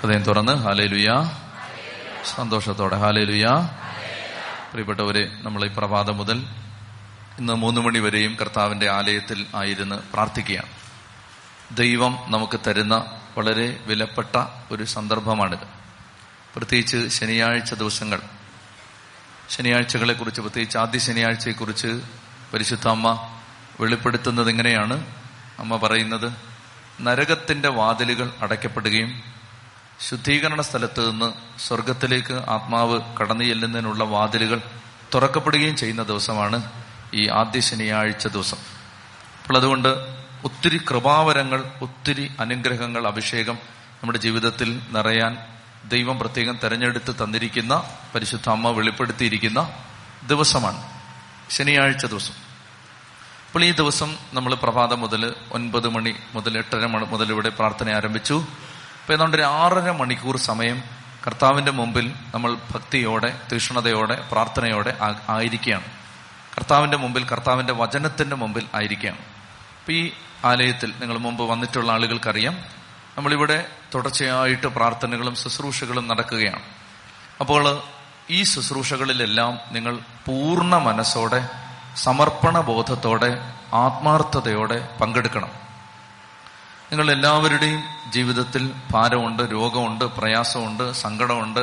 ഹൃദയം തുറന്ന് ഹാലേലുയ. സന്തോഷത്തോടെ ഹാലേലുയ. പ്രിയപ്പെട്ടവരെ നമ്മൾ ഈ പ്രഭാതം മുതൽ ഇന്ന് മൂന്ന് മണി വരെയും കർത്താവിന്റെ ആലയത്തിൽ ആയിരുന്നു പ്രാർത്ഥിക്കുകയാണ്. ദൈവം നമുക്ക് തരുന്ന വളരെ വിലപ്പെട്ട ഒരു സന്ദർഭമാണിത്. പ്രത്യേകിച്ച് ശനിയാഴ്ച ദിവസങ്ങൾ. ശനിയാഴ്ചകളെ കുറിച്ച് പ്രത്യേകിച്ച് ആദ്യ ശനിയാഴ്ചയെക്കുറിച്ച് പരിശുദ്ധ അമ്മ വെളിപ്പെടുത്തുന്നത് എങ്ങനെയാണ്? അമ്മ പറയുന്നത് നരകത്തിന്റെ വാതിലുകൾ അടയ്ക്കപ്പെടുകയും ശുദ്ധീകരണ സ്ഥലത്ത് നിന്ന് സ്വർഗത്തിലേക്ക് ആത്മാവ് കടന്നു ചെല്ലുന്നതിനുള്ള വാതിലുകൾ തുറക്കപ്പെടുകയും ചെയ്യുന്ന ദിവസമാണ് ഈ ആദ്യ ശനിയാഴ്ച ദിവസം. അപ്പോൾ അതുകൊണ്ട് ഒത്തിരി കൃപാവരങ്ങൾ ഒത്തിരി അനുഗ്രഹങ്ങൾ അഭിഷേകം നമ്മുടെ ജീവിതത്തിൽ നിറയാൻ ദൈവം പ്രത്യേകം തെരഞ്ഞെടുത്ത് തന്നിരിക്കുന്ന പരിശുദ്ധ അമ്മ വെളിപ്പെടുത്തിയിരിക്കുന്ന ദിവസമാണ് ശനിയാഴ്ച ദിവസം. അപ്പോൾ ഈ ദിവസം നമ്മൾ പ്രഭാതം മുതൽ ഒൻപത് മണി മുതൽ എട്ടര മണി മുതൽ ഇവിടെ പ്രാർത്ഥന ആരംഭിച്ചു. അപ്പൊ ഏതാണ്ട് ഒരു ആറര മണിക്കൂർ സമയം കർത്താവിന്റെ മുമ്പിൽ നമ്മൾ ഭക്തിയോടെ തീഷ്ണതയോടെ പ്രാർത്ഥനയോടെ ആയിരിക്കുകയാണ്. കർത്താവിന്റെ മുമ്പിൽ കർത്താവിന്റെ വചനത്തിന്റെ മുമ്പിൽ ആയിരിക്കുകയാണ്. അപ്പൊ ഈ ആലയത്തിൽ നിങ്ങൾ മുമ്പ് വന്നിട്ടുള്ള ആളുകൾക്കറിയാം നമ്മളിവിടെ തുടർച്ചയായിട്ട് പ്രാർത്ഥനകളും ശുശ്രൂഷകളും നടക്കുകയാണ്. അപ്പോൾ ഈ ശുശ്രൂഷകളിലെല്ലാം നിങ്ങൾ പൂർണ മനസ്സോടെ സമർപ്പണ ബോധത്തോടെ ആത്മാർത്ഥതയോടെ പങ്കെടുക്കണം. നിങ്ങൾ എല്ലാവരുടെയും ജീവിതത്തിൽ ഭാരമുണ്ട് രോഗമുണ്ട് പ്രയാസമുണ്ട് സങ്കടമുണ്ട്.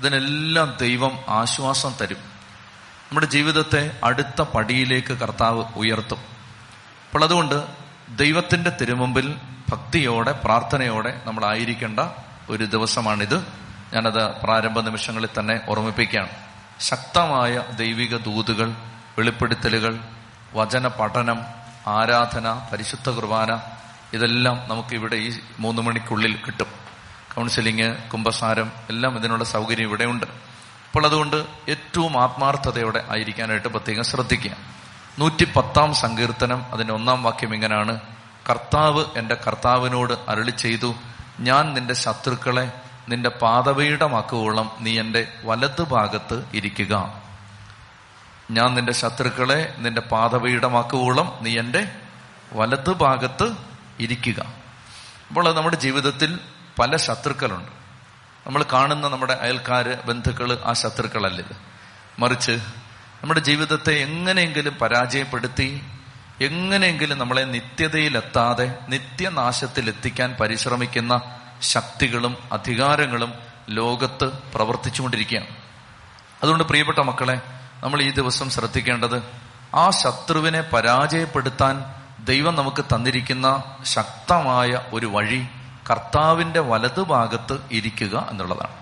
ഇതിനെല്ലാം ദൈവം ആശ്വാസം തരും. നമ്മുടെ ജീവിതത്തെ അടുത്ത പടിയിലേക്ക് കർത്താവ് ഉയർത്തും. അപ്പോൾ അതുകൊണ്ട് ദൈവത്തിന്റെ തിരുമുമ്പിൽ ഭക്തിയോടെ പ്രാർത്ഥനയോടെ നമ്മൾ ആയിരിക്കേണ്ട ഒരു ദിവസമാണിത്. ഞാനത് പ്രാരംഭ നിമിഷങ്ങളിൽ തന്നെ ഓർമ്മിപ്പിക്കുകയാണ്. ശക്തമായ ദൈവിക ദൂതുകൾ വെളിപ്പെടുത്തലുകൾ വചന പഠനം ആരാധന പരിശുദ്ധ കുർബാന ഇതെല്ലാം നമുക്ക് ഇവിടെ ഈ മൂന്ന് മണിക്കുള്ളിൽ കിട്ടും. കൗൺസിലിംഗ് കുംഭസാരം എല്ലാം ഇതിനുള്ള സൗകര്യം ഇവിടെയുണ്ട് അപ്പോൾ അതുകൊണ്ട് ഏറ്റവും ആത്മാർത്ഥതയോടെ ആയിരിക്കാനായിട്ട് പ്രത്യേകം ശ്രദ്ധിക്കുക. നൂറ്റി പത്താം സങ്കീർത്തനം അതിന്റെ ഒന്നാം വാക്യം ഇങ്ങനെയാണ് കർത്താവ് എന്റെ കർത്താവിനോട് അരളി ചെയ്തു ഞാൻ നിന്റെ ശത്രുക്കളെ നിന്റെ പാതപീഠമാക്കുവോളം നീ എന്റെ വലതുഭാഗത്ത് ഇരിക്കുക. ഞാൻ നിന്റെ ശത്രുക്കളെ നിന്റെ പാതപീഠമാക്കുവോളം നീ എന്റെ വലതു ഭാഗത്ത് ഇരിക്കുക. അപ്പോൾ നമ്മുടെ ജീവിതത്തിൽ പല ശത്രുക്കളുണ്ട്. നമ്മൾ കാണുന്ന നമ്മുടെ അയൽക്കാര് ബന്ധുക്കൾ ആ ശത്രുക്കളല്ല? മറിച്ച് നമ്മുടെ ജീവിതത്തെ എങ്ങനെയെങ്കിലും പരാജയപ്പെടുത്തി എങ്ങനെയെങ്കിലും നമ്മളെ നിത്യതയിലെത്താതെ നിത്യനാശത്തിൽ എത്തിക്കാൻ പരിശ്രമിക്കുന്ന ശക്തികളും അധികാരങ്ങളും ലോകത്ത് പ്രവർത്തിച്ചുകൊണ്ടിരിക്കുകയാണ്. അതുകൊണ്ട് പ്രിയപ്പെട്ട മക്കളെ നമ്മൾ ഈ ദിവസം ശ്രദ്ധിക്കേണ്ടത് ആ ശത്രുവിനെ പരാജയപ്പെടുത്താൻ ദൈവം നമുക്ക് തന്നിരിക്കുന്ന ശക്തമായ ഒരു വഴി കർത്താവിന്റെ വലതുഭാഗത്ത് ഇരിക്കുക എന്നുള്ളതാണ്.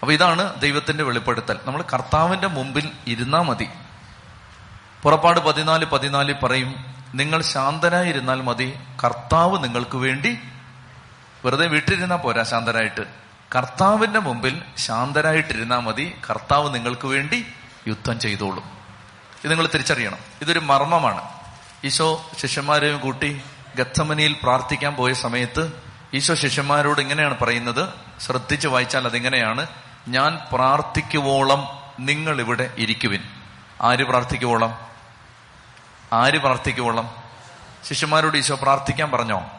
അപ്പോൾ ഇതാണ് ദൈവത്തിന്റെ വെളിപ്പെടുത്തൽ. നമ്മൾ കർത്താവിന്റെ മുമ്പിൽ ഇരുന്നാൽ മതി. പുറപ്പാട് പതിനാല് പതിനാല് പറയും നിങ്ങൾ ശാന്തനായിരുന്നാൽ മതി കർത്താവ് നിങ്ങൾക്ക് വേണ്ടി. വെറുതെ വീട്ടിലിരുന്നാൽ പോരാ ശാന്തനായിട്ട്. കർത്താവിന്റെ മുമ്പിൽ ശാന്തരായിട്ടിരുന്നാൽ മതി കർത്താവ് നിങ്ങൾക്ക് വേണ്ടി യുദ്ധം ചെയ്തോളും. ഇത് നിങ്ങൾ തിരിച്ചറിയണം. ഇതൊരു മർമ്മമാണ്. ഈശോ ശിഷ്യന്മാരെയും കൂട്ടി ഗത്തമനിയിൽ പ്രാർത്ഥിക്കാൻ പോയ സമയത്ത് ഈശോ ശിഷ്യന്മാരോട് ഇങ്ങനെയാണ് പറയുന്നത്. ശ്രദ്ധിച്ച് വായിച്ചാൽ അതിങ്ങനെയാണ്. ഞാൻ പ്രാർത്ഥിക്കുവോളം നിങ്ങൾ ഇവിടെ ഇരിക്കുവിൻ. ആര് പ്രാർത്ഥിക്കുവോളം? ആര് പ്രാർത്ഥിക്കുവോളം? ശിഷ്യന്മാരോട് ഈശോ പ്രാർത്ഥിക്കാൻ പറഞ്ഞോ?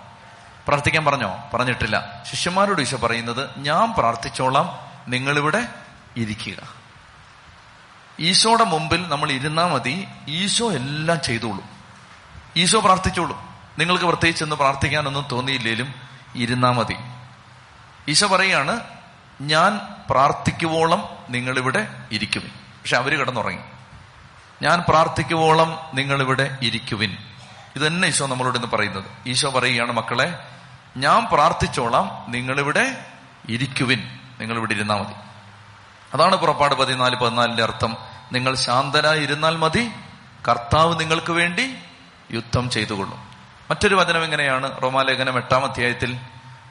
പ്രാർത്ഥിക്കാൻ പറഞ്ഞോ? പറഞ്ഞിട്ടില്ല. ശിഷ്യന്മാരോട് ഈശോ പറയുന്നത് ഞാൻ പ്രാർത്ഥിച്ചോളാം നിങ്ങളിവിടെ ഇരിക്കുക. ഈശോയുടെ മുമ്പിൽ നമ്മൾ ഇരുന്നാൽ മതി. ഈശോ എല്ലാം ചെയ്തോളൂ. ഈശോ പ്രാർത്ഥിച്ചോളൂ. നിങ്ങൾക്ക് പ്രത്യേകിച്ച് ഒന്ന് പ്രാർത്ഥിക്കാനൊന്നും തോന്നിയില്ലേലും ഇരുന്നാ മതി. ഈശോ പറയാണ് ഞാൻ പ്രാർത്ഥിക്കുവോളം നിങ്ങളിവിടെ ഇരിക്കുവിൻ. പക്ഷെ അവർ കിടന്നുറങ്ങി. ഞാൻ പ്രാർത്ഥിക്കുവോളം നിങ്ങളിവിടെ ഇരിക്കുവിൻ. ഇത് തന്നെ ഈശോ നമ്മളോട് ഇന്ന് പറയുന്നത്. ഈശോ പറയുകയാണ് മക്കളെ ഞാൻ പ്രാർത്ഥിച്ചോളാം നിങ്ങളിവിടെ ഇരിക്കുവിൻ. നിങ്ങളിവിടെ ഇരുന്നാൽ മതി. അതാണ് പുറപ്പാട് പതിനാല് പതിനാലിന്റെ അർത്ഥം. നിങ്ങൾ ശാന്തരായി ഇരുന്നാൽ മതി. കർത്താവ് നിങ്ങൾക്ക് വേണ്ടി യുദ്ധം ചെയ്തുകൊള്ളും. മറ്റൊരു വചനം എങ്ങനെയാണ്? റോമാലേഖനം എട്ടാം അധ്യായത്തിൽ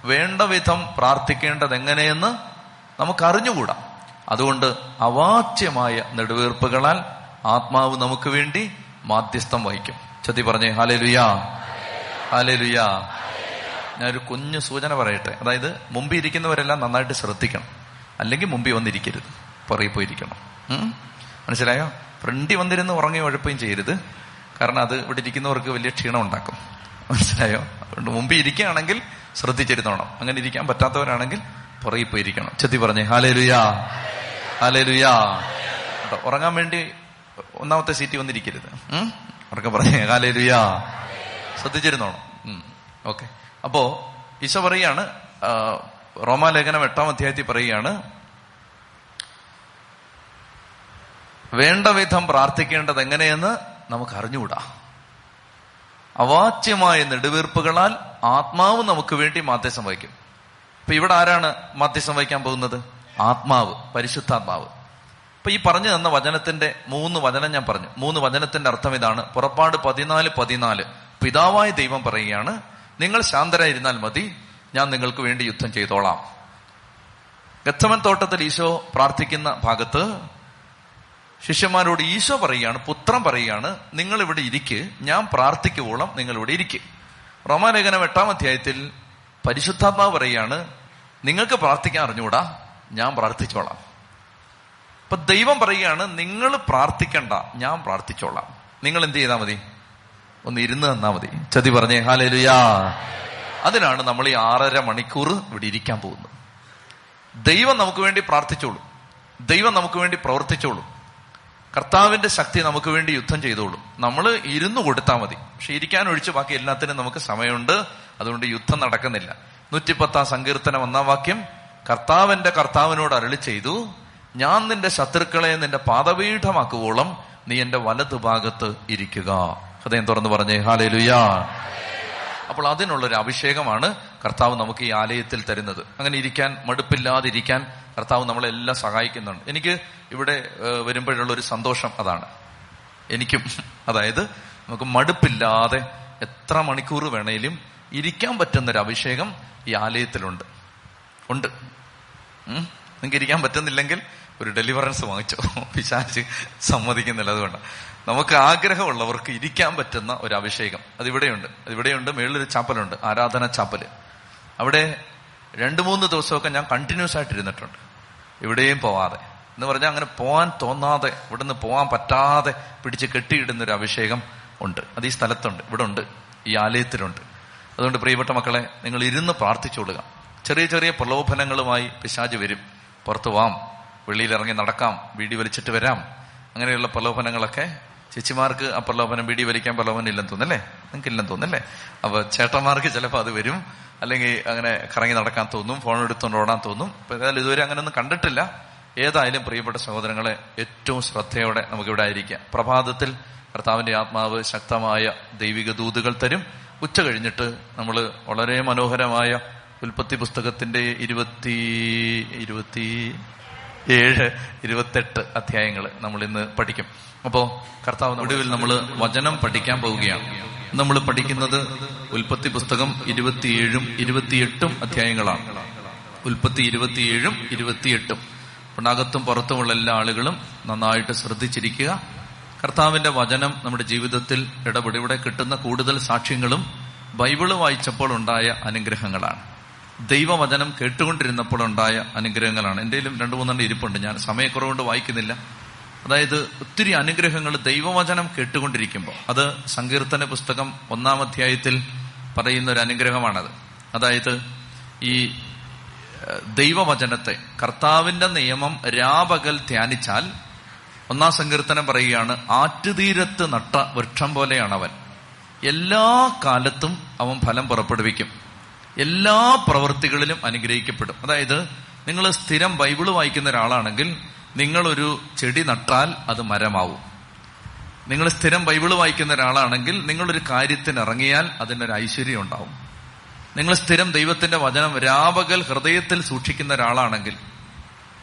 വേണ്ട വിധം പ്രാർത്ഥിക്കേണ്ടത് എങ്ങനെയെന്ന് നമുക്ക് അറിഞ്ഞുകൂടാ അതുകൊണ്ട് അവാച്യമായ നെടുവീർപ്പുകളാൽ ആത്മാവ് നമുക്ക് വേണ്ടി മാധ്യസ്ഥം വഹിക്കും. ചതി പറഞ്ഞേ ഹാലേ ലുയാ ഹാലേ ലുയാ ഞാനൊരു കുഞ്ഞു സൂചന പറയട്ടെ. അതായത് മുമ്പിൽ ഇരിക്കുന്നവരെല്ലാം നന്നായിട്ട് ശ്രദ്ധിക്കണം. അല്ലെങ്കിൽ മുമ്പിൽ വന്നിരിക്കരുത്. പുറകെ പോയിരിക്കണം. മനസ്സിലായോ? ഫ്രണ്ടി വന്നിരുന്ന് ഉറങ്ങി ഉഴപ്പുകയും ചെയ്യരുത്. കാരണം അത് ഇവിടെ ഇരിക്കുന്നവർക്ക് വലിയ ക്ഷീണം ഉണ്ടാക്കും. മനസ്സിലായോ? അതുകൊണ്ട് മുമ്പ് ഇരിക്കുകയാണെങ്കിൽ ശ്രദ്ധിച്ചിരുന്നോണം. അങ്ങനെ ഇരിക്കാൻ പറ്റാത്തവരാണെങ്കിൽ പുറകെ പോയിരിക്കണം ചെത്തി പറഞ്ഞേ ഹാലേലുയാ ഹാലേലുയാ. ലുയാ ഉറങ്ങാൻ വേണ്ടി ഒന്നാമത്തെ സീറ്റ് വന്നിരിക്കരുത്? ഉറക്കെ പറഞ്ഞേ ഹാലേലുയാ. ശ്രദ്ധിച്ചിരുന്നോണം. ഓക്കെ. അപ്പോ ഈശോ പറയാണ് റോമാലേഖനം എട്ടാം അധ്യായത്തിൽ പറയുകയാണ് വേണ്ട വിധം പ്രാർത്ഥിക്കേണ്ടത് എങ്ങനെയെന്ന് നമുക്ക് അറിഞ്ഞുകൂടാ അവാച്യമായ നെടുവീർപ്പുകളാൽ ആത്മാവ് നമുക്ക് വേണ്ടി മാധ്യസം വഹിക്കും. ഇപ്പൊ ഇവിടെ ആരാണ് മാധ്യസം വഹിക്കാൻ പോകുന്നത്? ആത്മാവ് പരിശുദ്ധാത്മാവ്. ഇപ്പൊ ഈ പറഞ്ഞു തന്ന വചനത്തിന്റെ മൂന്ന് വചനം ഞാൻ പറഞ്ഞു. മൂന്ന് വചനത്തിന്റെ അർത്ഥം ഇതാണ്. പുറപ്പാട് പതിനാല് പതിനാല്. പിതാവായ ദൈവം പറയുകയാണ് നിങ്ങൾ ശാന്തരായിരുന്നാൽ മതി ഞാൻ നിങ്ങൾക്ക് വേണ്ടി യുദ്ധം ചെയ്തോളാം. ഗത്തമൻ തോട്ടത്തിൽ ഈശോ പ്രാർത്ഥിക്കുന്ന ഭാഗത്ത് ശിഷ്യന്മാരോട് ഈശോ പറയുകയാണ് പുത്രൻ പറയുകയാണ് നിങ്ങൾ ഇവിടെ ഇരിക്ക് ഞാൻ പ്രാർത്ഥിക്കുവോളം നിങ്ങൾ ഇവിടെ ഇരിക്ക്. റോമാലേഖനം എട്ടാം അധ്യായത്തിൽ പരിശുദ്ധാത്മാവ് പറയുകയാണ് നിങ്ങൾക്ക് പ്രാർത്ഥിക്കാൻ അറിഞ്ഞുകൂടാ ഞാൻ പ്രാർത്ഥിച്ചോളാം. അപ്പൊ ദൈവം പറയുകയാണ് നിങ്ങൾ പ്രാർത്ഥിക്കണ്ട ഞാൻ പ്രാർത്ഥിച്ചോളാം. നിങ്ങൾ എന്ത് ചെയ്താൽ മതി? ഒന്ന് ഇരുന്ന് തന്നാ മതി. ചതി പറഞ്ഞേ ഹാലേലുയാ അതിനാണ് നമ്മൾ ഈ ആറര മണിക്കൂർ ഇവിടെ ഇരിക്കാൻ പോകുന്നത്. ദൈവം നമുക്ക് വേണ്ടി പ്രാർത്ഥിച്ചോളൂ. ദൈവം നമുക്ക് വേണ്ടി പ്രവർത്തിച്ചോളൂ. കർത്താവിന്റെ ശക്തി നമുക്ക് വേണ്ടി യുദ്ധം ചെയ്തോളൂ. നമ്മൾ ഇരുന്ന് കൊടുത്താൽ മതി. പക്ഷെ ഇരിക്കാൻ ഒഴിച്ച് ബാക്കി എല്ലാത്തിനും നമുക്ക് സമയമുണ്ട്. അതുകൊണ്ട് യുദ്ധം നടക്കുന്നില്ല. നൂറ്റിപ്പത്താം സങ്കീർത്തനം ഒന്നാം വാക്യം കർത്താവിന്റെ കർത്താവിനോട് അരളി ചെയ്തു ഞാൻ നിന്റെ ശത്രുക്കളെ നിന്റെ പാദപീഠമാക്കുവോളം നീ എന്റെ വലതു ഭാഗത്ത് ഇരിക്കുക. ഹൃദയം തുറന്നു പറഞ്ഞേ ഹാലേ ലുയാ അപ്പോൾ അതിനുള്ളൊരു അഭിഷേകമാണ് കർത്താവ് നമുക്ക് ഈ ആലയത്തിൽ തരുന്നത്. അങ്ങനെ ഇരിക്കാൻ മടുപ്പില്ലാതിരിക്കാൻ കർത്താവ് നമ്മളെല്ലാം സഹായിക്കുന്നുണ്ട്. എനിക്ക് ഇവിടെ വരുമ്പോഴുള്ള ഒരു സന്തോഷം അതാണ്. എനിക്കും അതായത് നമുക്ക് മടുപ്പില്ലാതെ എത്ര മണിക്കൂർ വേണേലും ഇരിക്കാൻ പറ്റുന്നൊരു അഭിഷേകം ഈ ആലയത്തിലുണ്ട്. ഉണ്ട്. നിങ്ങൾക്ക് ഇരിക്കാൻ പറ്റുന്നില്ലെങ്കിൽ ഒരു ഡെലിവറൻസ് വാങ്ങിച്ചോ? പിശാച്ച് സമ്മതിക്കുന്നില്ല അതുകൊണ്ട്. നമുക്ക് ആഗ്രഹമുള്ളവർക്ക് ഇരിക്കാൻ പറ്റുന്ന ഒരു അഭിഷേകം. അതിവിടെയുണ്ട്. അതിവിടെയുണ്ട്. മേളിലൊരു ചാപ്പലുണ്ട്. ആരാധന ചാപ്പൽ. അവിടെ രണ്ട് മൂന്ന് ദിവസമൊക്കെ ഞാൻ കണ്ടിന്യൂസ് ആയിട്ട് ഇരുന്നിട്ടുണ്ട്. എവിടെയും പോവാതെ. എന്ന് പറഞ്ഞാൽ അങ്ങനെ പോവാൻ തോന്നാതെ ഇവിടുന്ന് പോവാൻ പറ്റാതെ പിടിച്ച് കെട്ടിയിടുന്ന ഒരു അഭിഷേകം ഉണ്ട്. അത് ഈ സ്ഥലത്തുണ്ട്. ഇവിടെ ഉണ്ട് ഈ ആലയത്തിലുണ്ട്. അതുകൊണ്ട് പ്രിയപ്പെട്ട മക്കളെ നിങ്ങൾ ഇരുന്ന് പ്രാർത്ഥിച്ചുകൊള്ളുക ചെറിയ ചെറിയ പ്രലോഭനങ്ങളുമായി പിശാജ് വരും. പുറത്തു പോവാം. വെളിയിലിറങ്ങി നടക്കാം. വീടി വലിച്ചിട്ട് വരാം. അങ്ങനെയുള്ള പ്രലോഭനങ്ങളൊക്കെ ചേച്ചിമാർക്ക് ആ പ്രലോഭനം വീടി വലിക്കാൻ പ്രലോഭനം ഇല്ലെന്ന് തോന്നല്ലേ നിങ്ങൾക്ക് ഇല്ലെന്ന് തോന്നല്ലേ അപ്പൊ ചേട്ടന്മാർക്ക് ചിലപ്പോൾ അത് വരും. അല്ലെങ്കിൽ അങ്ങനെ കറങ്ങി നടക്കാൻ തോന്നും ഫോൺ എടുത്തുകൊണ്ട് ഓടാൻ തോന്നും. ഏതായാലും ഇതുവരെ അങ്ങനെയൊന്നും കണ്ടിട്ടില്ല. ഏതായാലും പ്രിയപ്പെട്ട സഹോദരങ്ങളെ ഏറ്റവും ശ്രദ്ധയോടെ നമുക്കിവിടെ ആയിരിക്കാം. പ്രഭാതത്തിൽ കർത്താവിന്റെ ആത്മാവ് ശക്തമായ ദൈവിക ദൂതുകൾ തരും. ഉച്ച കഴിഞ്ഞിട്ട് നമ്മൾ വളരെ മനോഹരമായ ഉൽപ്പത്തി പുസ്തകത്തിന്റെ ഇരുപത്തി ഇരുപത്തി ഏഴ് ഇരുപത്തെട്ട് അധ്യായങ്ങൾ നമ്മൾ ഇന്ന് പഠിക്കും. അപ്പോ കർത്താവ് ഒടുവിൽ നമ്മൾ വചനം പഠിക്കാൻ പോവുകയാണ്. നമ്മൾ പഠിക്കുന്നത് ഉൽപ്പത്തി പുസ്തകം ഇരുപത്തിയേഴും ഇരുപത്തിയെട്ടും അധ്യായങ്ങളാണ്. ഉൽപ്പത്തി ഇരുപത്തിയേഴും ഇരുപത്തിയെട്ടും. പിണകത്തും പുറത്തുമുള്ള എല്ലാ ആളുകളും നന്നായിട്ട് ശ്രദ്ധിച്ചിരിക്കുക. കർത്താവിന്റെ വചനം നമ്മുടെ ജീവിതത്തിൽ ഇടപെടി ഇവിടെ കിട്ടുന്ന കൂടുതൽ സാക്ഷ്യങ്ങളും ബൈബിൾ വായിച്ചപ്പോൾ ഉണ്ടായ അനുഗ്രഹങ്ങളാണ്. ദൈവവചനം കേട്ടുകൊണ്ടിരുന്നപ്പോൾ ഉണ്ടായ അനുഗ്രഹങ്ങളാണ്. എന്റെയിലും രണ്ടു മൂന്നെണ്ണം ഇരിപ്പുണ്ട്. ഞാൻ സമയക്കുറവുകൊണ്ട് വായിക്കുന്നില്ല. അതായത് ഒത്തിരി അനുഗ്രഹങ്ങൾ ദൈവവചനം കേട്ടുകൊണ്ടിരിക്കുമ്പോൾ. അത് സങ്കീർത്തന പുസ്തകം ഒന്നാം അധ്യായത്തിൽ പറയുന്ന ഒരു അനുഗ്രഹമാണത്. അതായത് ഈ ദൈവവചനത്തെ കർത്താവിന്റെ നിയമം രാപകൽ ധ്യാനിച്ചാൽ ഒന്നാം സങ്കീർത്തനം പറയുകയാണ് ആറ്റുതീരത്ത് നട്ട വൃക്ഷം പോലെയാണ് അവൻ എല്ലാ കാലത്തും അവൻ ഫലം പുറപ്പെടുവിക്കും. എല്ലാ പ്രവൃത്തികളിലും അനുഗ്രഹിക്കപ്പെടും. അതായത് നിങ്ങൾ സ്ഥിരം ബൈബിൾ വായിക്കുന്ന ഒരാളാണെങ്കിൽ നിങ്ങളൊരു ചെടി നട്ടാൽ അത് മരമാവും. നിങ്ങൾ സ്ഥിരം ബൈബിൾ വായിക്കുന്ന ഒരാളാണെങ്കിൽ നിങ്ങളൊരു കാര്യത്തിന് ഇറങ്ങിയാൽ അതിനൊരു ഐശ്വര്യം ഉണ്ടാവും. നിങ്ങൾ സ്ഥിരം ദൈവത്തിന്റെ വചനം രാപകൽ ഹൃദയത്തിൽ സൂക്ഷിക്കുന്ന ഒരാളാണെങ്കിൽ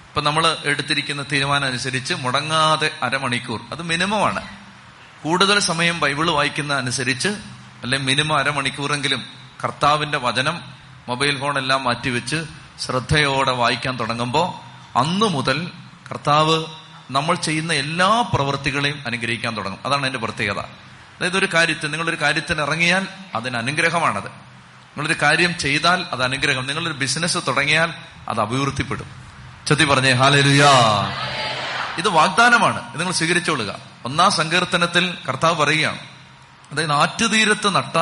ഇപ്പൊ നമ്മൾ എടുത്തിരിക്കുന്ന തീരുമാനം അനുസരിച്ച് മുടങ്ങാതെ അരമണിക്കൂർ അത് മിനിമമാണ് കൂടുതൽ സമയം ബൈബിൾ വായിക്കുന്ന അനുസരിച്ച് അല്ലെ മിനിമം അരമണിക്കൂറെങ്കിലും കർത്താവിന്റെ വചനം മൊബൈൽ ഫോണെല്ലാം മാറ്റിവെച്ച് ശ്രദ്ധയോടെ വായിക്കാൻ തുടങ്ങുമ്പോൾ അന്നു മുതൽ കർത്താവ് നമ്മൾ ചെയ്യുന്ന എല്ലാ പ്രവൃത്തികളെയും അനുഗ്രഹിക്കാൻ തുടങ്ങും. അതാണ് എന്റെ പ്രത്യേകത. അതായത് ഒരു കാര്യത്തിൽ നിങ്ങളൊരു കാര്യത്തിന് ഇറങ്ങിയാൽ അതിന് അനുഗ്രഹമാണത്. നിങ്ങളൊരു കാര്യം ചെയ്താൽ അത് അനുഗ്രഹം. നിങ്ങളൊരു ബിസിനസ് തുടങ്ങിയാൽ അത് അഭിവൃദ്ധിപ്പെടും. ചതി പറഞ്ഞേ ഹാലുയാ ഇത് വാഗ്ദാനമാണ്. ഇത് നിങ്ങൾ സ്വീകരിച്ചോളുക. ഒന്നാം സങ്കീർത്തനത്തിൽ കർത്താവ് പറയുകയാണ്. അതായത് ആറ്റുതീരത്ത് നട്ട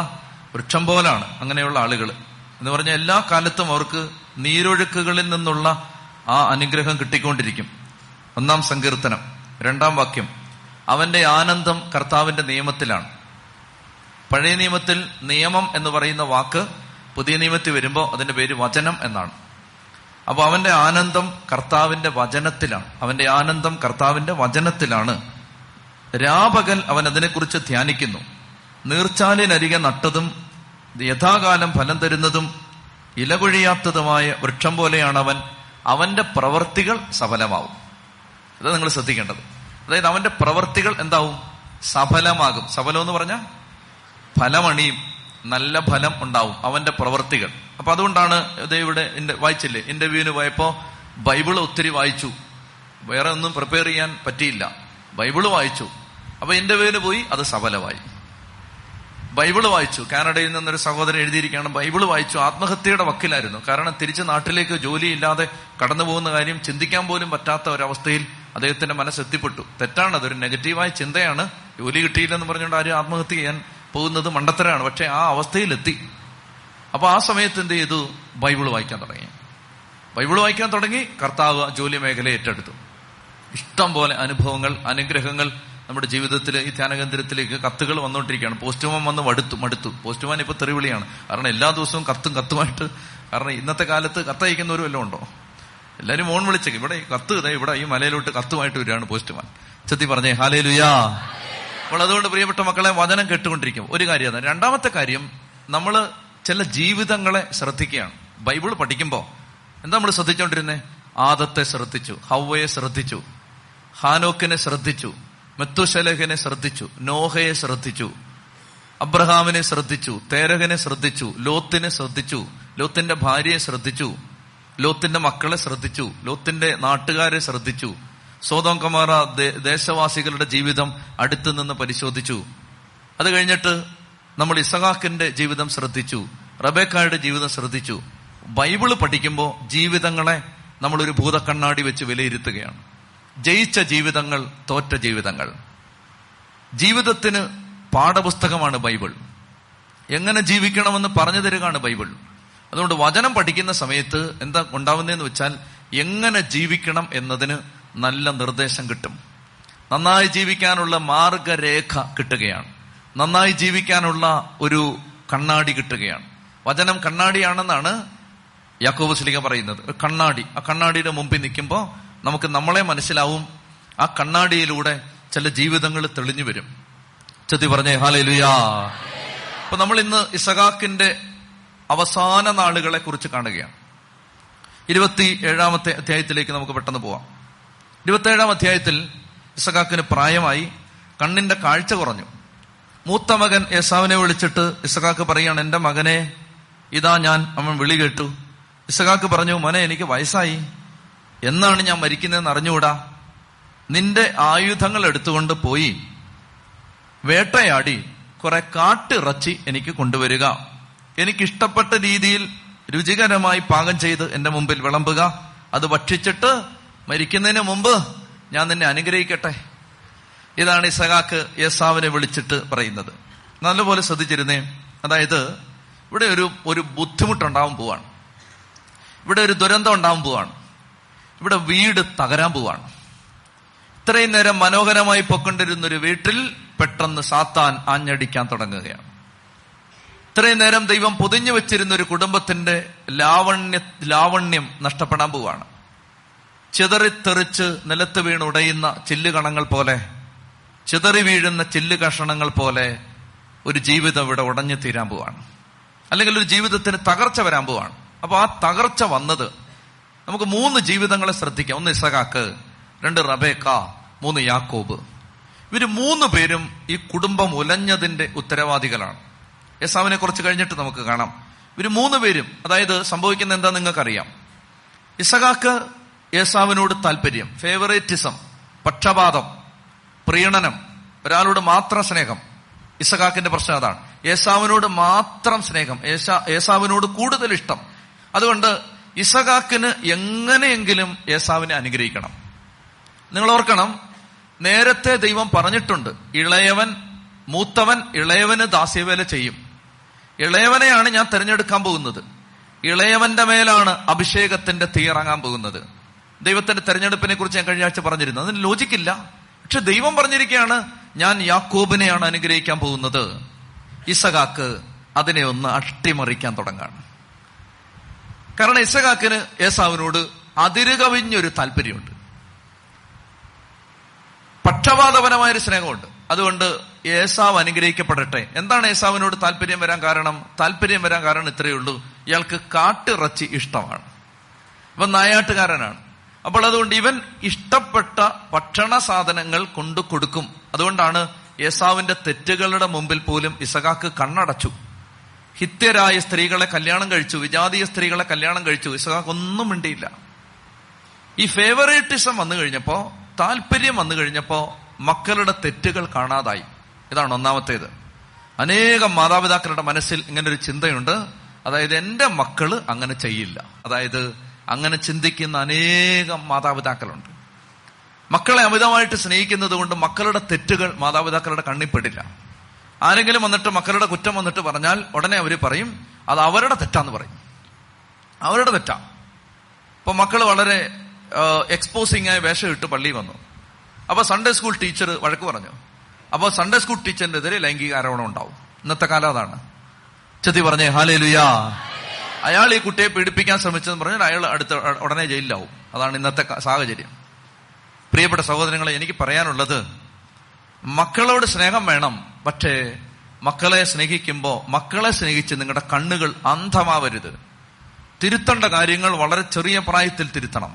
വൃക്ഷം പോലാണ് അങ്ങനെയുള്ള ആളുകൾ എന്ന് പറഞ്ഞാൽ എല്ലാ കാലത്തും അവർക്ക് നീരൊഴുക്കുകളിൽ നിന്നുള്ള ആ അനുഗ്രഹം കിട്ടിക്കൊണ്ടിരിക്കും. ഒന്നാം സങ്കീർത്തനം രണ്ടാം വാക്യം. അവന്റെ ആനന്ദം കർത്താവിന്റെ നിയമത്തിലാണ്. പഴയ നിയമത്തിൽ നിയമം എന്ന് പറയുന്ന വാക്ക് പുതിയ നിയമത്തിൽ വരുമ്പോൾ അതിന്റെ പേര് വചനം എന്നാണ്. അപ്പോൾ അവന്റെ ആനന്ദം കർത്താവിന്റെ വചനത്തിലാണ്. അവന്റെ ആനന്ദം കർത്താവിന്റെ വചനത്തിലാണ്. രാപകൽ അവൻ അതിനെക്കുറിച്ച് ധ്യാനിക്കുന്നു. നീർച്ചാലിനരികെ നട്ടതും യഥാകാലം ഫലം തരുന്നതും ഇലകൊഴിയാത്തതുമായ വൃക്ഷം പോലെയാണ് അവൻ. അവന്റെ പ്രവർത്തികൾ സഫലമാവും. അത് നിങ്ങൾ ശ്രദ്ധിക്കേണ്ടത്. അതായത് അവന്റെ പ്രവർത്തികൾ എന്താവും? സഫലമാകും. സഫലം എന്ന് പറഞ്ഞാൽ ഫലമണിയും നല്ല ഫലം ഉണ്ടാവും അവന്റെ പ്രവർത്തികൾ. അപ്പൊ അതുകൊണ്ടാണ് ഇവിടെ വായിച്ചില്ലേ? ഇന്റർവ്യൂവിന് പോയപ്പോ ബൈബിൾ ഒത്തിരി വായിച്ചു. വേറെ ഒന്നും പ്രിപ്പയർ ചെയ്യാൻ പറ്റിയില്ല. ബൈബിൾ വായിച്ചു. അപ്പൊ ഇന്റർവ്യൂവിന് പോയി അത് സഫലമായി. ബൈബിൾ വായിച്ചു. കാനഡയിൽ നിന്നൊരു സഹോദരൻ എഴുതിയിരിക്കുകയാണ് ബൈബിൾ വായിച്ചു. ആത്മഹത്യയുടെ വക്കിലായിരുന്നു. കാരണം തിരിച്ച് നാട്ടിലേക്ക് ജോലിയില്ലാതെ കടന്നു പോകുന്ന കാര്യം ചിന്തിക്കാൻ പോലും പറ്റാത്ത ഒരവസ്ഥയിൽ അദ്ദേഹത്തിന്റെ മനസ്സ് മനസ്സെത്തിപ്പെട്ടു തെറ്റാണ് അതൊരു നെഗറ്റീവായ ചിന്തയാണ്. ജോലി കിട്ടിയില്ലെന്ന് പറഞ്ഞുകൊണ്ട് ആരും ആത്മഹത്യ ചെയ്യാൻ പോകുന്നത് മണ്ടത്തരാണ്. പക്ഷെ ആ അവസ്ഥയിലെത്തി. അപ്പൊ ആ സമയത്ത് എന്ത് ചെയ്തു? ബൈബിൾ വായിക്കാൻ തുടങ്ങി. ബൈബിൾ വായിക്കാൻ തുടങ്ങി കർത്താവ് ജോലി മേഖല ഏറ്റെടുത്തു. ഇഷ്ടം പോലെ അനുഭവങ്ങൾ അനുഗ്രഹങ്ങൾ നമ്മുടെ ജീവിതത്തിൽ ഈ ധ്യാനകേന്ദ്രത്തിലേക്ക് കത്തുകൾ വന്നുകൊണ്ടിരിക്കുകയാണ്. പോസ്റ്റ്മാൻ വന്ന് മടുത്തു മടുത്തു. പോസ്റ്റ്മാൻ ഇപ്പൊ തെറിവിളിയാണ്. കാരണം എല്ലാ ദിവസവും കത്തും കത്തുമായിട്ട്. കാരണം ഇന്നത്തെ കാലത്ത് കത്തയക്കുന്നവരും എല്ലാം ഉണ്ടോ? എല്ലാരും ഫോൺ വിളിച്ചേക്ക് ഇവിടെ കത്ത് ഇവിടെ ഈ മലയിലോട്ട് കത്തുമായിട്ട് വരികയാണ് പോസ്റ്റ്മാൻ. ചെത്തി പറഞ്ഞേ ഹാലേ ലുയാ അപ്പോൾ അതുകൊണ്ട് പ്രിയപ്പെട്ട മക്കളെ വചനം കേട്ടുകൊണ്ടിരിക്കും. ഒരു കാര്യം അതാണ്. രണ്ടാമത്തെ കാര്യം നമ്മൾ ചില ജീവിതങ്ങളെ ശ്രദ്ധിക്കുകയാണ്. ബൈബിൾ പഠിക്കുമ്പോൾ എന്താ നമ്മൾ ശ്രദ്ധിച്ചുകൊണ്ടിരുന്നത് ആദത്തെ ശ്രദ്ധിച്ചു ഹവയെ ശ്രദ്ധിച്ചു ഹാനോക്കിനെ ശ്രദ്ധിച്ചു മെത്തുശലഹിനെ ശ്രദ്ധിച്ചു നോഹയെ ശ്രദ്ധിച്ചു അബ്രഹാമിനെ ശ്രദ്ധിച്ചു തേരകനെ ശ്രദ്ധിച്ചു ലോത്തിനെ ശ്രദ്ധിച്ചു ലോത്തിന്റെ ഭാര്യയെ ശ്രദ്ധിച്ചു ലോത്തിന്റെ മക്കളെ ശ്രദ്ധിച്ചു ലോത്തിന്റെ നാട്ടുകാരെ ശ്രദ്ധിച്ചു സോതോം കമാറ ദേശവാസികളുടെ ജീവിതം അടുത്തു നിന്ന് പരിശോധിച്ചു. അത് കഴിഞ്ഞിട്ട് നമ്മൾ ഇസഹാക്കിന്റെ ജീവിതം ശ്രദ്ധിച്ചു റബേക്കായുടെ ജീവിതം ശ്രദ്ധിച്ചു. ബൈബിൾ പഠിക്കുമ്പോൾ ജീവിതങ്ങളെ നമ്മളൊരു ഭൂതക്കണ്ണാടി വെച്ച് വിലയിരുത്തുകയാണ്. ജയിച്ച ജീവിതങ്ങൾ തോറ്റ ജീവിതങ്ങൾ. ജീവിതത്തിന് പാഠപുസ്തകമാണ് ബൈബിൾ. എങ്ങനെ ജീവിക്കണമെന്ന് പറഞ്ഞു തരികയാണ് ബൈബിൾ. അതുകൊണ്ട് വചനം പഠിക്കുന്ന സമയത്ത് എന്താ ഉണ്ടാവുന്നതെന്ന് വെച്ചാൽ എങ്ങനെ ജീവിക്കണം എന്നതിന് നല്ല നിർദ്ദേശം കിട്ടും. നന്നായി ജീവിക്കാനുള്ള മാർഗരേഖ കിട്ടുകയാണ്. നന്നായി ജീവിക്കാനുള്ള ഒരു കണ്ണാടി കിട്ടുകയാണ്. വചനം കണ്ണാടിയാണെന്നാണ് യാക്കോബ് സ്ലിക പറയുന്നത്. ഒരു കണ്ണാടി. ആ കണ്ണാടിയുടെ മുമ്പിൽ നിൽക്കുമ്പോൾ നമുക്ക് നമ്മളെ മനസ്സിലാവും. ആ കണ്ണാടിയിലൂടെ ചില ജീവിതങ്ങൾ തെളിഞ്ഞു വരും. ചെത്തി പറഞ്ഞേ ഹാലേ ലുയാ അപ്പൊ നമ്മൾ ഇന്ന് ഇസഹാക്കിന്റെ അവസാന നാളുകളെ കുറിച്ച് കാണുകയാണ്. ഇരുപത്തി ഏഴാമത്തെ അധ്യായത്തിലേക്ക് നമുക്ക് പെട്ടെന്ന് പോവാം. ഇരുപത്തേഴാം അധ്യായത്തിൽ ഇസഖാക്കിന് പ്രായമായി കണ്ണിന്റെ കാഴ്ച കുറഞ്ഞു. മൂത്ത മകൻ യേസാവിനെ വിളിച്ചിട്ട് ഇസഖാക്ക് പറയാണ് എന്റെ മകനെ ഇതാ ഞാൻ അവൻ വിളി കേട്ടു. ഇസഖാക്ക് പറഞ്ഞു മോനെ എനിക്ക് വയസ്സായി. എന്നാണ് ഞാൻ മരിക്കുന്നതെന്ന് അറിഞ്ഞുകൂടാ? നിന്റെ ആയുധങ്ങൾ എടുത്തുകൊണ്ട് പോയി. വേട്ടയാടി. കുറെ കാട്ടിറച്ചി എനിക്ക് കൊണ്ടുവരിക. എനിക്കിഷ്ടപ്പെട്ട രീതിയിൽ രുചികരമായി പാകം ചെയ്ത് എന്റെ മുമ്പിൽ വിളമ്പുക. അത് ഭക്ഷിച്ചിട്ട് മരിക്കുന്നതിന് മുമ്പ് ഞാൻ നിന്നെ അനുഗ്രഹിക്കട്ടെ. ഇതാണ് ഇസഹാക്ക് യേസാവിനെ വിളിച്ചിട്ട് പറയുന്നത്. നല്ലപോലെ ശ്രദ്ധിച്ചിരുന്നേ. അതായത് ഇവിടെ ഒരു ഒരു ബുദ്ധിമുട്ടുണ്ടാവാൻ പോവാണ്. ഇവിടെ ഒരു ദുരന്തം ഉണ്ടാവാൻ പോവാണ്. ഇവിടെ വീട് തകരാൻ പോവാണ്. ഇത്രയും നേരം മനോഹരമായി പൊക്കൊണ്ടിരുന്ന ഒരു വീട്ടിൽ പെട്ടെന്ന് സാത്താൻ ആഞ്ഞടിക്കാൻ തുടങ്ങുകയാണ്. ഇത്രയും നേരം ദൈവം പൊതിഞ്ഞു വെച്ചിരുന്ന ഒരു കുടുംബത്തിന്റെ ലാവണ്യ ലാവണ്യം നഷ്ടപ്പെടാൻ പോവുകയാണ് ചിതറിത്തെറിച്ച് നിലത്ത് വീണ് ഉടയുന്ന ചില്ലുകണങ്ങൾ പോലെ ചിതറി വീഴുന്ന ചില്ല് കഷണങ്ങൾ പോലെ ഒരു ജീവിതം ഇവിടെ ഉടഞ്ഞു തീരാൻ പോവാണ്. അല്ലെങ്കിൽ ഒരു ജീവിതത്തിന് തകർച്ച വരാൻ പോവാണ്. അപ്പൊ ആ തകർച്ച വന്നത് നമുക്ക് മൂന്ന് ജീവിതങ്ങളെ ശ്രദ്ധിക്കാം. ഒന്ന് ഇസഹാക്ക് രണ്ട് റബേക്ക മൂന്ന് യാക്കോബ്. ഇവർ മൂന്ന് പേരും ഈ കുടുംബം ഉലഞ്ഞതിന്റെ ഉത്തരവാദികളാണ്. യേസാവിനെ കുറച്ച് കഴിഞ്ഞിട്ട് നമുക്ക് കാണാം. ഇവർ മൂന്ന് പേരും അതായത് സംഭവിക്കുന്ന എന്താ നിങ്ങൾക്കറിയാം. ഇസഹാക്ക് യേസാവിനോട് താല്പര്യം ഫേവറേറ്റിസം പക്ഷപാതം പ്രീണനം ഒരാളോട് മാത്രം സ്നേഹം. ഇസഹാക്കിന്റെ പ്രശ്നം അതാണ്. യേസാവിനോട് മാത്രം സ്നേഹം യേസാവിനോട് കൂടുതൽ ഇഷ്ടം. അതുകൊണ്ട് ഇസഹാക്കിന് എങ്ങനെയെങ്കിലും യേസാവിനെ അനുഗ്രഹിക്കണം. നിങ്ങൾ ഓർക്കണം നേരത്തെ ദൈവം പറഞ്ഞിട്ടുണ്ട് ഇളയവൻ മൂത്തവൻ ഇളയവന് ദാസ്യവേല ചെയ്യും. ഇളയവനെയാണ് ഞാൻ തിരഞ്ഞെടുക്കാൻ പോകുന്നത്. ഇളയവന്റെ മേലാണ് അഭിഷേകത്തിന്റെ തീയിറങ്ങാൻ പോകുന്നത്. ദൈവത്തിന്റെ തെരഞ്ഞെടുപ്പിനെ കുറിച്ച് ഞാൻ കഴിഞ്ഞ ആഴ്ച പറഞ്ഞിരുന്നു. അതിന് ലോജിക്കില്ല പക്ഷെ ദൈവം പറഞ്ഞിരിക്കുകയാണ് ഞാൻ യാക്കോബിനെയാണ് അനുഗ്രഹിക്കാൻ പോകുന്നത്. ഇസഖാക്ക് അതിനെ ഒന്ന് അട്ടിമറിക്കാൻ തുടങ്ങാണ്. കാരണം ഇസഖാക്കിന് ഏസാവിനോട് അതിരുകവിഞ്ഞൊരു താല്പര്യമുണ്ട്. പക്ഷപാതപരമായൊരു സ്നേഹമുണ്ട്. അതുകൊണ്ട് ഏസാവ് അനുഗ്രഹിക്കപ്പെടട്ടെ. എന്താണ് ഏസാവിനോട് താല്പര്യം വരാൻ കാരണം? താല്പര്യം വരാൻ കാരണം ഇത്രയേ ഉള്ളൂ. ഇയാൾക്ക് കാട്ടിറച്ചി ഇഷ്ടമാണ്. ഇവൻ നായാട്ടുകാരനാണ്. അപ്പോൾ അതുകൊണ്ട് ഇവൻ ഇഷ്ടപ്പെട്ട ഭക്ഷണ സാധനങ്ങൾ കൊണ്ടു കൊടുക്കും. അതുകൊണ്ടാണ് ഏസാവിന്റെ തെറ്റുകളുടെ മുമ്പിൽ പോലും ഇസഹാക്ക് കണ്ണടച്ചു. ഹിത്യരായ സ്ത്രീകളെ കല്യാണം കഴിച്ചു. വിജാതീയ സ്ത്രീകളെ കല്യാണം കഴിച്ചു. ഇസഹാക്ക് ഒന്നും മിണ്ടിയില്ല. ഈ ഫേവറേറ്റിസം വന്നു കഴിഞ്ഞപ്പോ താല്പര്യം വന്നു കഴിഞ്ഞപ്പോ മക്കളുടെ തെറ്റുകൾ കാണാതായി. ഇതാണ് ഒന്നാമത്തേത്. അനേകം മാതാപിതാക്കളുടെ മനസ്സിൽ ഇങ്ങനെ ഒരു ചിന്തയുണ്ട്. അതായത് എന്റെ മക്കൾ അങ്ങനെ ചെയ്യില്ല. അതായത് അങ്ങനെ ചിന്തിക്കുന്ന അനേകം മാതാപിതാക്കളുണ്ട്. മക്കളെ അമിതമായിട്ട് സ്നേഹിക്കുന്നത് കൊണ്ട് മക്കളുടെ തെറ്റുകൾ മാതാപിതാക്കളുടെ കണ്ണിപ്പെടില്ല ആരെങ്കിലും വന്നിട്ട് മക്കളുടെ കുറ്റം വന്നിട്ട് പറഞ്ഞാൽ ഉടനെ അവർ പറയും അത് അവരുടെ തെറ്റാന്ന് പറയും. അവരുടെ തെറ്റാ. ഇപ്പൊ മക്കൾ വളരെ എക്സ്പോസിംഗ് ആയ വേഷം ഇട്ട് പള്ളിയിൽ വന്നു. അപ്പൊ സൺഡേ സ്കൂൾ ടീച്ചർ വഴക്ക് പറഞ്ഞു. അപ്പോൾ സൺഡേ സ്കൂൾ ടീച്ചറിന്റെ എതിരെ ലൈംഗിക ആരോപണം ഉണ്ടാവും. ഇന്നത്തെ കാലം അതാണ്. ചെത്തി പറഞ്ഞേ ഹാലേ ലുയാ അയാൾ ഈ കുട്ടിയെ പീഡിപ്പിക്കാൻ ശ്രമിച്ചെന്ന് പറഞ്ഞാൽ അയാൾ അടുത്ത ഉടനെ ജയിലിലാവും. അതാണ് ഇന്നത്തെ സാഹചര്യം. പ്രിയപ്പെട്ട സഹോദരങ്ങളെ എനിക്ക് പറയാനുള്ളത് മക്കളോട് സ്നേഹം വേണം. പക്ഷേ മക്കളെ സ്നേഹിക്കുമ്പോൾ മക്കളെ സ്നേഹിച്ച് നിങ്ങളുടെ കണ്ണുകൾ അന്ധമാവരുത്. തിരുത്തേണ്ട കാര്യങ്ങൾ വളരെ ചെറിയ പ്രായത്തിൽ തിരുത്തണം.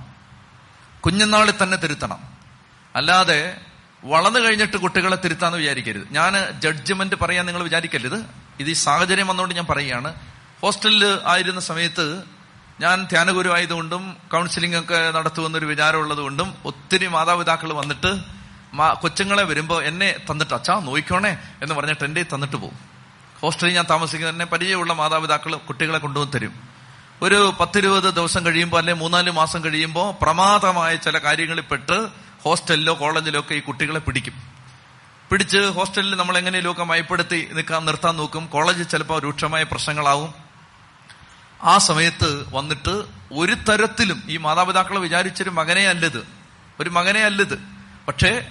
കുഞ്ഞുനാളിൽ തന്നെ തിരുത്തണം. അല്ലാതെ വളർന്നു കഴിഞ്ഞിട്ട് കുട്ടികളെ തിരുത്താന്ന് വിചാരിക്കരുത്. ഞാൻ ജഡ്ജ്മെന്റ് പറയാൻ നിങ്ങൾ വിചാരിക്കരുത്. ഇത് ഈ സാഹചര്യം വന്നുകൊണ്ട് ഞാൻ പറയുകയാണ്. ഹോസ്റ്റലിൽ ആയിരുന്ന സമയത്ത് ഞാൻ ധ്യാനഗുരു ആയതുകൊണ്ടും കൗൺസിലിംഗ് ഒക്കെ നടത്തുമെന്നൊരു വിചാരമുള്ളതുകൊണ്ടും ഒത്തിരി മാതാപിതാക്കൾ വന്നിട്ട് കൊച്ചുങ്ങളെ വരുമ്പോൾ എന്നെ തന്നിട്ട് അച്ഛാ നോയിക്കോണേ എന്ന് പറഞ്ഞിട്ട് എന്റെ തന്നിട്ട് പോകും. ഹോസ്റ്റലിൽ ഞാൻ താമസിക്കുന്ന എന്നെ പരിചയമുള്ള മാതാപിതാക്കൾ കുട്ടികളെ കൊണ്ടുവന്ന് തരും. ഒരു പത്തിരുപത് ദിവസം കഴിയുമ്പോൾ അല്ലെ മൂന്നാൽ മാസം കഴിയുമ്പോൾ പ്രമാദമായ ചില കാര്യങ്ങളിൽപ്പെട്ട് പെട്ട് ഹോസ്റ്റലിലോ കോളേജിലോ ഒക്കെ ഈ കുട്ടികളെ പിടിക്കും. പിടിച്ച് ഹോസ്റ്റലിൽ നമ്മൾ എങ്ങനെയൊക്കെ മയപ്പെടുത്തി നിൽക്കാൻ നിർത്താൻ നോക്കും കോളേജിൽ ചിലപ്പോൾ രൂക്ഷമായ പ്രശ്നങ്ങളാവും. ആ സമയത്ത് വന്നിട്ട് ഒരു തരത്തിലും ഈ മാതാപിതാക്കൾ വിചാരിച്ചൊരു മകനെ അല്ലത്. ഒരു മകനെ അല്ലത്. പക്ഷേ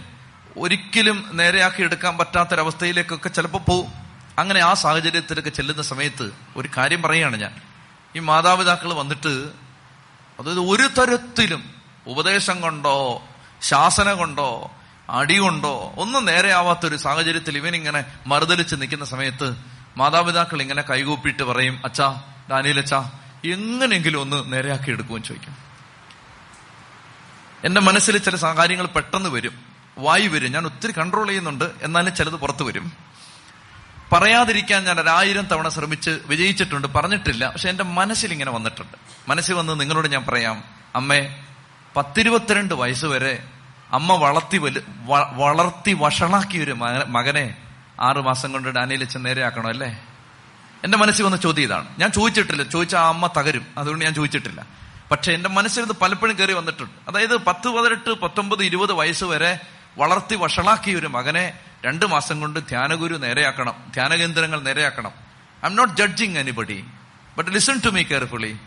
ഒരിക്കലും നേരെയാക്കി എടുക്കാൻ പറ്റാത്തൊരവസ്ഥയിലേക്കൊക്കെ ചിലപ്പോൾ പോവും. അങ്ങനെ ആ സാഹചര്യത്തിലൊക്കെ ചെല്ലുന്ന സമയത്ത് ഒരു കാര്യം പറയുകയാണ് ഞാൻ. ഈ മാതാപിതാക്കൾ വന്നിട്ട് അതായത് ഒരു തരത്തിലും ഉപദേശം കൊണ്ടോ ശാസന കൊണ്ടോ അടി കൊണ്ടോ ഒന്നും നേരെയാവാത്തൊരു സാഹചര്യത്തിൽ ഇവനിങ്ങനെ മറുതലിച്ച് നിൽക്കുന്ന സമയത്ത് മാതാപിതാക്കൾ ഇങ്ങനെ കൈകൂപ്പിയിട്ട് പറയും അച്ഛാ അച്ചാ എങ്ങനെയെങ്കിലും ഒന്ന് നേരെയാക്കി എടുക്കുമെന്ന് ചോദിക്കും. എന്റെ മനസ്സിൽ ചില കാര്യങ്ങൾ പെട്ടെന്ന് വരും. വായി വരും. ഞാൻ ഒത്തിരി കൺട്രോൾ ചെയ്യുന്നുണ്ട്. എന്നാലും ചിലത് പുറത്തു വരും. പറയാതിരിക്കാൻ ഞാൻ ഒരായിരം തവണ ശ്രമിച്ച് വിജയിച്ചിട്ടുണ്ട്. പറഞ്ഞിട്ടില്ല. പക്ഷെ എന്റെ മനസ്സിൽ ഇങ്ങനെ വന്നിട്ടുണ്ട്. മനസ്സിൽ വന്ന് നിങ്ങളോട് ഞാൻ പറയാം അമ്മേ പത്തിരുപത്തിരണ്ട് വയസ്സ് വരെ അമ്മ വളർത്തി വലു വളർത്തി വഷളാക്കിയ ഒരു മകനെ ആറുമാസം കൊണ്ട് ഡാനിയിലച്ച് നേരെയാക്കണോ അല്ലേ? എന്റെ മനസ്സിൽ വന്ന ചോദ്യം ഇതാണ്. ഞാൻ ചോദിച്ചിട്ടില്ല. ചോദിച്ച ആ അമ്മ തകരും. അതുകൊണ്ട് ഞാൻ ചോദിച്ചിട്ടില്ല. പക്ഷെ എന്റെ മനസ്സിൽ ഇത് പലപ്പോഴും കയറി വന്നിട്ടുണ്ട്. അതായത് പത്ത് പതിനെട്ട് പത്തൊമ്പത് ഇരുപത് വയസ്സ് വരെ വളർത്തി വഷളാക്കിയ ഒരു മകനെ രണ്ടു മാസം കൊണ്ട് ധ്യാനഗുരു നേരെയാക്കണം. ധ്യാനകേന്ദ്രങ്ങൾ നേരെയാക്കണം. I am not judging anybody but listen to me carefully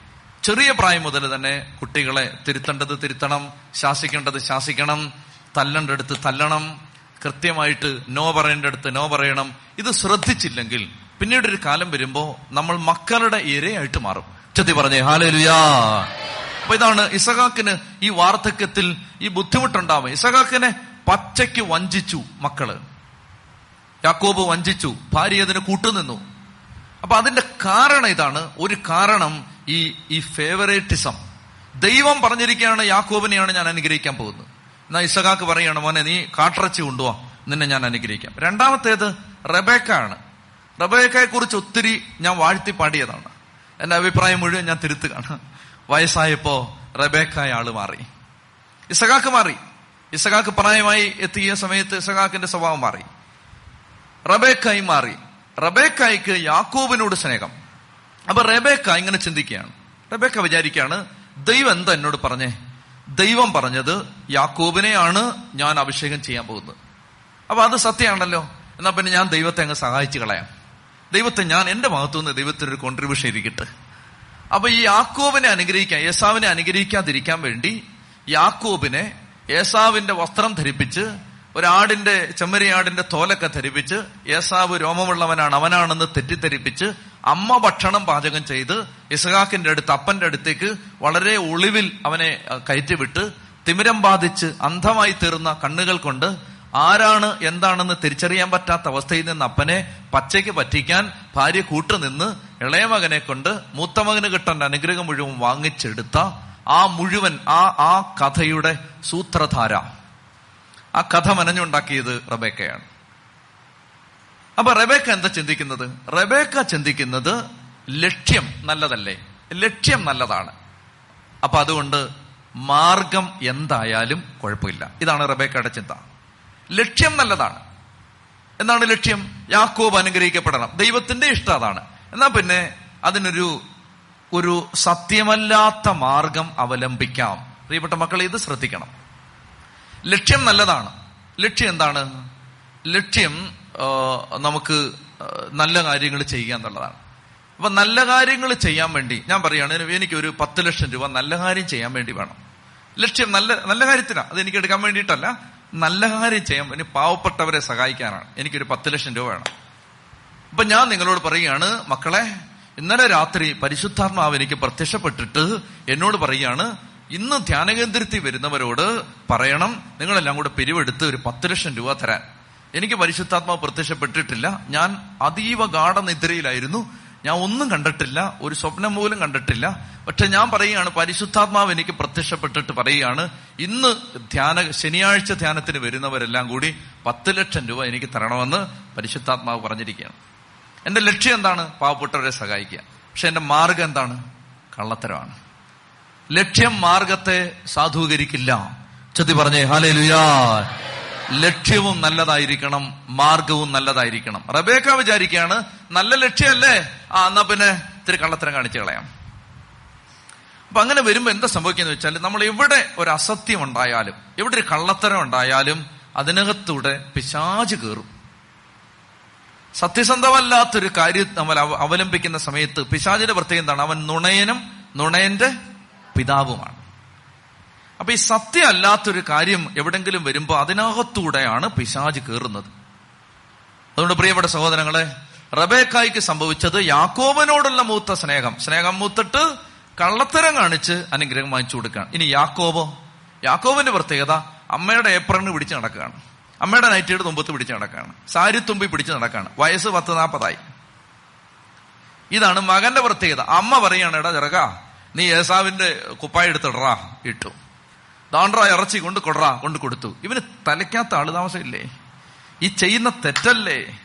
ചെറിയ പ്രായം മുതൽ തന്നെ കുട്ടികളെ തിരുത്തേണ്ടത് തിരുത്തണം ശാസിക്കേണ്ടത് ശാസിക്കണം തല്ലേണ്ടടുത്ത് തല്ലണം കൃത്യമായിട്ട് നോ പറയേണ്ടടുത്ത് നോ പറയണം. ഇത് ശ്രദ്ധിച്ചില്ലെങ്കിൽ പിന്നീട് ഒരു കാലം വരുമ്പോ നമ്മൾ മക്കളുടെ ഇരയായിട്ട് മാറും. ചെത്തി പറഞ്ഞേ ഹാലലുയാ. അപ്പൊ ഇതാണ് ഇസഹാക്കിന് ഈ വാർദ്ധക്യത്തിൽ ഈ ബുദ്ധിമുട്ടുണ്ടാവും ഇസഹാക്കിനെ പച്ചയ്ക്ക് വഞ്ചിച്ചു മക്കൾ. യാക്കോബ് വഞ്ചിച്ചു ഭാര്യ അതിന് കൂട്ടുനിന്നു. അപ്പൊ അതിന്റെ കാരണം ഇതാണ്. ഒരു കാരണം ഈ ഈ ഫേവറേറ്റിസം. ദൈവം പറഞ്ഞിരിക്കുകയാണ് യാക്കോബിനെയാണ് ഞാൻ അനുഗ്രഹിക്കാൻ പോകുന്നത്. എന്നാ ഇസഖാക്ക് പറയാണ് മോനെ നീ കാട്ടിറച്ചി കൊണ്ടുപോവാ നിന്നെ ഞാൻ അനുഗ്രഹിക്കാം. രണ്ടാമത്തേത് റബേക്ക ആണ് റബേക്കയെ കുറിച്ച് ഒത്തിരി ഞാൻ വാഴ്ത്തി പാടിയതാണ് എന്റെ അഭിപ്രായം മുഴുവൻ ഞാൻ തിരുത്തുകയാണ്. വയസ്സായപ്പോ റബേക്കായ ആൾ മാറി. ഇസഖാക്ക് മാറി. ഇസഖാക്ക് പ്രായമായി എത്തിയ സമയത്ത് ഇസഖാക്കിന്റെ സ്വഭാവം മാറി. റബേക്കായി മാറി. റബേക്കായ്ക്ക് യാക്കോബിനോട് സ്നേഹം. അപ്പൊ റബേക്ക ഇങ്ങനെ ചിന്തിക്കുകയാണ്. റബേക്ക വിചാരിക്കുകയാണ് ദൈവം എന്താ എന്നോട് പറഞ്ഞേ? ദൈവം പറഞ്ഞത് യാക്കോബിനെയാണ് ഞാൻ അഭിഷേകം ചെയ്യാൻ പോകുന്നത്. അപ്പൊ അത് സത്യമാണല്ലോ. എന്നാ പിന്നെ ഞാൻ ദൈവത്തെ അങ്ങ് സഹായിച്ചു കളയാം. ദൈവത്തെ ഞാൻ എന്റെ ഭാഗത്തു നിന്ന് ദൈവത്തിന് ഒരു കോൺട്രിബ്യൂഷൻ ഇരിക്കട്ടെ. അപ്പൊ ഈ യാക്കോബിനെ അനുഗ്രഹിക്കാൻ യേസാവിനെ അനുഗ്രഹിക്കാതിരിക്കാൻ വേണ്ടി യാക്കോബിനെ യേസാവിന്റെ വസ്ത്രം ധരിപ്പിച്ച് ഒരാടിന്റെ ചെമ്മരിയാടിന്റെ തോലൊക്കെ ധരിപ്പിച്ച് ഏസാവ് രോമമുള്ളവനാണ് അവനാണെന്ന് തെറ്റിദ്ധരിപ്പിച്ച് അമ്മ ഭക്ഷണം പാചകം ചെയ്ത് ഇസഹാക്കിന്റെ അടുത്ത് അപ്പന്റെ അടുത്തേക്ക് വളരെ ഒളിവിൽ അവനെ കയറ്റിവിട്ട് തിമിരം ബാധിച്ച് അന്ധമായി തീർന്ന കണ്ണുകൾ കൊണ്ട് ആരാണ് എന്താണെന്ന് തിരിച്ചറിയാൻ പറ്റാത്ത അവസ്ഥയിൽ നിന്ന് അപ്പനെ പച്ചയ്ക്ക് പറ്റിക്കാൻ ഭാര്യ കൂട്ടുനിന്ന് ഇളയ മകനെ കൊണ്ട് മൂത്തമകന് കിട്ടേണ്ട അനുഗ്രഹം മുഴുവൻ വാങ്ങിച്ചെടുത്ത ആ മുഴുവൻ ആ ആ കഥയുടെ സൂത്രധാര. ആ കഥ മനഞ്ഞുണ്ടാക്കിയത് റബേക്കയാണ്. അപ്പൊ റബേക്ക എന്താ ചിന്തിക്കുന്നത്? റബേക്ക ചിന്തിക്കുന്നത് ലക്ഷ്യം നല്ലതല്ലേ? ലക്ഷ്യം നല്ലതാണ്. അപ്പൊ അതുകൊണ്ട് മാർഗം എന്തായാലും കുഴപ്പമില്ല. ഇതാണ് റബേക്കയുടെ ചിന്ത. ലക്ഷ്യം നല്ലതാണ്. എന്താണ് ലക്ഷ്യം? യാക്കോബ് അനുഗ്രഹിക്കപ്പെടണം. ദൈവത്തിന്റെ ഇഷ്ടം അതാണ്. എന്നാ പിന്നെ അതിനൊരു ഒരു സത്യമല്ലാത്ത മാർഗം അവലംബിക്കാം. പ്രിയപ്പെട്ട മക്കളെ ഇത് ശ്രദ്ധിക്കണം. ലക്ഷ്യം നല്ലതാണ്. ലക്ഷ്യം എന്താണ്? ലക്ഷ്യം നമുക്ക് നല്ല കാര്യങ്ങൾ ചെയ്യുക എന്നുള്ളതാണ്. അപ്പൊ നല്ല കാര്യങ്ങൾ ചെയ്യാൻ വേണ്ടി ഞാൻ പറയുകയാണ് എനിക്ക് ഒരു പത്ത് ലക്ഷം രൂപ നല്ല കാര്യം ചെയ്യാൻ വേണ്ടി വേണം. ലക്ഷ്യം നല്ല നല്ല കാര്യത്തിനാണ് അത് എനിക്ക് എടുക്കാൻ വേണ്ടിയിട്ടല്ല. നല്ല കാര്യം ചെയ്യാൻ വേണ്ടി പാവപ്പെട്ടവരെ സഹായിക്കാനാണ്. എനിക്കൊരു പത്ത് ലക്ഷം രൂപ വേണം. അപ്പൊ ഞാൻ നിങ്ങളോട് പറയുകയാണ് മക്കളെ ഇന്നലെ രാത്രി പരിശുദ്ധാത്മാവ് എനിക്ക് പ്രത്യക്ഷപ്പെട്ടിട്ട് എന്നോട് പറയുകയാണ് ഇന്ന് ധ്യാനകേന്ദ്രത്തിൽ വരുന്നവരോട് പറയണം നിങ്ങളെല്ലാം കൂടെ പിരിവെടുത്ത് ഒരു പത്ത് ലക്ഷം രൂപ തരാൻ. എനിക്ക് പരിശുദ്ധാത്മാവ് പ്രത്യക്ഷപ്പെട്ടിട്ടില്ല. ഞാൻ അതീവ ഗാഠനിദ്രയിലായിരുന്നു ഞാൻ ഒന്നും കണ്ടിട്ടില്ല ഒരു സ്വപ്നം പോലും കണ്ടിട്ടില്ല. പക്ഷെ ഞാൻ പറയുകയാണ് പരിശുദ്ധാത്മാവ് എനിക്ക് പ്രത്യക്ഷപ്പെട്ടിട്ട് പറയുകയാണ് ഇന്ന് ധ്യാന ശനിയാഴ്ച ധ്യാനത്തിന് വരുന്നവരെല്ലാം കൂടി പത്ത് ലക്ഷം രൂപ എനിക്ക് തരണമെന്ന് പരിശുദ്ധാത്മാവ് പറഞ്ഞിരിക്കുകയാണ്. എന്റെ ലക്ഷ്യം എന്താണ്? പാവപ്പെട്ടവരെ സഹായിക്കുക. പക്ഷെ എന്റെ മാർഗം എന്താണ്? കള്ളത്തരമാണ്. ലക്ഷ്യം മാർഗത്തെ സാധൂകരിക്കില്ല. ചെത്തി പറഞ്ഞേ ഹാലേ ലുയാ ലക്ഷ്യവും നല്ലതായിരിക്കണം മാർഗവും നല്ലതായിരിക്കണം. റബേക്ക വിചാരിക്കുകയാണ് നല്ല ലക്ഷ്യമല്ലേ? ആ എന്നാ പിന്നെ ഇത്തിരി കള്ളത്തരം കാണിച്ചു കളയാം. അപ്പൊ അങ്ങനെ വരുമ്പോ എന്താ സംഭവിക്കുന്ന വെച്ചാൽ നമ്മൾ എവിടെ ഒരു അസത്യം ഉണ്ടായാലും എവിടെ ഒരു കള്ളത്തരം ഉണ്ടായാലും അതിനകത്തൂടെ പിശാജ് കയറും സത്യസന്ധമല്ലാത്തൊരു കാര്യം നമ്മൾ അവലംബിക്കുന്ന സമയത്ത് പിശാജിന്റെ പ്രത്യേകം എന്താണ്? അവൻ നുണയനും നുണയന്റെ പിതാവുമാണ്. അപ്പൊ ഈ സത്യമല്ലാത്തൊരു കാര്യം എവിടെങ്കിലും വരുമ്പോൾ അതിനകത്തൂടെയാണ് പിശാജ് കയറുന്നത് അതുകൊണ്ട് പ്രിയപ്പെട്ട സഹോദരങ്ങളെ റബേക്കായ്ക്ക് സംഭവിച്ചത് യാക്കോബനോടുള്ള മൂത്ത സ്നേഹം. സ്നേഹം മൂത്തിട്ട് കള്ളത്തരം കാണിച്ച് അനുഗ്രഹം വാങ്ങിച്ചു കൊടുക്കുകയാണ്. ഇനി യാക്കോബോ? യാക്കോബിന്റെ പ്രത്യേകത അമ്മയുടെ ഏപ്രണ് പിടിച്ച് നടക്കുകയാണ്. അമ്മയുടെ നൈറ്റിയുടെ തുമ്പത്ത് പിടിച്ച് നടക്കുകയാണ്. സാരി തുമ്പി പിടിച്ച് നടക്കുകയാണ്. വയസ്സ് പത്ത് നാൽപ്പതായി ഇതാണ് മകന്റെ പ്രത്യേകത. അമ്മ പറയാണ് എടാ ചെറുക നീ ഏസാവിന്റെ കുപ്പായ എടുത്തിടറാ ഇട്ടു. ദാണ്ട്ര ഇറച്ചി കൊണ്ട് കൊടറാ കൊണ്ട് കൊടുത്തു. ഇവന് തലയ്ക്കാത്ത ആൾ താമസമില്ലേ? ഈ ചെയ്യുന്ന തെറ്റല്ലേ?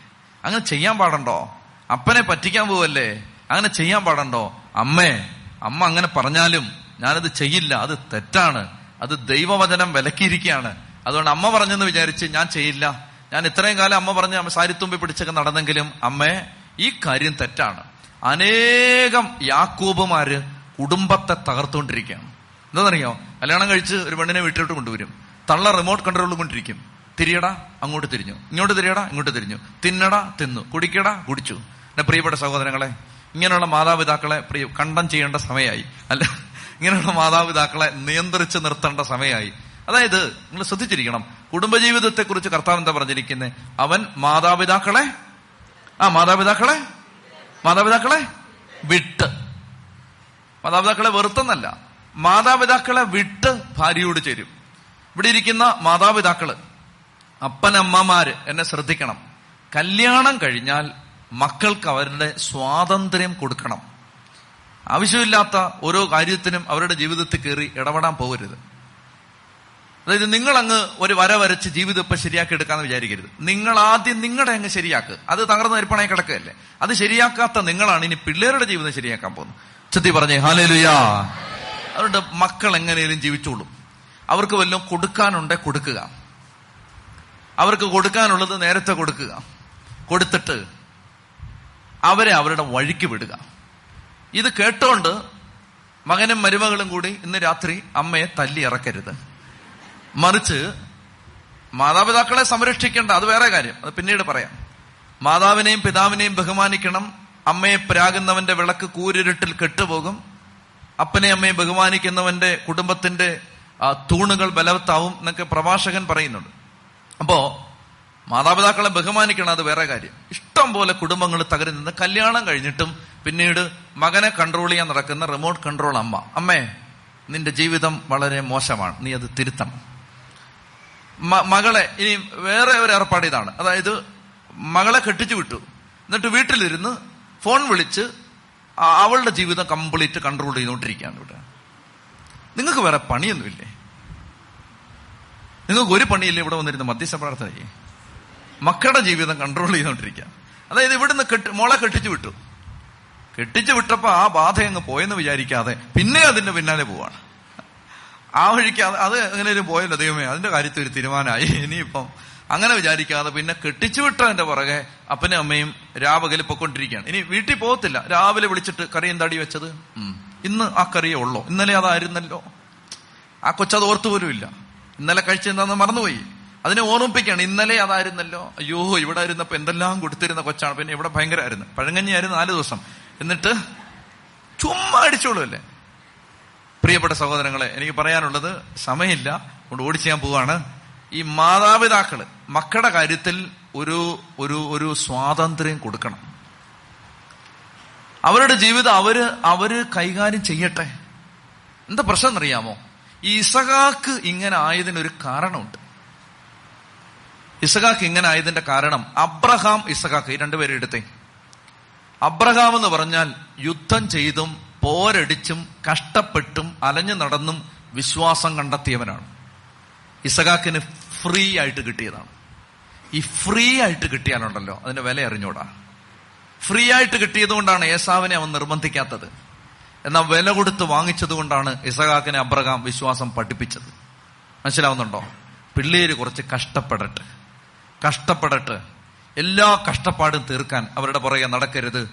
അങ്ങനെ ചെയ്യാൻ പാടണ്ടോ? അപ്പനെ പറ്റിക്കാൻ പോവല്ലേ? അങ്ങനെ ചെയ്യാൻ പാടണ്ടോ? അമ്മേ അമ്മ അങ്ങനെ പറഞ്ഞാലും ഞാനത് ചെയ്യില്ല അത് തെറ്റാണ്. അത് ദൈവവചനം വിലക്കിയിരിക്കുകയാണ്. അതുകൊണ്ട് അമ്മ പറഞ്ഞെന്ന് വിചാരിച്ച് ഞാൻ ചെയ്യില്ല. ഞാൻ ഇത്രയും കാലം അമ്മ പറഞ്ഞ സാരിത്തുമ്പി പിടിച്ചൊക്കെ നടന്നെങ്കിലും അമ്മേ ഈ കാര്യം തെറ്റാണ്. അനേകം യാക്കൂബുമാര് കുടുംബത്തെ തകർത്തുകൊണ്ടിരിക്കുകയാണ്. എന്താണെന്നറിയോ? കല്യാണം കഴിച്ച് ഒരു പെണ്ണിനെ വീട്ടിലോട്ട് കൊണ്ടുവരും. തള്ള റിമോട്ട് കൺട്രോളിൽ കൊണ്ടിരിക്കും. തിരിയടാ അങ്ങോട്ട് തിരിഞ്ഞു. ഇങ്ങോട്ട് തിരിയടാ ഇങ്ങോട്ട് തിരിഞ്ഞു. തിന്നടാ തിന്നു. കുടിക്കടാ കുടിച്ചു. എന്നെ പ്രിയപ്പെട്ട സഹോദരങ്ങളെ ഇങ്ങനെയുള്ള മാതാപിതാക്കളെ പ്രിയ കണ്ടം ചെയ്യേണ്ട സമയമായി. അല്ല ഇങ്ങനെയുള്ള മാതാപിതാക്കളെ നിയന്ത്രിച്ച് നിർത്തേണ്ട സമയമായി. അതായത് നിങ്ങൾ ശ്രദ്ധിച്ചിരിക്കണം. കുടുംബജീവിതത്തെ കുറിച്ച് കർത്താവ് എന്താ പറഞ്ഞിരിക്കുന്നത് അവൻ മാതാപിതാക്കളെ ആ മാതാപിതാക്കളെ മാതാപിതാക്കളെ വിട്ട്. മാതാപിതാക്കളെ വെറുത്തെന്നല്ല. മാതാപിതാക്കളെ വിട്ട് ഭാര്യയോട് ചേരും. ഇവിടെ ഇരിക്കുന്ന മാതാപിതാക്കൾ അപ്പനമ്മമാര് എന്നെ ശ്രദ്ധിക്കണം. കല്യാണം കഴിഞ്ഞാൽ മക്കൾക്ക് അവരുടെ സ്വാതന്ത്ര്യം കൊടുക്കണം. ആവശ്യമില്ലാത്ത ഓരോ കാര്യത്തിനും അവരുടെ ജീവിതത്തിൽ കയറി ഇടപെടാൻ പോകരുത്. അതായത് നിങ്ങൾ അങ്ങ് ഒരു വര വരച്ച് ജീവിതം ഇപ്പൊ ശരിയാക്കി എടുക്കാന്ന് വിചാരിക്കരുത്. നിങ്ങൾ ആദ്യം നിങ്ങളുടെ അങ്ങ് ശരിയാക്ക്. അത് തകർന്ന നിരപ്പണായി കിടക്കുകയല്ലേ? അത് ശരിയാക്കാത്ത നിങ്ങളാണ് ഇനി പിള്ളേരുടെ ജീവിതം ശരിയാക്കാൻ പോകുന്നത്. ചെത്തി പറഞ്ഞേ ഹാലേലുയാ. അതുകൊണ്ട് മക്കൾ എങ്ങനെയും ജീവിച്ചോളും. അവർക്ക് വല്ലതും കൊടുക്കാനുണ്ടെ കൊടുക്കുക. അവർക്ക് കൊടുക്കാനുള്ളത് നേരത്തെ കൊടുക്കുക. കൊടുത്തിട്ട് അവരെ അവരുടെ വഴിക്ക് വിടുക. ഇത് കേട്ടോണ്ട് മകനും മരുമകളും കൂടി ഇന്ന് രാത്രി അമ്മയെ തല്ലി ഇറക്കരുത്. മറിച്ച് മാതാപിതാക്കളെ സംരക്ഷിക്കേണ്ട അത് വേറെ കാര്യം. അത് പിന്നീട് പറയാം. മാതാവിനെയും പിതാവിനെയും ബഹുമാനിക്കണം അമ്മയെ പ്രാകുന്നവന്റെ വിളക്ക് കൂരിരുട്ടിൽ കെട്ടുപോകും. അപ്പനെ അമ്മയെ ബഹുമാനിക്കുന്നവന്റെ കുടുംബത്തിന്റെ തൂണുകൾ ബലവത്താവും എന്നൊക്കെ പ്രഭാഷകൻ പറയുന്നുണ്ട്. അപ്പോ മാതാപിതാക്കളെ ബഹുമാനിക്കണം അത് വേറെ കാര്യം. ഇഷ്ടം പോലെ കുടുംബങ്ങൾ തകരുന്നത് കല്യാണം കഴിഞ്ഞിട്ടും പിന്നീട് മകനെ കൺട്രോൾ ചെയ്യാൻ നടക്കുന്ന റിമോട്ട് കൺട്രോൾ അമ്മ. അമ്മേ നിന്റെ ജീവിതം വളരെ മോശമാണ്. നീ അത് തിരുത്തണം. മകളെ ഇനി വേറെ ഒരു ഏർപ്പാട് ഇതാണ്. അതായത് മകളെ കെട്ടിച്ചു വിട്ടു. എന്നിട്ട് വീട്ടിലിരുന്ന് ഫോൺ വിളിച്ച് അവളുടെ ജീവിതം കംപ്ലീറ്റ് കൺട്രോൾ ചെയ്തുകൊണ്ടിരിക്കുകയാണ് ഇവിടെ. നിങ്ങൾക്ക് വേറെ പണിയൊന്നുമില്ലേ? നിങ്ങൾക്ക് ഒരു പണിയില്ലേ ഇവിടെ വന്നിരുന്ന മധ്യസ്ഥ പ്രാർത്ഥനയെ മക്കളുടെ ജീവിതം കൺട്രോൾ ചെയ്തുകൊണ്ടിരിക്കുക അതായത് ഇവിടുന്ന് കെട്ടി മോളെ കെട്ടിച്ചു വിട്ടു. കെട്ടിച്ചു വിട്ടപ്പോൾ ആ ബാധ അങ്ങ് പോയെന്ന് വിചാരിക്കാതെ പിന്നെ അതിന്റെ പിന്നാലെ പോവാണ്. ആ വഴിക്ക് അത് അത് എങ്ങനെയും പോയല്ലോ ദൈവമേ അതിന്റെ കാര്യത്തിൽ ഒരു തീരുമാനമായി. ഇനിയിപ്പം അങ്ങനെ വിചാരിക്കാതെ പിന്നെ കെട്ടിച്ചു വിട്ടതിന്റെ പുറകെ അപ്പനും അമ്മയും രാവകൽ പൊക്കൊണ്ടിരിക്കുകയാണ് ഇനി വീട്ടിൽ പോകത്തില്ല. രാവിലെ വിളിച്ചിട്ട് കറി എന്താടി വെച്ചത്? ഇന്ന് ആ കറിയേ ഉള്ളോ. ഇന്നലെ അതായിരുന്നല്ലോ. ആ കൊച്ചത് ഓർത്തു പോലുമില്ല ഇന്നലെ കഴിച്ചെന്താന്ന് മറന്നുപോയി. അതിനെ ഓർമ്മിപ്പിക്കുകയാണ്. ഇന്നലെ അതായിരുന്നല്ലോ. അയ്യോ ഇവിടെ ഇരുന്നപ്പോ എന്തെല്ലാം കൊടുത്തിരുന്ന കൊച്ചാണ്. പിന്നെ ഇവിടെ ഭയങ്കരമായിരുന്നു പഴങ്കഞ്ഞിയായിരുന്നു നാല് ദിവസം. എന്നിട്ട് ചുമ്മാ അടിച്ചോളൂ അല്ലേ പ്രിയപ്പെട്ട സഹോദരങ്ങളെ എനിക്ക് പറയാനുള്ളത് സമയമില്ല. അതുകൊണ്ട് ഓടിച്ച് ഞാൻ പോവാണ്. ഈ മാതാപിതാക്കൾ മക്കളുടെ കാര്യത്തിൽ ഒരു ഒരു ഒരു സ്വാതന്ത്ര്യം കൊടുക്കണം. അവരുടെ ജീവിതം അവർ അവർ കൈകാര്യം ചെയ്യട്ടെ? എന്താ പ്രശ്നം അറിയാമോ ഈ ഇസഹാക്ക് ഇങ്ങനെ ആയതിനൊരു കാരണമുണ്ട്. ഇസഹാക്ക് ഇങ്ങനെ ആയതിന്റെ കാരണം അബ്രഹാം ഇസഹാക്ക്. ഈ രണ്ടുപേരും എടുത്തേ. അബ്രഹാം എന്ന് പറഞ്ഞാൽ യുദ്ധം ചെയ്തും പോരടിച്ചും കഷ്ടപ്പെട്ടും അലഞ്ഞു നടന്നും വിശ്വാസം കണ്ടെത്തിയവനാണ്. ഇസഹാക്കിന് ഫ്രീ ആയിട്ട് കിട്ടിയതാണ്. ഈ ഫ്രീ ആയിട്ട് കിട്ടിയാലുണ്ടല്ലോ അതിന്റെ വില അറിഞ്ഞൂടാ. ഫ്രീ ആയിട്ട് കിട്ടിയത് കൊണ്ടാണ് ഏസാവിനെ അവൻ നിർബന്ധിക്കാത്തത്. എന്നാൽ വില കൊടുത്ത് വാങ്ങിച്ചത് കൊണ്ടാണ് ഇസഹാക്കിനെ അബ്രഹാം വിശ്വാസം പഠിപ്പിച്ചത്. മനസ്സിലാവുന്നുണ്ടോ? പിള്ളേര് കുറച്ച് കഷ്ടപ്പെടട്ടെ. കഷ്ടപ്പെടട്ടെ. എല്ലാ കഷ്ടപ്പാടും തീർക്കാൻ അവരുടെ പുറകെ നടക്കരുത്.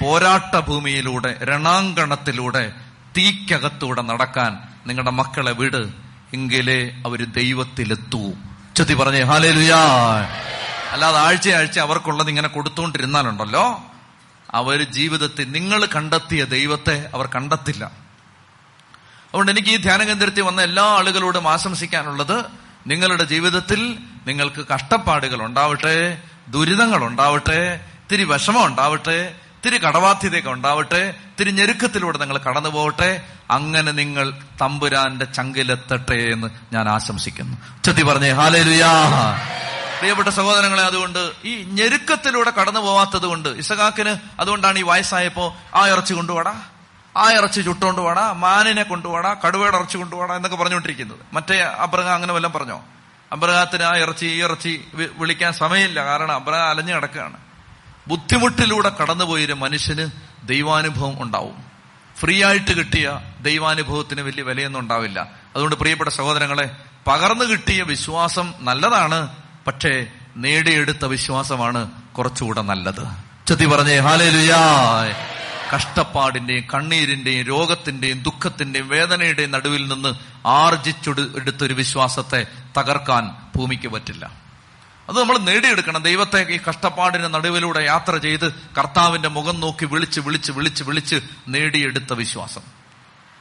പോരാട്ട ഭൂമിയിലൂടെ രണാങ്കണത്തിലൂടെ തീക്കകത്തൂടെ നടക്കാൻ നിങ്ങളുടെ മക്കളെ വിട്. എങ്കിലേ അവർ ദൈവത്തിലെത്തൂ. ചൊത്തി പറഞ്ഞേ ഹാലേലുയാ. അല്ലാതെ ആഴ്ച ആഴ്ച അവർക്കുള്ളത് ഇങ്ങനെ കൊടുത്തുകൊണ്ടിരുന്നാലുണ്ടല്ലോ അവർ ജീവിതത്തിൽ നിങ്ങൾ കണ്ടെത്തിയ ദൈവത്തെ അവർ കണ്ടെത്തില്ല. അതുകൊണ്ട് എനിക്ക് ഈ ധ്യാന കേന്ദ്രത്തിൽ വന്ന എല്ലാ ആളുകളോടും ആശംസിക്കാനുള്ളത് നിങ്ങളുടെ ജീവിതത്തിൽ നിങ്ങൾക്ക് കഷ്ടപ്പാടുകൾ ഉണ്ടാവട്ടെ ദുരിതങ്ങൾ ഉണ്ടാവട്ടെ ഇത്തിരി വിഷമം ഉണ്ടാവട്ടെ തിരി കടബാധ്യതയൊക്കെ ഉണ്ടാവട്ടെ തിരി ഞെരുക്കത്തിലൂടെ നിങ്ങൾ കടന്നു പോകട്ടെ അങ്ങനെ നിങ്ങൾ തമ്പുരാന്റെ ചങ്കിലെത്തട്ടെ എന്ന് ഞാൻ ആശംസിക്കുന്നു. ചെത്തി പറഞ്ഞേ ഹാലേലുയാ. പ്രിയപ്പെട്ട സഹോദരങ്ങളെ അതുകൊണ്ട് ഈ ഞെരുക്കത്തിലൂടെ കടന്നു പോവാത്തത് കൊണ്ട് ഇസഖാക്കിന് അതുകൊണ്ടാണ് ഈ വയസ്സായപ്പോ ആ ഇറച്ചി കൊണ്ടുപോടാ ആ ഇറച്ചി ചുട്ടുകൊണ്ട് വാടാ മാനിനെ കൊണ്ടുപോടാ കടുവയുടെ ഇറച്ചി കൊണ്ടുപോടാ എന്നൊക്കെ പറഞ്ഞുകൊണ്ടിരിക്കുന്നത്. മറ്റേ അബ്രഹാം അങ്ങനെ വല്ലതും പറഞ്ഞോ? അബ്രഹാത്തിന് ആ ഇറച്ചി ഈ ഇറച്ചി വിളിക്കാൻ സമയമില്ല കാരണം അബ്രഹ അലഞ്ഞു കിടക്കുകയാണ്. ബുദ്ധിമുട്ടിലൂടെ കടന്നുപോയൊരു മനുഷ്യന് ദൈവാനുഭവം ഉണ്ടാവും. ഫ്രീ ആയിട്ട് കിട്ടിയ ദൈവാനുഭവത്തിന് വലിയ വിലയൊന്നും ഉണ്ടാവില്ല. അതുകൊണ്ട് പ്രിയപ്പെട്ട സഹോദരങ്ങളെ പകർന്നു കിട്ടിയ വിശ്വാസം നല്ലതാണ് പക്ഷേ നേടിയെടുത്ത വിശ്വാസമാണ് കുറച്ചുകൂടെ നല്ലത്. ചെത്തി പറഞ്ഞേ ഹാലേലുയാ കഷ്ടപ്പാടിന്റെയും കണ്ണീരിന്റെയും രോഗത്തിന്റെയും ദുഃഖത്തിന്റെയും വേദനയുടെയും നടുവിൽ നിന്ന് ആർജിച്ചു എടുത്തൊരു വിശ്വാസത്തെ തകർക്കാൻ ഭൂമിക്ക് പറ്റില്ല. അത് നമ്മൾ നേടിയെടുക്കണം. ദൈവത്തെ ഈ കഷ്ടപ്പാടിന്റെ നടുവിലൂടെ യാത്ര ചെയ്ത് കർത്താവിന്റെ മുഖം നോക്കി വിളിച്ച് വിളിച്ച് വിളിച്ച് വിളിച്ച് നേടിയെടുത്ത വിശ്വാസം.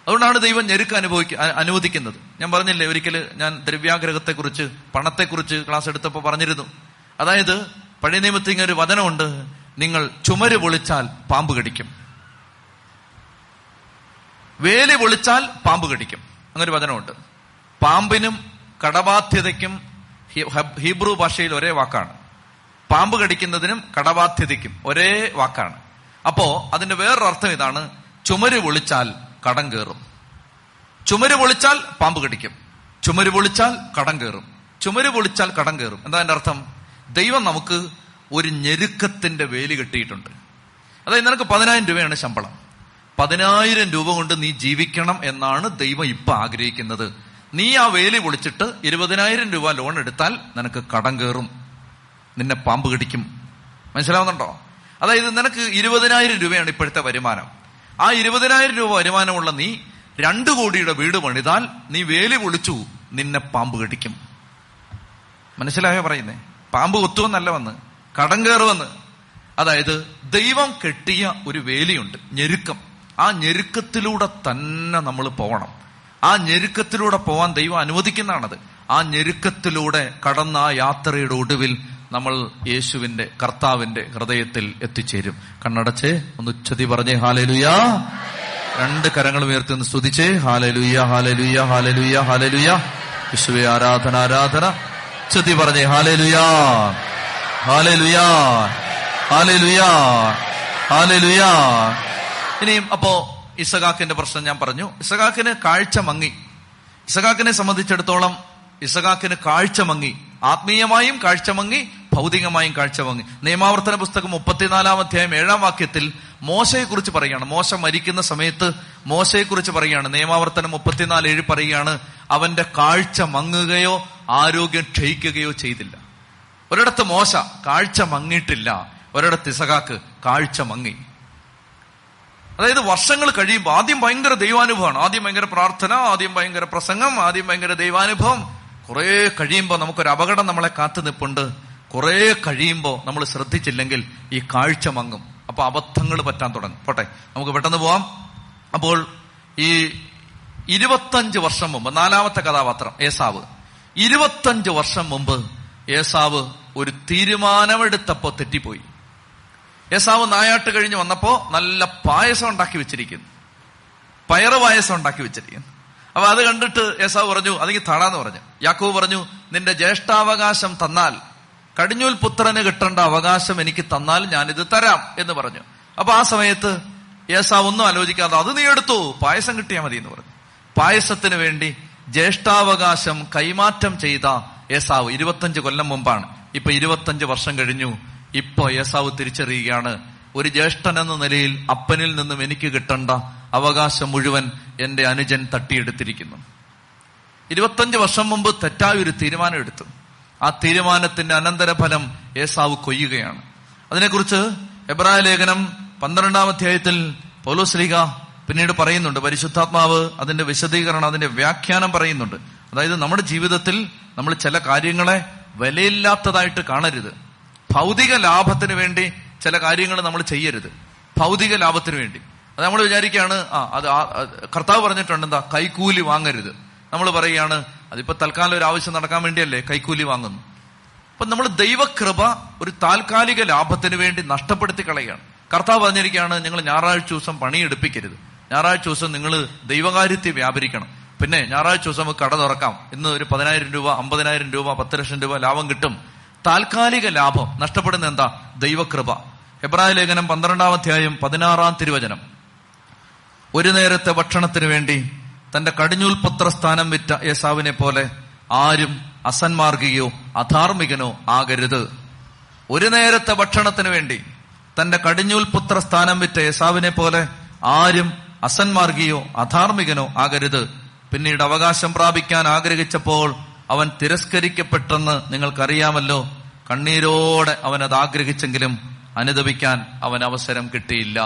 അതുകൊണ്ടാണ് ദൈവം ഞെരുക്ക് അനുഭവിക്ക അനുവദിക്കുന്നത്. ഞാൻ പറഞ്ഞില്ലേ ഒരിക്കൽ ഞാൻ ദ്രവ്യാഗ്രഹത്തെക്കുറിച്ച് പണത്തെക്കുറിച്ച് ക്ലാസ് എടുത്തപ്പോൾ പറഞ്ഞിരുന്നു. അതായത് പഴയ നിയമത്തിൽ ഇങ്ങനെ ഒരു വചനമുണ്ട് നിങ്ങൾ ചുമര് പൊളിച്ചാൽ പാമ്പ് കടിക്കും. വേലി പൊളിച്ചാൽ പാമ്പ് കടിക്കും. അങ്ങനൊരു വചനമുണ്ട്. പാമ്പിനും കടബാധ്യതയ്ക്കും ഹീബ്രു ഭാഷയിൽ ഒരേ വാക്കാണ്. പാമ്പ് കടിക്കുന്നതിനും കടബാധ്യതയ്ക്കും ഒരേ വാക്കാണ്. അപ്പോ അതിന്റെ വേറൊരു അർത്ഥം ഇതാണ് ചുമര് പൊളിച്ചാൽ കടം കയറും. ചുമര് പൊളിച്ചാൽ പാമ്പ് കടിക്കും. ചുമര് പൊളിച്ചാൽ കടം കയറും. ചുമര് പൊളിച്ചാൽ കടം കയറും. എന്താ എന്റെ അർത്ഥം? ദൈവം നമുക്ക് ഒരു ഞെരുക്കത്തിന്റെ വേലി കെട്ടിയിട്ടുണ്ട്. അതായത് നിനക്ക് പതിനായിരം രൂപയാണ് ശമ്പളം. പതിനായിരം രൂപ കൊണ്ട് നീ ജീവിക്കണം എന്നാണ് ദൈവം ഇപ്പൊ ആഗ്രഹിക്കുന്നത്. നീ ആ വേലി പൊളിച്ചിട്ട് ഇരുപതിനായിരം രൂപ ലോൺ എടുത്താൽ നിനക്ക് കടം കയറും. നിന്നെ പാമ്പ് കടിക്കും. മനസ്സിലാവുന്നുണ്ടോ? അതായത് നിനക്ക് ഇരുപതിനായിരം രൂപയാണ് ഇപ്പോഴത്തെ വരുമാനം. ആ ഇരുപതിനായിരം രൂപ വരുമാനമുള്ള നീ രണ്ടു കോടിയുടെ വീട് പണിതാൽ നീ വേലി പൊളിച്ചു നിന്നെ പാമ്പ് കടിക്കും. മനസ്സിലായോ പറയുന്നേ? പാമ്പ് കൊത്തുവെന്നല്ല വന്ന് കടം കയറുമെന്ന്. അതായത് ദൈവം കെട്ടിയ ഒരു വേലിയുണ്ട് ഞെരുക്കം. ആ ഞെരുക്കത്തിലൂടെ തന്നെ നമ്മൾ പോകണം ആ ഞെരുക്കത്തിലൂടെ പോവാൻ ദൈവം അനുവദിക്കുന്നതാണത്. ആ ഞെരുക്കത്തിലൂടെ കടന്ന ആ യാത്രയുടെ ഒടുവിൽ നമ്മൾ യേശുവിന്റെ കർത്താവിന്റെ ഹൃദയത്തിൽ എത്തിച്ചേരും. കണ്ണടച്ച് ഒന്ന് ഉച്ചതി പറഞ്ഞേ ഹാലലുയാ. രണ്ട് കരങ്ങൾ ഉയർത്തി ഒന്ന് സ്തുതിച്ച് ഹാലലുയ ഹാലലുയ ഹാലലുയ ഹാലലുയ. യേശുവെ ആരാധന ആരാധന. ഉച്ചതി പറഞ്ഞേ ഹാലലുയാ. ഹാലലുയാ. ഹാലലുയാ. ഹാലലുയാ. ഇനിയും അപ്പോ ഇസഖാക്കിന്റെ പ്രശ്നം ഞാൻ പറഞ്ഞു. ഇസഖാക്കിന് കാഴ്ച മങ്ങി. ഇസഖാക്കിനെ സംബന്ധിച്ചിടത്തോളം ഇസഖാക്കിന് കാഴ്ച മങ്ങി. ആത്മീയമായും കാഴ്ച മങ്ങി ഭൗതികമായും കാഴ്ച മങ്ങി. നിയമാവർത്തന പുസ്തകം മുപ്പത്തിനാലാം അധ്യായം ഏഴാം വാക്യത്തിൽ മോശയെക്കുറിച്ച് പറയുകയാണ്. മോശ മരിക്കുന്ന സമയത്ത് മോശയെക്കുറിച്ച് പറയുകയാണ്. നിയമാവർത്തനം മുപ്പത്തിനാല് ഏഴ് പറയുകയാണ് അവന്റെ കാഴ്ച മങ്ങുകയോ ആരോഗ്യം ക്ഷയിക്കുകയോ ചെയ്തില്ല. ഒരിടത്ത് മോശ കാഴ്ച മങ്ങിയിട്ടില്ല ഒരിടത്ത് ഇസഖാക്ക് കാഴ്ച മങ്ങി. അതായത് വർഷങ്ങൾ കഴിയുമ്പോൾ ആദ്യം ഭയങ്കര ദൈവാനുഭവമാണ്. ആദ്യം ഭയങ്കര പ്രാർത്ഥന ആദ്യം ഭയങ്കര പ്രസംഗം ആദ്യം ഭയങ്കര ദൈവാനുഭവം. കുറെ കഴിയുമ്പോൾ നമുക്കൊരു അപകടം നമ്മളെ കാത്തു നിൽപ്പുണ്ട് കുറെ കഴിയുമ്പോൾ നമ്മൾ ശ്രദ്ധിച്ചില്ലെങ്കിൽ ഈ കാഴ്ച മങ്ങും. അപ്പൊ അബദ്ധങ്ങൾ പറ്റാൻ തുടങ്ങും. പോട്ടെ നമുക്ക് പെട്ടെന്ന് പോവാം. അപ്പോൾ ഈ ഇരുപത്തഞ്ച് വർഷം മുമ്പ് നാലാമത്തെ കഥാപാത്രം ഏസാവ്. ഇരുപത്തഞ്ച് വർഷം മുമ്പ് ഏസാവ് ഒരു തീരുമാനമെടുത്തപ്പോ തെറ്റിപ്പോയി. ഏസാവ് നായാട്ട് കഴിഞ്ഞ് വന്നപ്പോ നല്ല പായസം ഉണ്ടാക്കി വെച്ചിരിക്കുന്നു. പയറ് പായസം ഉണ്ടാക്കി വെച്ചിരിക്കുന്നു. അപ്പൊ അത് കണ്ടിട്ട് ഏസാവ് പറഞ്ഞു അതെങ്കിൽ തടാന്ന് പറഞ്ഞു. യാക്കോവ് പറഞ്ഞു നിന്റെ ജ്യേഷ്ഠാവകാശം തന്നാൽ കടിഞ്ഞൂൽ പുത്രന് കിട്ടേണ്ട അവകാശം എനിക്ക് തന്നാൽ ഞാനിത് തരാം എന്ന് പറഞ്ഞു. അപ്പൊ ആ സമയത്ത് ഏസാവ് ഒന്നും ആലോചിക്കാതെ അത് നീ എടുത്തു പായസം കിട്ടിയാൽ മതി എന്ന് പറഞ്ഞു. പായസത്തിന് വേണ്ടി ജ്യേഷ്ഠാവകാശം കൈമാറ്റം ചെയ്ത ഏസാവ് ഇരുപത്തഞ്ച് കൊല്ലം മുമ്പാണ്. ഇപ്പൊ ഇരുപത്തഞ്ച് വർഷം കഴിഞ്ഞു. ഇപ്പൊ ഏസാവ് തിരിച്ചറിയുകയാണ് ഒരു ജ്യേഷ്ഠൻ എന്ന നിലയിൽ അപ്പനിൽ നിന്നും എനിക്ക് കിട്ടേണ്ട അവകാശം മുഴുവൻ എന്റെ അനുജൻ തട്ടിയെടുത്തിരിക്കുന്നു. ഇരുപത്തഞ്ച് വർഷം മുമ്പ് തെറ്റായ ഒരു തീരുമാനം എടുത്തു. ആ തീരുമാനത്തിന്റെ അനന്തരഫലം ഏസാവ് കൊയ്യുകയാണ്. അതിനെക്കുറിച്ച് എബ്രായ ലേഖനം പന്ത്രണ്ടാം അധ്യായത്തിൽ പൗലോസ്ലിക പിന്നീട് പറയുന്നുണ്ട്. പരിശുദ്ധാത്മാവ് അതിന്റെ വിശദീകരണം അതിന്റെ വ്യാഖ്യാനം പറയുന്നുണ്ട്. അതായത് നമ്മുടെ ജീവിതത്തിൽ നമ്മൾ ചില കാര്യങ്ങളെ വിലയില്ലാത്തതായിട്ട് കാണരുത്. ഭൗതിക ലാഭത്തിന് വേണ്ടി ചില കാര്യങ്ങൾ നമ്മൾ ചെയ്യരുത്. ഭൗതിക ലാഭത്തിന് വേണ്ടി. അത് നമ്മൾ വിചാരിക്കുകയാണ് ആ അത് കർത്താവ് പറഞ്ഞിട്ടുണ്ട് എന്താ കൈക്കൂലി വാങ്ങരുത്. നമ്മൾ പറയുകയാണ് അതിപ്പോ തൽക്കാലം ഒരു ആവശ്യം നടക്കാൻ വേണ്ടിയല്ലേ കൈക്കൂലി വാങ്ങുന്നു. അപ്പൊ നമ്മൾ ദൈവകൃപ ഒരു താൽക്കാലിക ലാഭത്തിന് വേണ്ടി നഷ്ടപ്പെടുത്തി കളയുകയാണ്. കർത്താവ് പറഞ്ഞിരിക്കുകയാണ് നിങ്ങൾ ഞായറാഴ്ച ദിവസം പണിയെടുപ്പിക്കരുത്. ഞായറാഴ്ച ദിവസം നിങ്ങൾ ദൈവകാര്യത്തെ വ്യാപരിക്കണം. പിന്നെ ഞായറാഴ്ച ദിവസം കട തുറക്കാം. ഇന്ന് ഒരു പതിനായിരം രൂപ അമ്പതിനായിരം രൂപ പത്ത് ലക്ഷം രൂപ ലാഭം കിട്ടും. താൽക്കാലിക ലാഭം നഷ്ടപ്പെടുന്ന എന്താ? ദൈവകൃപ. ഹെബ്രായ ലേഖനം പന്ത്രണ്ടാം അധ്യായം പതിനാറാം തിരുവചനം. ഒരു നേരത്തെ ഭക്ഷണത്തിന് വേണ്ടി തന്റെ കടിഞ്ഞൂൽ പുത്രസ്ഥാനം വിറ്റ യേസാവിനെ പോലെ ആരും അസന്മാർഗികയോ അധാർമികനോ ആകരുത്. ഒരു നേരത്തെ ഭക്ഷണത്തിന് വേണ്ടി തന്റെ കടിഞ്ഞൂൽ പുത്രസ്ഥാനം വിറ്റ യേസാവിനെ പോലെ ആരും അസന്മാർഗിയോ അധാർമികനോ ആകരുത്. പിന്നീട് അവകാശം പ്രാപിക്കാൻ ആഗ്രഹിച്ചപ്പോൾ അവൻ തിരസ്കരിക്കപ്പെട്ടെന്ന് നിങ്ങൾക്കറിയാമല്ലോ. കണ്ണീരോടെ അവൻ അത് ആഗ്രഹിച്ചെങ്കിലും അനുദപിക്കാൻ അവൻ അവസരം കിട്ടിയില്ല.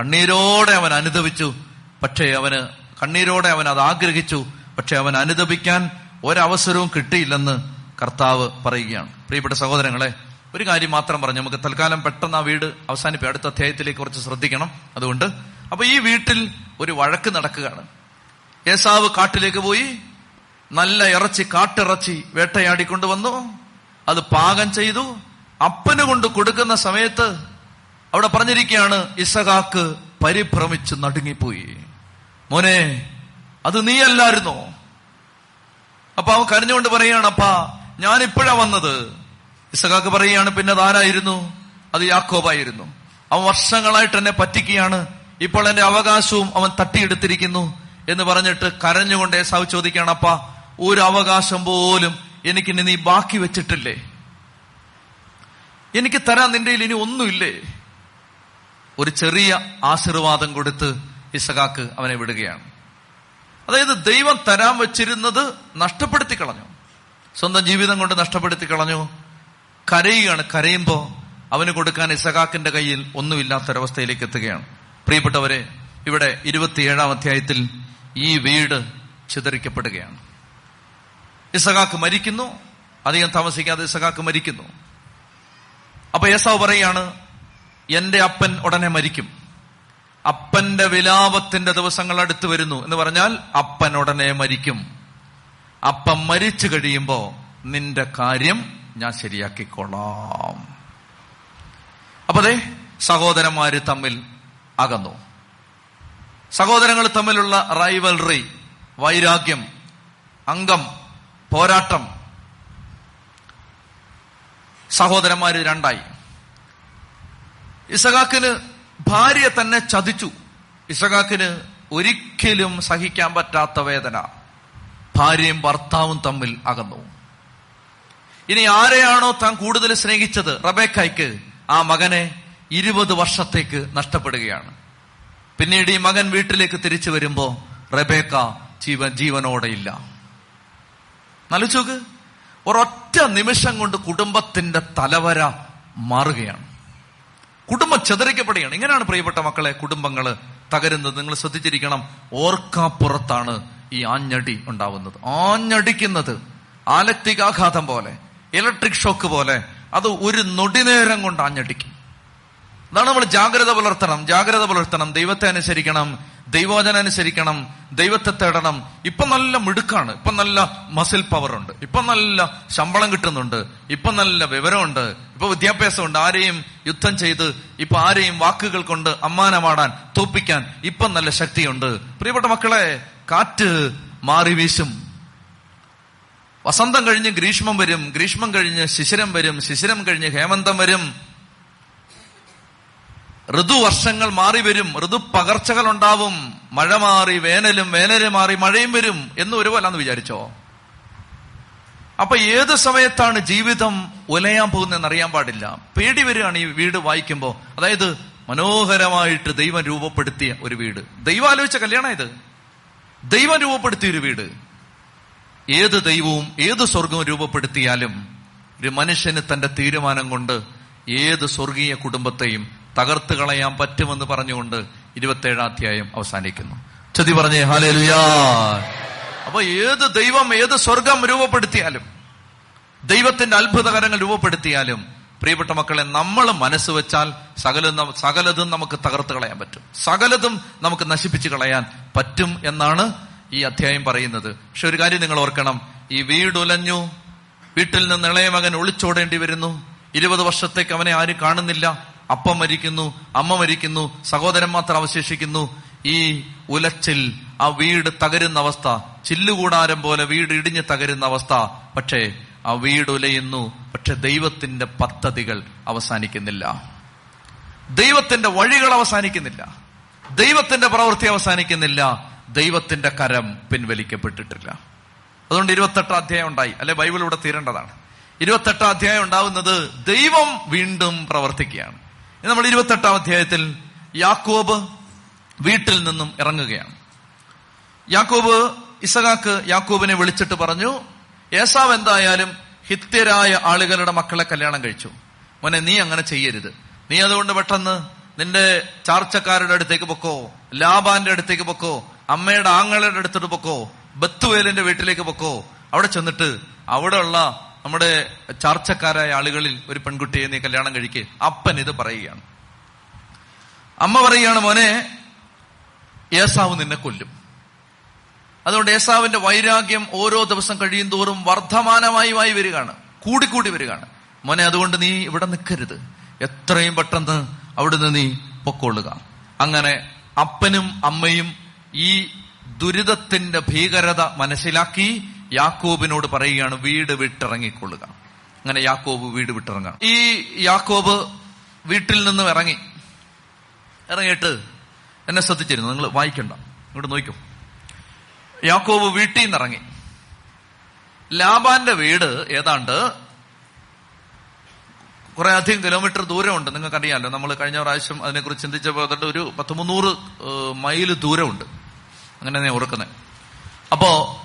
കണ്ണീരോടെ അവൻ അനുദപിച്ചു പക്ഷേ അവന് കണ്ണീരോടെ അവൻ അത് ആഗ്രഹിച്ചു പക്ഷെ അവൻ അനുദപിക്കാൻ ഒരവസരവും കിട്ടിയില്ലെന്ന് കർത്താവ് പറയുകയാണ്. പ്രിയപ്പെട്ട സഹോദരങ്ങളെ ഒരു കാര്യം മാത്രം പറഞ്ഞു. നമുക്ക് തൽക്കാലം പെട്ടെന്ന് ആ വീട് അവസാനിപ്പി അടുത്ത അധ്യായത്തിലേക്ക് കുറച്ച് ശ്രദ്ധിക്കണം. അതുകൊണ്ട് അപ്പൊ ഈ വീട്ടിൽ ഒരു വഴക്ക് നടക്കുകയാണ്. ഏസാവ് കാട്ടിലേക്ക് പോയി നല്ല ഇറച്ചി കാട്ടിറച്ചി വേട്ടയാടിക്കൊണ്ടുവന്നു. അത് പാകം ചെയ്തു അപ്പന് കൊണ്ട് കൊടുക്കുന്ന സമയത്ത് അവിടെ പറഞ്ഞിരിക്കുകയാണ് ഇസഹാക്ക് പരിഭ്രമിച്ച് നടുങ്ങിപ്പോയി. മോനെ അത് നീയല്ലായിരുന്നോ? അപ്പൊ അവൻ കരഞ്ഞുകൊണ്ട് പറയുകയാണ് അപ്പാ ഞാൻ ഇപ്പോഴാ വന്നത്. ഇസഹാക്ക് പറയുകയാണ് പിന്നെ അതാരായിരുന്നു അത് യാക്കോബായിരുന്നു. അവൻ വർഷങ്ങളായിട്ട് എന്നെ പറ്റിക്കുകയാണ്. ഇപ്പോൾ എന്റെ അവകാശവും അവൻ തട്ടിയെടുത്തിരിക്കുന്നു എന്ന് പറഞ്ഞിട്ട് കരഞ്ഞുകൊണ്ട് ഏസാവ് ചോദിക്കുകയാണ് അപ്പ ഒരു അവകാശം പോലും എനിക്കിനി നീ ബാക്കി വെച്ചിട്ടില്ലേ? എനിക്ക് തരാൻ നിന്റെ ഇനി ഒന്നുമില്ലേ? ഒരു ചെറിയ ആശീർവാദം കൊടുത്ത് ഇസഹാക്ക് അവനെ വിടുകയാണ്. അതായത് ദൈവം തരാൻ വെച്ചിരുന്നത് നഷ്ടപ്പെടുത്തി കളഞ്ഞു സ്വന്തം ജീവിതം കൊണ്ട് നഷ്ടപ്പെടുത്തി കളഞ്ഞു കരയുകയാണ്. കരയുമ്പോൾ അവന് കൊടുക്കാൻ ഇസഹാക്കിന്റെ കയ്യിൽ ഒന്നുമില്ലാത്തൊരവസ്ഥയിലേക്ക് എത്തുകയാണ്. പ്രിയപ്പെട്ടവരെ ഇവിടെ ഇരുപത്തിയേഴാം അധ്യായത്തിൽ ഈ വീട് ചിതറിക്കപ്പെടുകയാണ്. ഇസഹാക്ക് മരിക്കുന്നു. അധികം താമസിക്കാതെ ഇസഹാക്ക് മരിക്കുന്നു. അപ്പൊ ഏസാവ് പറയാണ് എന്റെ അപ്പൻ ഉടനെ മരിക്കും. അപ്പന്റെ വിലാപത്തിന്റെ ദിവസങ്ങൾ അടുത്തു വരുന്നു. എന്ന് പറഞ്ഞാൽ അപ്പൻ ഉടനെ മരിക്കും. അപ്പൻ മരിച്ചു കഴിയുമ്പോ നിന്റെ കാര്യം ഞാൻ ശരിയാക്കിക്കൊള്ളാം അപ്പൊ അതെ സഹോദരന്മാര് തമ്മിൽ അകന്നു. സഹോദരങ്ങൾ തമ്മിലുള്ള റൈവൽറി വൈരാഗ്യം അംഗം പോരാട്ടം. സഹോദരന്മാര് രണ്ടായി. ഇസഹാക്കിന് ഭാര്യ തന്നെ ചതിച്ചു. ഇസഹാക്കിന് ഒരിക്കലും സഹിക്കാൻ പറ്റാത്ത വേദന. ഭാര്യയും ഭർത്താവും തമ്മിൽ അകന്നു. ഇനി ആരെയാണോ താൻ കൂടുതൽ സ്നേഹിച്ചത്? റബേക്കായ്ക്ക് ആ മകനെ ഇരുപത് വർഷത്തേക്ക് നഷ്ടപ്പെടുകയാണ്. പിന്നീട് ഈ മകൻ വീട്ടിലേക്ക് തിരിച്ചു വരുമ്പോ റബേക്ക ജീവൻ ജീവനോടെ ഇല്ല നലിച്ചോക്ക് ഒരൊറ്റ നിമിഷം കൊണ്ട് കുടുംബത്തിന്റെ തലവര മാറുകയാണ്. കുടുംബം ചെതറിക്കപ്പെടുകയാണ്. ഇങ്ങനെയാണ് പ്രിയപ്പെട്ട മക്കളെ കുടുംബങ്ങൾ തകരുന്നത്. നിങ്ങൾ ശ്രദ്ധിച്ചിരിക്കണം ഓർക്കാപ്പുറത്താണ് ഈ ആഞ്ഞടി ഉണ്ടാവുന്നത്. ആഞ്ഞടിക്കുന്നത് ആലക്തികാഘാതം പോലെ ഇലക്ട്രിക് ഷോക്ക് പോലെ അത് ഒരു നൊടിനേരം കൊണ്ട് ആഞ്ഞടിക്കും. അതാണ് നമ്മൾ ജാഗ്രത പുലർത്തണം. ജാഗ്രത പുലർത്തണം. ദൈവത്തെ അനുസരിക്കണം. ദൈവോചന അനുസരിക്കണം. ദൈവത്തെ തേടണം. ഇപ്പൊ നല്ല മിടുക്കാണ്. ഇപ്പൊ നല്ല മസിൽ പവർ ഉണ്ട്. ഇപ്പൊ നല്ല ശമ്പളം കിട്ടുന്നുണ്ട്. ഇപ്പൊ നല്ല വിവരമുണ്ട്. ഇപ്പൊ വിദ്യാഭ്യാസമുണ്ട്. ആരെയും യുദ്ധം ചെയ്ത് ഇപ്പൊ ആരെയും വാക്കുകൾ കൊണ്ട് അമ്മാനമാടാൻ തോപ്പിക്കാൻ ഇപ്പൊ നല്ല ശക്തിയുണ്ട്. പ്രിയപ്പെട്ട മക്കളെ കാറ്റ് മാറി വീശും. വസന്തം കഴിഞ്ഞ് ഗ്രീഷ്മം വരും. ഗ്രീഷ്മം കഴിഞ്ഞ് ശിശിരം വരും. ശിശിരം കഴിഞ്ഞ് ഹേമന്തം വരും. ഋതുവർഷങ്ങൾ മാറി വരും ഋതു പകർച്ചകൾ ഉണ്ടാവും. മഴ മാറി വേനലും വേനൽ മാറി മഴയും വരും എന്ന് ഒരുപോലാന്ന് വിചാരിച്ചോ? അപ്പൊ ഏത് സമയത്താണ് ജീവിതം ഉലയാൻ പോകുന്നതെന്ന് അറിയാൻ പാടില്ല. പേടി വരികയാണ് ഈ വീട് വായിക്കുമ്പോൾ അതായത് മനോഹരമായിട്ട് ദൈവം രൂപപ്പെടുത്തിയ ഒരു വീട്. ദൈവം ആലോചിച്ച കല്യാണം ഇത് ദൈവം രൂപപ്പെടുത്തിയ ഒരു വീട്. ഏത് ദൈവവും ഏത് സ്വർഗവും രൂപപ്പെടുത്തിയാലും ഒരു മനുഷ്യന് തന്റെ തീരുമാനം കൊണ്ട് ഏത് സ്വർഗീയ കുടുംബത്തെയും തകർത്ത് കളയാൻ പറ്റുമെന്ന് പറഞ്ഞുകൊണ്ട് ഇരുപത്തേഴാം അധ്യായം അവസാനിക്കുന്നു. ചതി പറഞ്ഞേ ഹാലേലുയാ അപ്പൊ ഏത് ദൈവം ഏത് സ്വർഗം രൂപപ്പെടുത്തിയാലും ദൈവത്തിന്റെ അത്ഭുതകരങ്ങൾ രൂപപ്പെടുത്തിയാലും പ്രിയപ്പെട്ട മക്കളെ നമ്മൾ മനസ്സ് വെച്ചാൽ സകല സകലതും നമുക്ക് തകർത്ത് കളയാൻ പറ്റും. സകലതും നമുക്ക് നശിപ്പിച്ച് കളയാൻ പറ്റും എന്നാണ് ഈ അധ്യായം പറയുന്നത്. പക്ഷെ ഒരു കാര്യം നിങ്ങൾ ഓർക്കണം. ഈ വീടുലഞ്ഞു. വീട്ടിൽ നിന്ന് ഇളയ മകൻ ഒളിച്ചോടേണ്ടി വരുന്നു. ഇരുപത് വർഷത്തേക്ക് അവനെ ആരും കാണുന്നില്ല. അപ്പം മരിക്കുന്നു അമ്മ മരിക്കുന്നു സഹോദരൻ മാത്രം അവശേഷിക്കുന്നു. ഈ ഉലച്ചിൽ ആ വീട് തകരുന്ന അവസ്ഥ ചില്ലുകൂടാരം പോലെ വീട് ഇടിഞ്ഞ് തകരുന്ന അവസ്ഥ. പക്ഷേ ആ വീട് ഉലയുന്നു. പക്ഷെ ദൈവത്തിന്റെ പദ്ധതികൾ അവസാനിക്കുന്നില്ല. ദൈവത്തിന്റെ വഴികൾ അവസാനിക്കുന്നില്ല. ദൈവത്തിന്റെ പ്രവൃത്തി അവസാനിക്കുന്നില്ല. ദൈവത്തിന്റെ കരം പിൻവലിക്കപ്പെട്ടിട്ടില്ല. അതുകൊണ്ട് ഇരുപത്തെട്ടാം അധ്യായം ഉണ്ടായി. അല്ലെ ബൈബിൾ ഇവിടെ തീരേണ്ടതാണ്. ഇരുപത്തെട്ടാം അധ്യായം ഉണ്ടാവുന്നത് ദൈവം വീണ്ടും പ്രവർത്തിക്കുകയാണ്. നമ്മൾ ഇരുപത്തെട്ടാം അധ്യായത്തിൽ യാക്കോബ് വീട്ടിൽ നിന്നും ഇറങ്ങുകയാണ്. യാക്കോബ് ഇസഹാക്ക് യാക്കോബിനെ വിളിച്ചിട്ട് പറഞ്ഞു ഏസാവ് എന്തായാലും ഹിത്യരായ ആളുകളുടെ മക്കളെ കല്യാണം കഴിച്ചു. മോനെ നീ അങ്ങനെ ചെയ്യരുത്. നീ അതുകൊണ്ട് പെട്ടെന്ന് നിന്റെ ചാർച്ചക്കാരുടെ അടുത്തേക്ക് പൊക്കോ ലാബാന്റെ അടുത്തേക്ക് പൊക്കോ അമ്മയുടെ ആങ്ങളുടെ അടുത്തോട്ട് പൊക്കോ ബത്തുവേലിന്റെ വീട്ടിലേക്ക് പൊക്കോ. അവിടെ ചെന്നിട്ട് അവിടെയുള്ള നമ്മുടെ ചാർച്ചക്കാരായ ആളുകളിൽ ഒരു പെൺകുട്ടിയെ നീ കല്യാണം കഴിക്കെ. അപ്പൻ ഇത് പറയുകയാണ്. അമ്മ പറയുകയാണ് മോനെ ഏസാവ് നിന്നെ കൊല്ലും. അതുകൊണ്ട് ഏസാവിന്റെ വൈരാഗ്യം ഓരോ ദിവസം കഴിയും തോറും വർദ്ധമാനമായി വരികയാണ്. കൂടിക്കൂടി വരികയാണ്. മോനെ അതുകൊണ്ട് നീ ഇവിടെ നിൽക്കരുത്. എത്രയും പെട്ടെന്ന് അവിടുന്ന് നീ പൊക്കൊള്ളുക അങ്ങനെ അപ്പനും അമ്മയും ഈ ദുരിതത്തിന്റെ ഭീകരത മനസ്സിലാക്കി യാക്കോബിനോട് പറയുകയാണ് വീട് വിട്ടിറങ്ങിക്കൊള്ളുക. അങ്ങനെ യാക്കോബ് വീട് വിട്ടിറങ്ങാം ഈ യാക്കോബ് വീട്ടിൽ നിന്നും ഇറങ്ങി. ഇറങ്ങിയിട്ട് എന്നെ ശ്രദ്ധിച്ചിരുന്നു. നിങ്ങൾ വായിക്കണ്ട. ഇങ്ങോട്ട് നോക്കും. യാക്കോബ് വീട്ടിൽ നിന്ന് ഇറങ്ങി ലാബാന്റെ വീട് ഏതാണ്ട് കുറെ അധികം കിലോമീറ്റർ ദൂരമുണ്ട്. നിങ്ങൾക്ക് നമ്മൾ കഴിഞ്ഞ പ്രാവശ്യം അതിനെക്കുറിച്ച് ചിന്തിച്ചപ്പോൾ അതിന്റെ ഒരു പത്ത് മുന്നൂറ് മൈൽ ദൂരമുണ്ട്. അങ്ങനെ ഞാൻ ഓർക്കുന്നത്. അപ്പോ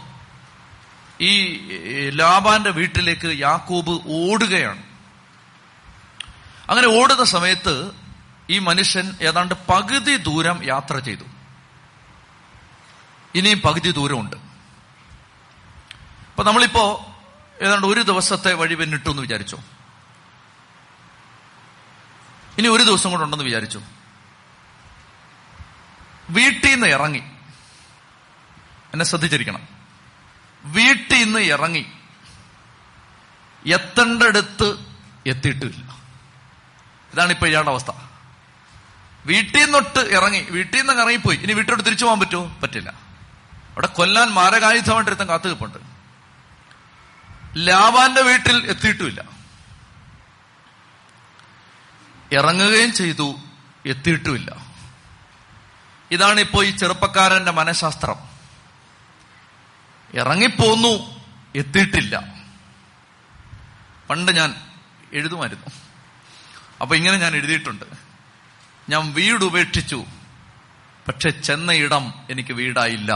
ഈ ലാബാന്റെ വീട്ടിലേക്ക് യാക്കൂബ് ഓടുകയാണ്. അങ്ങനെ ഓടുന്ന സമയത്ത് ഈ മനുഷ്യൻ ഏതാണ്ട് പകുതി ദൂരം യാത്ര ചെയ്തു. ഇനിയും പകുതി ദൂരമുണ്ട്. അപ്പൊ നമ്മളിപ്പോ ഏതാണ്ട് ഒരു ദിവസത്തെ വഴി പിന്നിട്ടു എന്ന് വിചാരിച്ചു? ഇനി ഒരു ദിവസം കൂടെ ഉണ്ടെന്ന് വിചാരിച്ചു? വീട്ടിൽ നിന്ന് ഇറങ്ങി. എന്നെ ശ്രദ്ധിച്ചിരിക്കണം. വീട്ടിൽ നിന്ന് ഇറങ്ങി. എത്തേണ്ടടുത്ത് എത്തിയിട്ടില്ല. ഇതാണ് ഇപ്പൊ ഇയാളുടെ അവസ്ഥ. വീട്ടിൽ നിന്നൊട്ട് ഇറങ്ങി. വീട്ടിൽ നിന്ന് ഇറങ്ങിപ്പോയി. ഇനി വീട്ടിലോട്ട് തിരിച്ചു പോകാൻ പറ്റുമോ? പറ്റില്ല. അവിടെ കൊല്ലാൻ മാരകായുധമായിട്ട് ഒരുത്തൻ കാത്തു കിപ്പുണ്ട് ലാവാന്റെ വീട്ടിൽ എത്തിയിട്ടുമില്ല. ഇറങ്ങുകയും ചെയ്തു എത്തിയിട്ടുമില്ല. ഇതാണ് ഇപ്പോ ഈ ചെറുപ്പക്കാരന്റെ മനഃശാസ്ത്രം. ഇറങ്ങിപ്പോന്നു എത്തിയിട്ടില്ല. പണ്ട് ഞാൻ എഴുതുമായിരുന്നു. അപ്പൊ ഇങ്ങനെ ഞാൻ എഴുതിയിട്ടുണ്ട്. ഞാൻ വീട് ഉപേക്ഷിച്ചു. പക്ഷെ ചെന്ന ഇടം എനിക്ക് വീടായില്ല.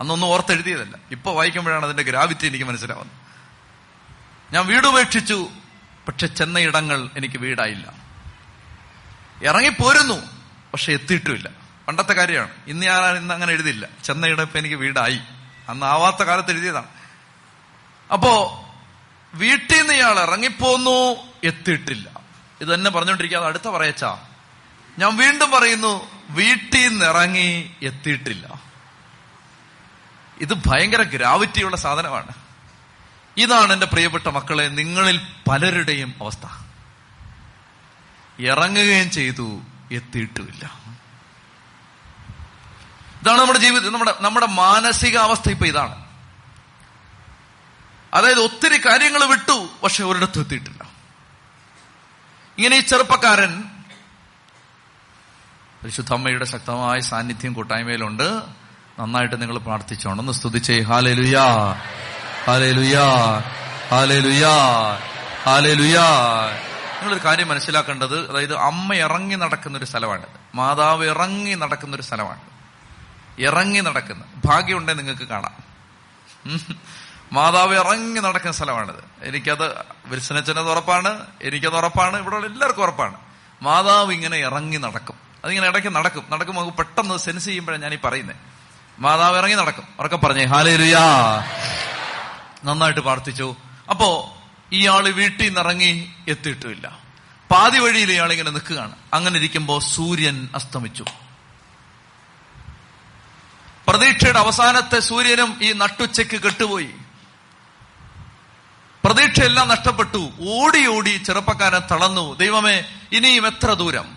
അന്നൊന്നും ഓർത്തെഴുതിയതല്ല. ഇപ്പൊ വായിക്കുമ്പോഴാണ് അതിന്റെ ഗ്രാവിറ്റി എനിക്ക് മനസ്സിലാവുന്നത്. ഞാൻ വീട് ഉപേക്ഷിച്ചു. പക്ഷെ ചെന്ന ഇടങ്ങൾ എനിക്ക് വീടായില്ല. ഇറങ്ങിപ്പോരുന്നു. പക്ഷെ എത്തിയിട്ടുമില്ല. പണ്ടത്തെ കാര്യമാണ്. ഇന്ന് ഞാൻ ഇന്ന് അങ്ങനെ എഴുതില്ല ചെന്ന ഇടം ഇപ്പൊ എനിക്ക് വീടായി. അന്ന് ആവാത്ത കാലത്ത് എഴുതിയതാണ്. അപ്പോ വീട്ടിൽ നിന്ന് ഇയാൾ ഇറങ്ങിപ്പോന്നു എത്തിയിട്ടില്ല. ഇത് തന്നെ പറഞ്ഞുകൊണ്ടിരിക്കാതെ അടുത്ത പറയച്ചാ. ഞാൻ വീണ്ടും പറയുന്നു വീട്ടിൽ നിന്ന് ഇറങ്ങി എത്തിയിട്ടില്ല. ഇത് ഭയങ്കര ഗ്രാവിറ്റിയുള്ള സാധനമാണ്. ഇതാണ് എന്റെ പ്രിയപ്പെട്ട മക്കളെ നിങ്ങളിൽ പലരുടെയും അവസ്ഥ. ഇറങ്ങുകയും ചെയ്തു എത്തിയിട്ടുമില്ല. ഇതാണ് നമ്മുടെ ജീവിതം നമ്മുടെ നമ്മുടെ മാനസികാവസ്ഥ ഇപ്പൊ ഇതാണ്. അതായത് ഒത്തിരി കാര്യങ്ങൾ വിട്ടു പക്ഷെ ഒരിടത്തും എത്തിയിട്ടില്ല. ഇങ്ങനെ ഈ ചെറുപ്പക്കാരൻ പരിശുദ്ധമ്മയുടെ ശക്തമായ സാന്നിധ്യം കൂട്ടായ്മയിലുണ്ട്. നന്നായിട്ട് നിങ്ങൾ പ്രാർത്ഥിച്ചോണം ഒന്ന് സ്തുതിച്ചേ. ഹാലേ ലുയാ ഹാലേ ലുയാ ഹാലേ ലുയാ ഹാലേ ലുയാ നിങ്ങളൊരു കാര്യം മനസ്സിലാക്കേണ്ടത് അതായത് അമ്മ ഇറങ്ങി നടക്കുന്ന ഒരു സ്ഥലമാണിത്. മാതാവ് ഇറങ്ങി നടക്കുന്ന ഒരു സ്ഥലമാണ്. ഇറങ്ങി നടക്കുന്ന. ഭാഗ്യമുണ്ടെങ്കിൽ നിങ്ങൾക്ക് കാണാം. മാതാവ് ഇറങ്ങി നടക്കുന്ന സ്ഥലമാണിത്. എനിക്കത് വിൽസനച്ചനത് ഉറപ്പാണ് എനിക്കത് ഉറപ്പാണ് ഇവിടെ എല്ലാവർക്കും ഉറപ്പാണ്. മാതാവ് ഇങ്ങനെ ഇറങ്ങി നടക്കും. അതിങ്ങനെ ഇടയ്ക്ക് നടക്കും. നടക്കുമ്പോൾ നമുക്ക് പെട്ടെന്ന് സെൻസ് ചെയ്യുമ്പോഴാണ് ഞാനീ പറയുന്നത് മാതാവ് ഇറങ്ങി നടക്കും. ഉറക്കെ പറഞ്ഞേ ഹാലേലുയാ നന്നായിട്ട് പ്രാർത്ഥിച്ചു. അപ്പോ ഇയാൾ വീട്ടിൽ നിന്ന് ഇറങ്ങി എത്തിയിട്ടുമില്ല. പാതി വഴിയിൽ ഇയാൾ ഇങ്ങനെ നിൽക്കുകയാണ്. അങ്ങനെ ഇരിക്കുമ്പോൾ സൂര്യൻ അസ്തമിച്ചു. പ്രതീക്ഷയുടെ അവസാനത്തെ സൂര്യനും ഈ നട്ടുച്ചയ്ക്ക് കെട്ടുപോയി. പ്രതീക്ഷയെല്ലാം നഷ്ടപ്പെട്ടു. ഓടി ഓടി ചെറുപ്പക്കാരൻ തളന്നു ദൈവമേ ഇനിയും എത്ര ദൂരം?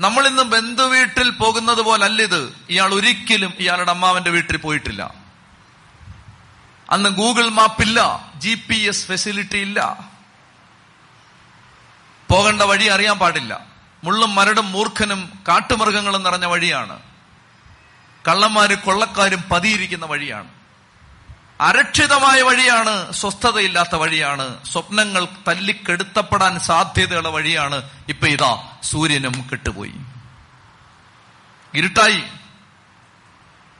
നമ്മൾ ഇന്ന് ബന്ധുവീട്ടിൽ പോകുന്നത് പോലല്ല ഇത് ഇയാൾ ഒരിക്കലും ഇയാളുടെ അമ്മാവന്റെ വീട്ടിൽ പോയിട്ടില്ല. അന്ന് ഗൂഗിൾ മാപ്പില്ല ജി പി എസ് ഫെസിലിറ്റി ഇല്ല. പോകേണ്ട വഴി അറിയാൻ പാടില്ല. മുള്ളും മരടും മൂർഖനും കാട്ടുമൃഗങ്ങളും നിറഞ്ഞ വഴിയാണ്. കള്ളന്മാരും കൊള്ളക്കാരും പതിയിരിക്കുന്ന വഴിയാണ്. അരക്ഷിതമായ വഴിയാണ് സ്വസ്ഥതയില്ലാത്ത വഴിയാണ് സ്വപ്നങ്ങൾ തല്ലിക്കെടുത്തപ്പെടാൻ സാധ്യതയുള്ള വഴിയാണ് ഇപ്പൊ ഇതാ സൂര്യനും കെട്ടുപോയി. ഇരുട്ടായി.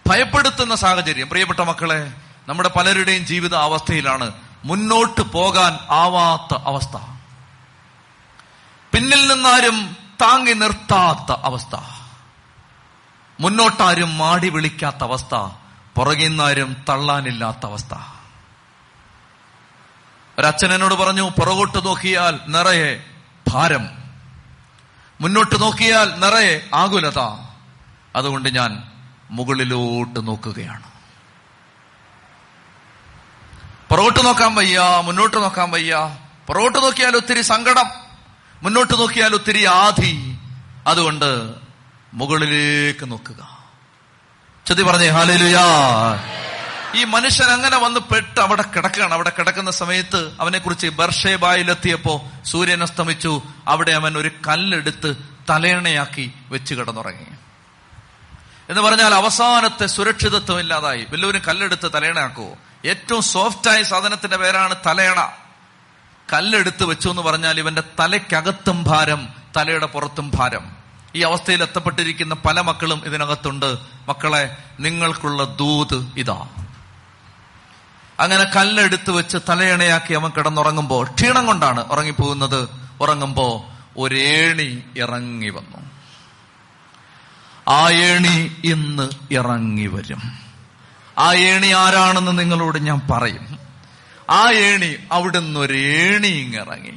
ഭയപ്പെടുത്തുന്ന സാഹചര്യം. പ്രിയപ്പെട്ട മക്കളെ നമ്മുടെ പലരുടെയും ജീവിത അവസ്ഥയിലാണ് മുന്നോട്ട് പോകാൻ ആവാത്ത അവസ്ഥ. പിന്നിൽ നിന്നാരും താങ്ങി നിർത്താത്ത അവസ്ഥ. മുന്നോട്ടാരും മാടി വിളിക്കാത്ത അവസ്ഥ പുറകിൽ നിന്നാരും തള്ളാനില്ലാത്ത അവസ്ഥ. ഒരച്ഛൻ എന്നോട് പറഞ്ഞു പുറകോട്ട് നോക്കിയാൽ നിറയെ ഭാരം. മുന്നോട്ട് നോക്കിയാൽ നിറയെ ആകുലത. അതുകൊണ്ട് ഞാൻ മുകളിലോട്ട് നോക്കുകയാണ്. പുറകോട്ട് നോക്കാൻ വയ്യ മുന്നോട്ട് നോക്കാൻ വയ്യ. പുറകോട്ട് നോക്കിയാൽ ഒത്തിരി സങ്കടം മുന്നോട്ട് നോക്കിയാൽ ഒത്തിരി ആധി. അതുകൊണ്ട് മുകളിലേക്ക് നോക്കുക. ചതി പറഞ്ഞേ ഹാലുയാ ഈ മനുഷ്യൻ അങ്ങനെ വന്ന് പെട്ട് അവിടെ കിടക്കുകയാണ്. അവിടെ കിടക്കുന്ന സമയത്ത് അവനെ കുറിച്ച് ബർഷേബായിലെത്തിയപ്പോ സൂര്യൻ അസ്തമിച്ചു. അവിടെ അവൻ ഒരു കല്ലെടുത്ത് തലേണയാക്കി വെച്ച് കിടന്നുറങ്ങി. എന്ന് പറഞ്ഞാൽ അവസാനത്തെ സുരക്ഷിതത്വം ഇല്ലാതായി. വല്ലവരും കല്ലെടുത്ത് തലയണയാക്കുവോ ഏറ്റവും സോഫ്റ്റായ സാധനത്തിന്റെ പേരാണ് തലേണ. കല്ലെടുത്ത് വെച്ചു എന്ന് പറഞ്ഞാൽ ഇവന്റെ തലയ്ക്കകത്തും ഭാരം തലയുടെ പുറത്തും ഭാരം. ഈ അവസ്ഥയിൽ എത്തപ്പെട്ടിരിക്കുന്ന പല മക്കളും ഇതിനകത്തുണ്ട്. മക്കളെ നിങ്ങൾക്കുള്ള ദൂത് ഇതാ. അങ്ങനെ കല്ലെടുത്ത് വെച്ച് തലയണയാക്കി അവൻ കിടന്നുറങ്ങുമ്പോൾ ക്ഷീണം കൊണ്ടാണ് ഉറങ്ങിപ്പോകുന്നത്. ഉറങ്ങുമ്പോ ഒരേണി ഇറങ്ങി വന്നു. ആ ഏണി ഇന്ന് ഇറങ്ങി വരും. ആ ഏണി ആരാണെന്ന് നിങ്ങളോട് ഞാൻ പറയും. ആ ഏണി അവിടുന്ന് ഒരു ഏണി ഇങ്ങിറങ്ങി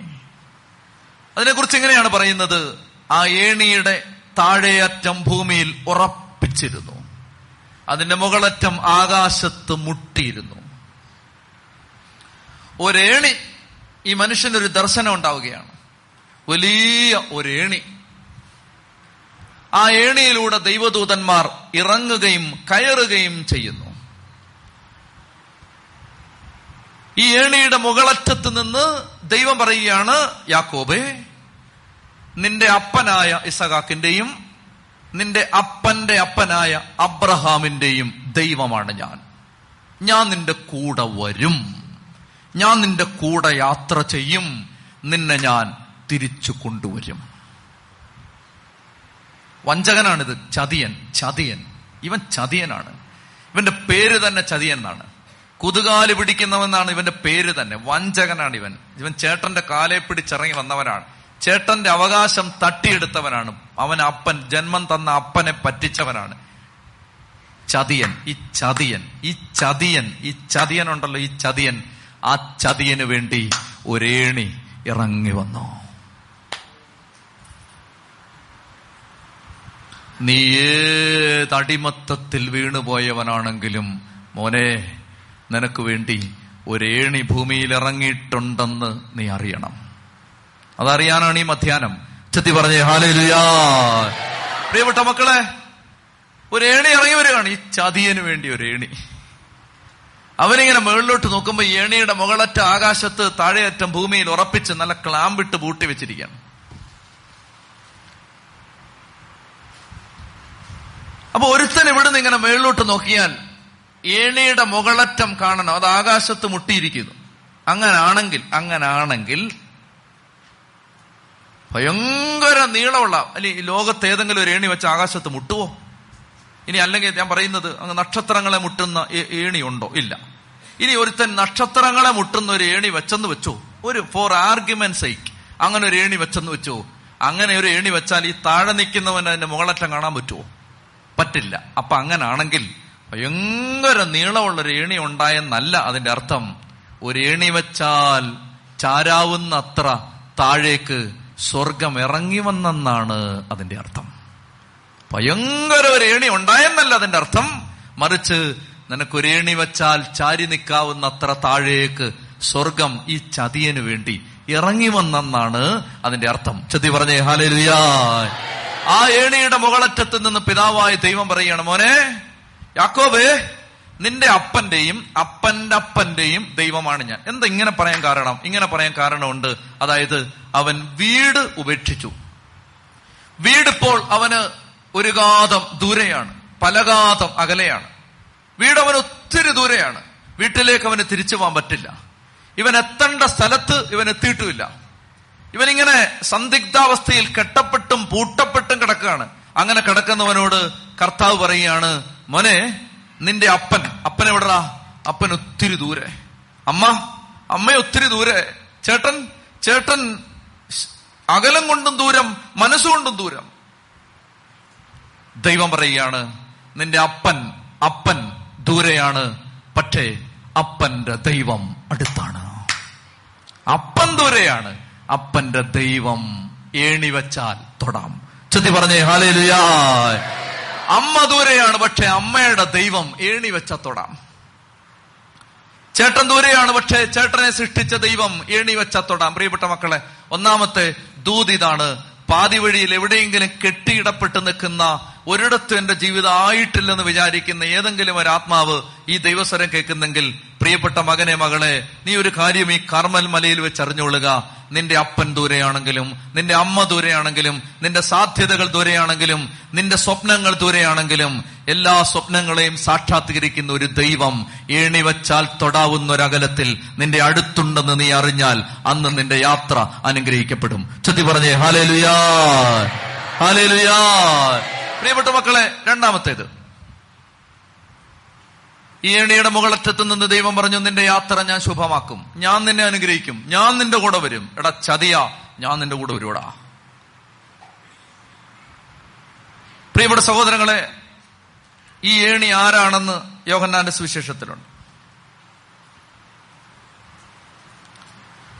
അതിനെക്കുറിച്ച് എങ്ങനെയാണ് പറയുന്നത്? ആ ഏണിയുടെ താഴെയറ്റം ഭൂമിയിൽ ഉറപ്പിച്ചിരുന്നു. അതിന്റെ മുകളറ്റം ആകാശത്ത് മുട്ടിയിരുന്നു. ഒരേണി ഈ മനുഷ്യനൊരു ദർശനം ഉണ്ടാവുകയാണ്. വലിയ ഒരേണി. ആ ഏണിയിലൂടെ ദൈവദൂതന്മാർ ഇറങ്ങുകയും കയറുകയും ചെയ്യുന്നു. ഈ ഏണിയുടെ മുകളറ്റത്ത് നിന്ന് ദൈവം പറയുകയാണ് യാക്കോബേ നിന്റെ അപ്പനായ ഇസഹാക്കിന്റെയും നിന്റെ അപ്പന്റെ അപ്പനായ അബ്രഹാമിന്റെയും ദൈവമാണ് ഞാൻ. ഞാൻ നിന്റെ കൂടെ വരും. ഞാൻ നിന്റെ കൂടെ യാത്ര ചെയ്യും. നിന്നെ ഞാൻ തിരിച്ചു കൊണ്ടുവരും. വഞ്ചകനാണിത് ചതിയൻ ചതിയൻ. ഇവൻ ചതിയനാണ്. ഇവന്റെ പേര് തന്നെ ചതിയൻ എന്നാണ്. കുതുകാൽ പിടിക്കുന്നവെന്നാണ് ഇവന്റെ പേര് തന്നെ. വഞ്ചകനാണ് ഇവൻ. ഇവൻ ചേട്ടന്റെ കാലെ പിടിച്ചിറങ്ങി വന്നവനാണ്. ചേട്ടന്റെ അവകാശം തട്ടിയെടുത്തവനാണ്. അവൻ അപ്പൻ ജന്മം തന്ന അപ്പനെ പറ്റിച്ചവനാണ്. ചതിയൻ ഈ ചതിയൻ ഈ ചതിയൻ ഈ ചതിയൻ ഉണ്ടല്ലോ ഈ ചതിയൻ. ആ ചതിയന് വേണ്ടി ഒരേണി ഇറങ്ങി വന്നു. നീ ഏതടിമത്തത്തിൽ വീണുപോയവനാണെങ്കിലും മോനെ നിനക്ക് വേണ്ടി ഒരേണി ഭൂമിയിൽ ഇറങ്ങിയിട്ടുണ്ടെന്ന് നീ അറിയണം. അതറിയാനാണ് ഈ മധ്യാനം. ചെത്തി പറഞ്ഞേ ഹാലുയാ പ്രിയപ്പെട്ട മക്കളെ ഒരു ഏണി ഇറങ്ങി വരികയാണ്. ഈ ചതിയന് വേണ്ടി ഒരു ഏണി. അവനിങ്ങനെ മുകളിലോട്ട് നോക്കുമ്പോ ഈ ഏണിയുടെ മുകളറ്റ ആകാശത്ത് താഴെയറ്റം ഭൂമിയിൽ ഉറപ്പിച്ച് നല്ല ക്ലാമ്പിട്ട് പൂട്ടി വെച്ചിരിക്കുകയാണ്. അപ്പൊ ഒരുത്തൻ ഇവിടുന്ന് ഇങ്ങനെ മേളിലോട്ട് നോക്കിയാൽ ഏണിയുടെ മുകളറ്റം കാണണം. അത് ആകാശത്ത് മുട്ടിയിരിക്കുന്നു. അങ്ങനാണെങ്കിൽ അങ്ങനാണെങ്കിൽ ഭയങ്കര നീളമുള്ള അല്ലെ ലോകത്ത് ഏതെങ്കിലും ഒരു ഏണി വെച്ച് ആകാശത്ത് മുട്ടുവോ? ഇനി അല്ലെങ്കിൽ ഞാൻ പറയുന്നത് അങ്ങ് നക്ഷത്രങ്ങളെ മുട്ടുന്ന ഏണി ഉണ്ടോ ഇല്ല. ഇനി ഒരുത്തൻ നക്ഷത്രങ്ങളെ മുട്ടുന്ന ഒരു ഏണി വെച്ചെന്ന് വെച്ചു? ഒരു ഫോർ ആർഗ്യുമെന്റ് സൈക്ക് അങ്ങനെ ഒരു ഏണി വെച്ചെന്ന് വെച്ചു? അങ്ങനെ ഒരു ഏണി വെച്ചാൽ ഈ താഴെ നിൽക്കുന്നവൻ അതിന്റെ മുകളറ്റം കാണാൻ പറ്റുമോ പറ്റില്ല. അപ്പൊ അങ്ങനാണെങ്കിൽ ഭയങ്കര നീളമുള്ള ഒരു ഏണി ഉണ്ടായെന്നല്ല അതിന്റെ അർത്ഥം. ഒരു ഏണി വെച്ചാൽ ചാരാവുന്ന അത്ര താഴേക്ക് സ്വർഗം ഇറങ്ങി വന്നെന്നാണ് അതിന്റെ അർത്ഥം. ഭയങ്കര ഒരു ഏണി ഉണ്ടായെന്നല്ല അതിന്റെ അർത്ഥം. മറിച്ച് നിനക്കൊരു ഏണി വെച്ചാൽ ചാരി നിൽക്കാവുന്ന അത്ര താഴേക്ക് സ്വർഗം ഈ ചതിയന് വേണ്ടി ഇറങ്ങി വന്നെന്നാണ് അതിന്റെ അർത്ഥം. ചതി പറഞ്ഞേ ഹാലരുയാ ആ ഏണിയുടെ മുകളറ്റത്ത് നിന്ന് പിതാവായ ദൈവം പറയുകയാണ് മോനെ യാക്കോബേ നിന്റെ അപ്പന്റെയും അപ്പന്റെ അപ്പന്റെയും ദൈവമാണ് ഞാൻ. എന്താ ഇങ്ങനെ പറയാൻ കാരണം? ഇങ്ങനെ പറയാൻ കാരണമുണ്ട്. അതായത് അവൻ വീട് ഉപേക്ഷിച്ചു. വീടിപ്പോൾ അവന് ഒരു ഗാതം ദൂരെയാണ്. പലഗാതം അകലെയാണ്. വീട് അവൻ ഒത്തിരി ദൂരെയാണ്. വീട്ടിലേക്ക് അവന് തിരിച്ചു പോകാൻ പറ്റില്ല. ഇവൻ എത്തേണ്ട സ്ഥലത്ത് ഇവൻ എത്തിയിട്ടുമില്ല. ഇവനിങ്ങനെ സന്ദിഗ്ധാവസ്ഥയിൽ കെട്ടപ്പെട്ടും പൂട്ടപ്പെട്ടും കിടക്കുകയാണ്. അങ്ങനെ കിടക്കുന്നവനോട് കർത്താവ് പറയുകയാണ് മോനെ നിന്റെ അപ്പൻ. അപ്പൻ എവിടാ അപ്പൻ ഒത്തിരി ദൂരെ. അമ്മ അമ്മ ഒത്തിരി ദൂരെ. ചേട്ടൻ ചേട്ടൻ അകലം കൊണ്ടും ദൂരം മനസ്സുകൊണ്ടും ദൂരം. ദൈവം പറയുകയാണ് നിന്റെ അപ്പൻ അപ്പൻ ദൂരെയാണ് പക്ഷേ അപ്പന്റെ ദൈവം അടുത്താണ്. അപ്പൻ ദൂരെയാണ് അപ്പന്റെ ദൈവം ഏണിവച്ചാൽ തൊടാം. ചെത്തി പറഞ്ഞേ ഹാലേലുയാ അമ്മ ദൂരെയാണ് പക്ഷെ അമ്മയുടെ ദൈവം ഏണി വെച്ച തൊടാം. ചേട്ടൻ ദൂരെയാണ് പക്ഷെ ചേട്ടനെ സൃഷ്ടിച്ച ദൈവം ഏണി വെച്ച തൊടാം. പ്രിയപ്പെട്ട മക്കളെ ഒന്നാമത്തെ ദൂതിതാണ് പാതി വഴിയിൽ എവിടെയെങ്കിലും കെട്ടിയിടപ്പെട്ട് നിൽക്കുന്ന ഒരിടത്തും എന്റെ ജീവിതം ആയിട്ടില്ലെന്ന് വിചാരിക്കുന്ന ഏതെങ്കിലും ഒരു ആത്മാവ് ഈ ദൈവസ്വരം കേൾക്കുന്നെങ്കിൽ പ്രിയപ്പെട്ട മകനെ മകളെ നീ ഒരു കാര്യം ഈ കർമ്മൽ മലയിൽ വെച്ച് അറിഞ്ഞുകൊള്ളുക നിന്റെ അപ്പൻ ദൂരെയാണെങ്കിലും നിന്റെ അമ്മ ദൂരെയാണെങ്കിലും നിന്റെ സാധ്യതകൾ ദൂരെയാണെങ്കിലും നിന്റെ സ്വപ്നങ്ങൾ ദൂരെയാണെങ്കിലും എല്ലാ സ്വപ്നങ്ങളെയും സാക്ഷാത്കരിക്കുന്ന ഒരു ദൈവം എണിവച്ചാൽ തൊടാവുന്ന ഒരകലത്തിൽ നിന്റെ അടുത്തുണ്ടെന്ന് നീ അറിഞ്ഞാൽ അന്ന് നിന്റെ യാത്ര അനുഗ്രഹിക്കപ്പെടും. ചുറ്റി പറഞ്ഞേ ഹാലേലുയാ! ഹാലേലുയാ! പ്രിയപ്പെട്ട മക്കളെ രണ്ടാമത്തേത്. ഈ ഏണിയുടെ മുകളറ്റത്ത് നിന്ന് ദൈവം പറഞ്ഞു നിന്റെ യാത്ര ഞാൻ ശുഭമാക്കും. ഞാൻ നിന്നെ അനുഗ്രഹിക്കും. ഞാൻ നിന്റെ കൂടെ വരും. എടാ ചതിയ. ഞാൻ നിന്റെ കൂടെ വരുവടാ. പ്രിയപ്പെട്ട സഹോദരങ്ങളെ ഈ ഏണി ആരാണെന്ന് യോഹന്നാന്റെ സുവിശേഷത്തിലുണ്ട്.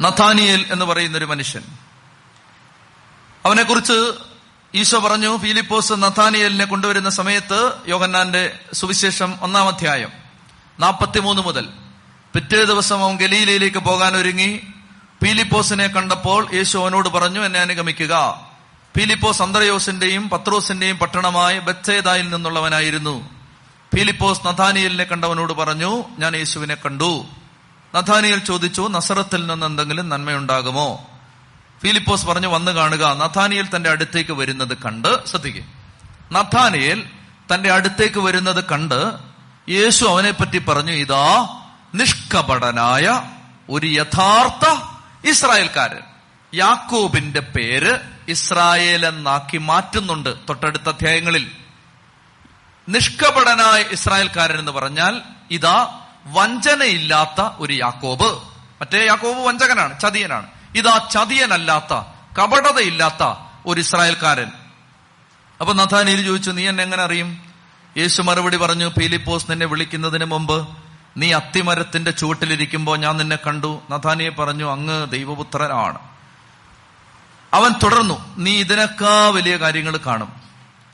നഥാനിയൽ എന്ന് പറയുന്ന ഒരു മനുഷ്യൻ. അവനെക്കുറിച്ച് ഈശോ പറഞ്ഞു ഫിലിപ്പോസ് നഥാനിയലിനെ കൊണ്ടുവരുന്ന സമയത്ത് യോഗന്നാന്റെ സുവിശേഷം ഒന്നാം അധ്യായം നാൽപ്പത്തിമൂന്ന് മുതൽ. പിറ്റേ ദിവസം അവൻ ഗലീലയിലേക്ക് പോകാൻ ഒരുങ്ങി ഫിലിപ്പോസിനെ കണ്ടപ്പോൾ യേശു അവനോട് പറഞ്ഞു എന്നെ അനുഗമിക്കുക. ഫിലിപ്പോസ് അന്തരയോസിന്റെയും പത്രോസിന്റെയും പട്ടണമായ ബത്തേദായിൽ നിന്നുള്ളവനായിരുന്നു. ഫിലിപ്പോസ് നഥാനിയലിനെ കണ്ടവനോട് പറഞ്ഞു ഞാൻ യേശുവിനെ കണ്ടു. നഥാനിയൽ ചോദിച്ചു നസറത്തിൽ നിന്ന് എന്തെങ്കിലും നന്മയുണ്ടാകുമോ? ഫിലിപ്പോസ് പറഞ്ഞു വന്നു കാണുക. നഥാനിയൽ തന്റെ അടുത്തേക്ക് വരുന്നത് കണ്ട് ശ്രദ്ധിക്കുക നഥാനിയൽ തന്റെ അടുത്തേക്ക് വരുന്നത് കണ്ട് യേശു അവനെ പറ്റി പറഞ്ഞു ഇതാ നിഷ്കപടനായ ഒരു യഥാർത്ഥ ഇസ്രായേൽക്കാരൻ. യാക്കോബിന്റെ പേര് ഇസ്രായേൽ എന്നാക്കി മാറ്റുന്നുണ്ട്. തൊട്ടടുത്ത അധ്യായങ്ങളിൽ നിഷ്കപടനായ ഇസ്രായേൽക്കാരൻ എന്ന് പറഞ്ഞാൽ ഇതാ വഞ്ചനയില്ലാത്ത ഒരു യാക്കോബ്. മറ്റേ യാക്കോബ് വഞ്ചകനാണ് ചതിയനാണ്. ഇതാ ചതിയനല്ലാത്ത കപടതയില്ലാത്ത ഒരു ഇസ്രായേൽക്കാരൻ. അപ്പൊ നഥാനിയിൽ ചോദിച്ചു നീ എന്നെ എങ്ങനെ അറിയും? യേശു മറുപടി പറഞ്ഞു പീലിപ്പോസ് നിന്നെ വിളിക്കുന്നതിന് മുമ്പ് നീ അത്തിമരത്തിന്റെ ചുവട്ടിലിരിക്കുമ്പോൾ ഞാൻ നിന്നെ കണ്ടു. നഥാനിയെ പറഞ്ഞു അങ്ങ് ദൈവപുത്രനാണ്. അവൻ തുടർന്നു നീ ഇതിനേക്കാ വലിയ കാര്യങ്ങൾ കാണും.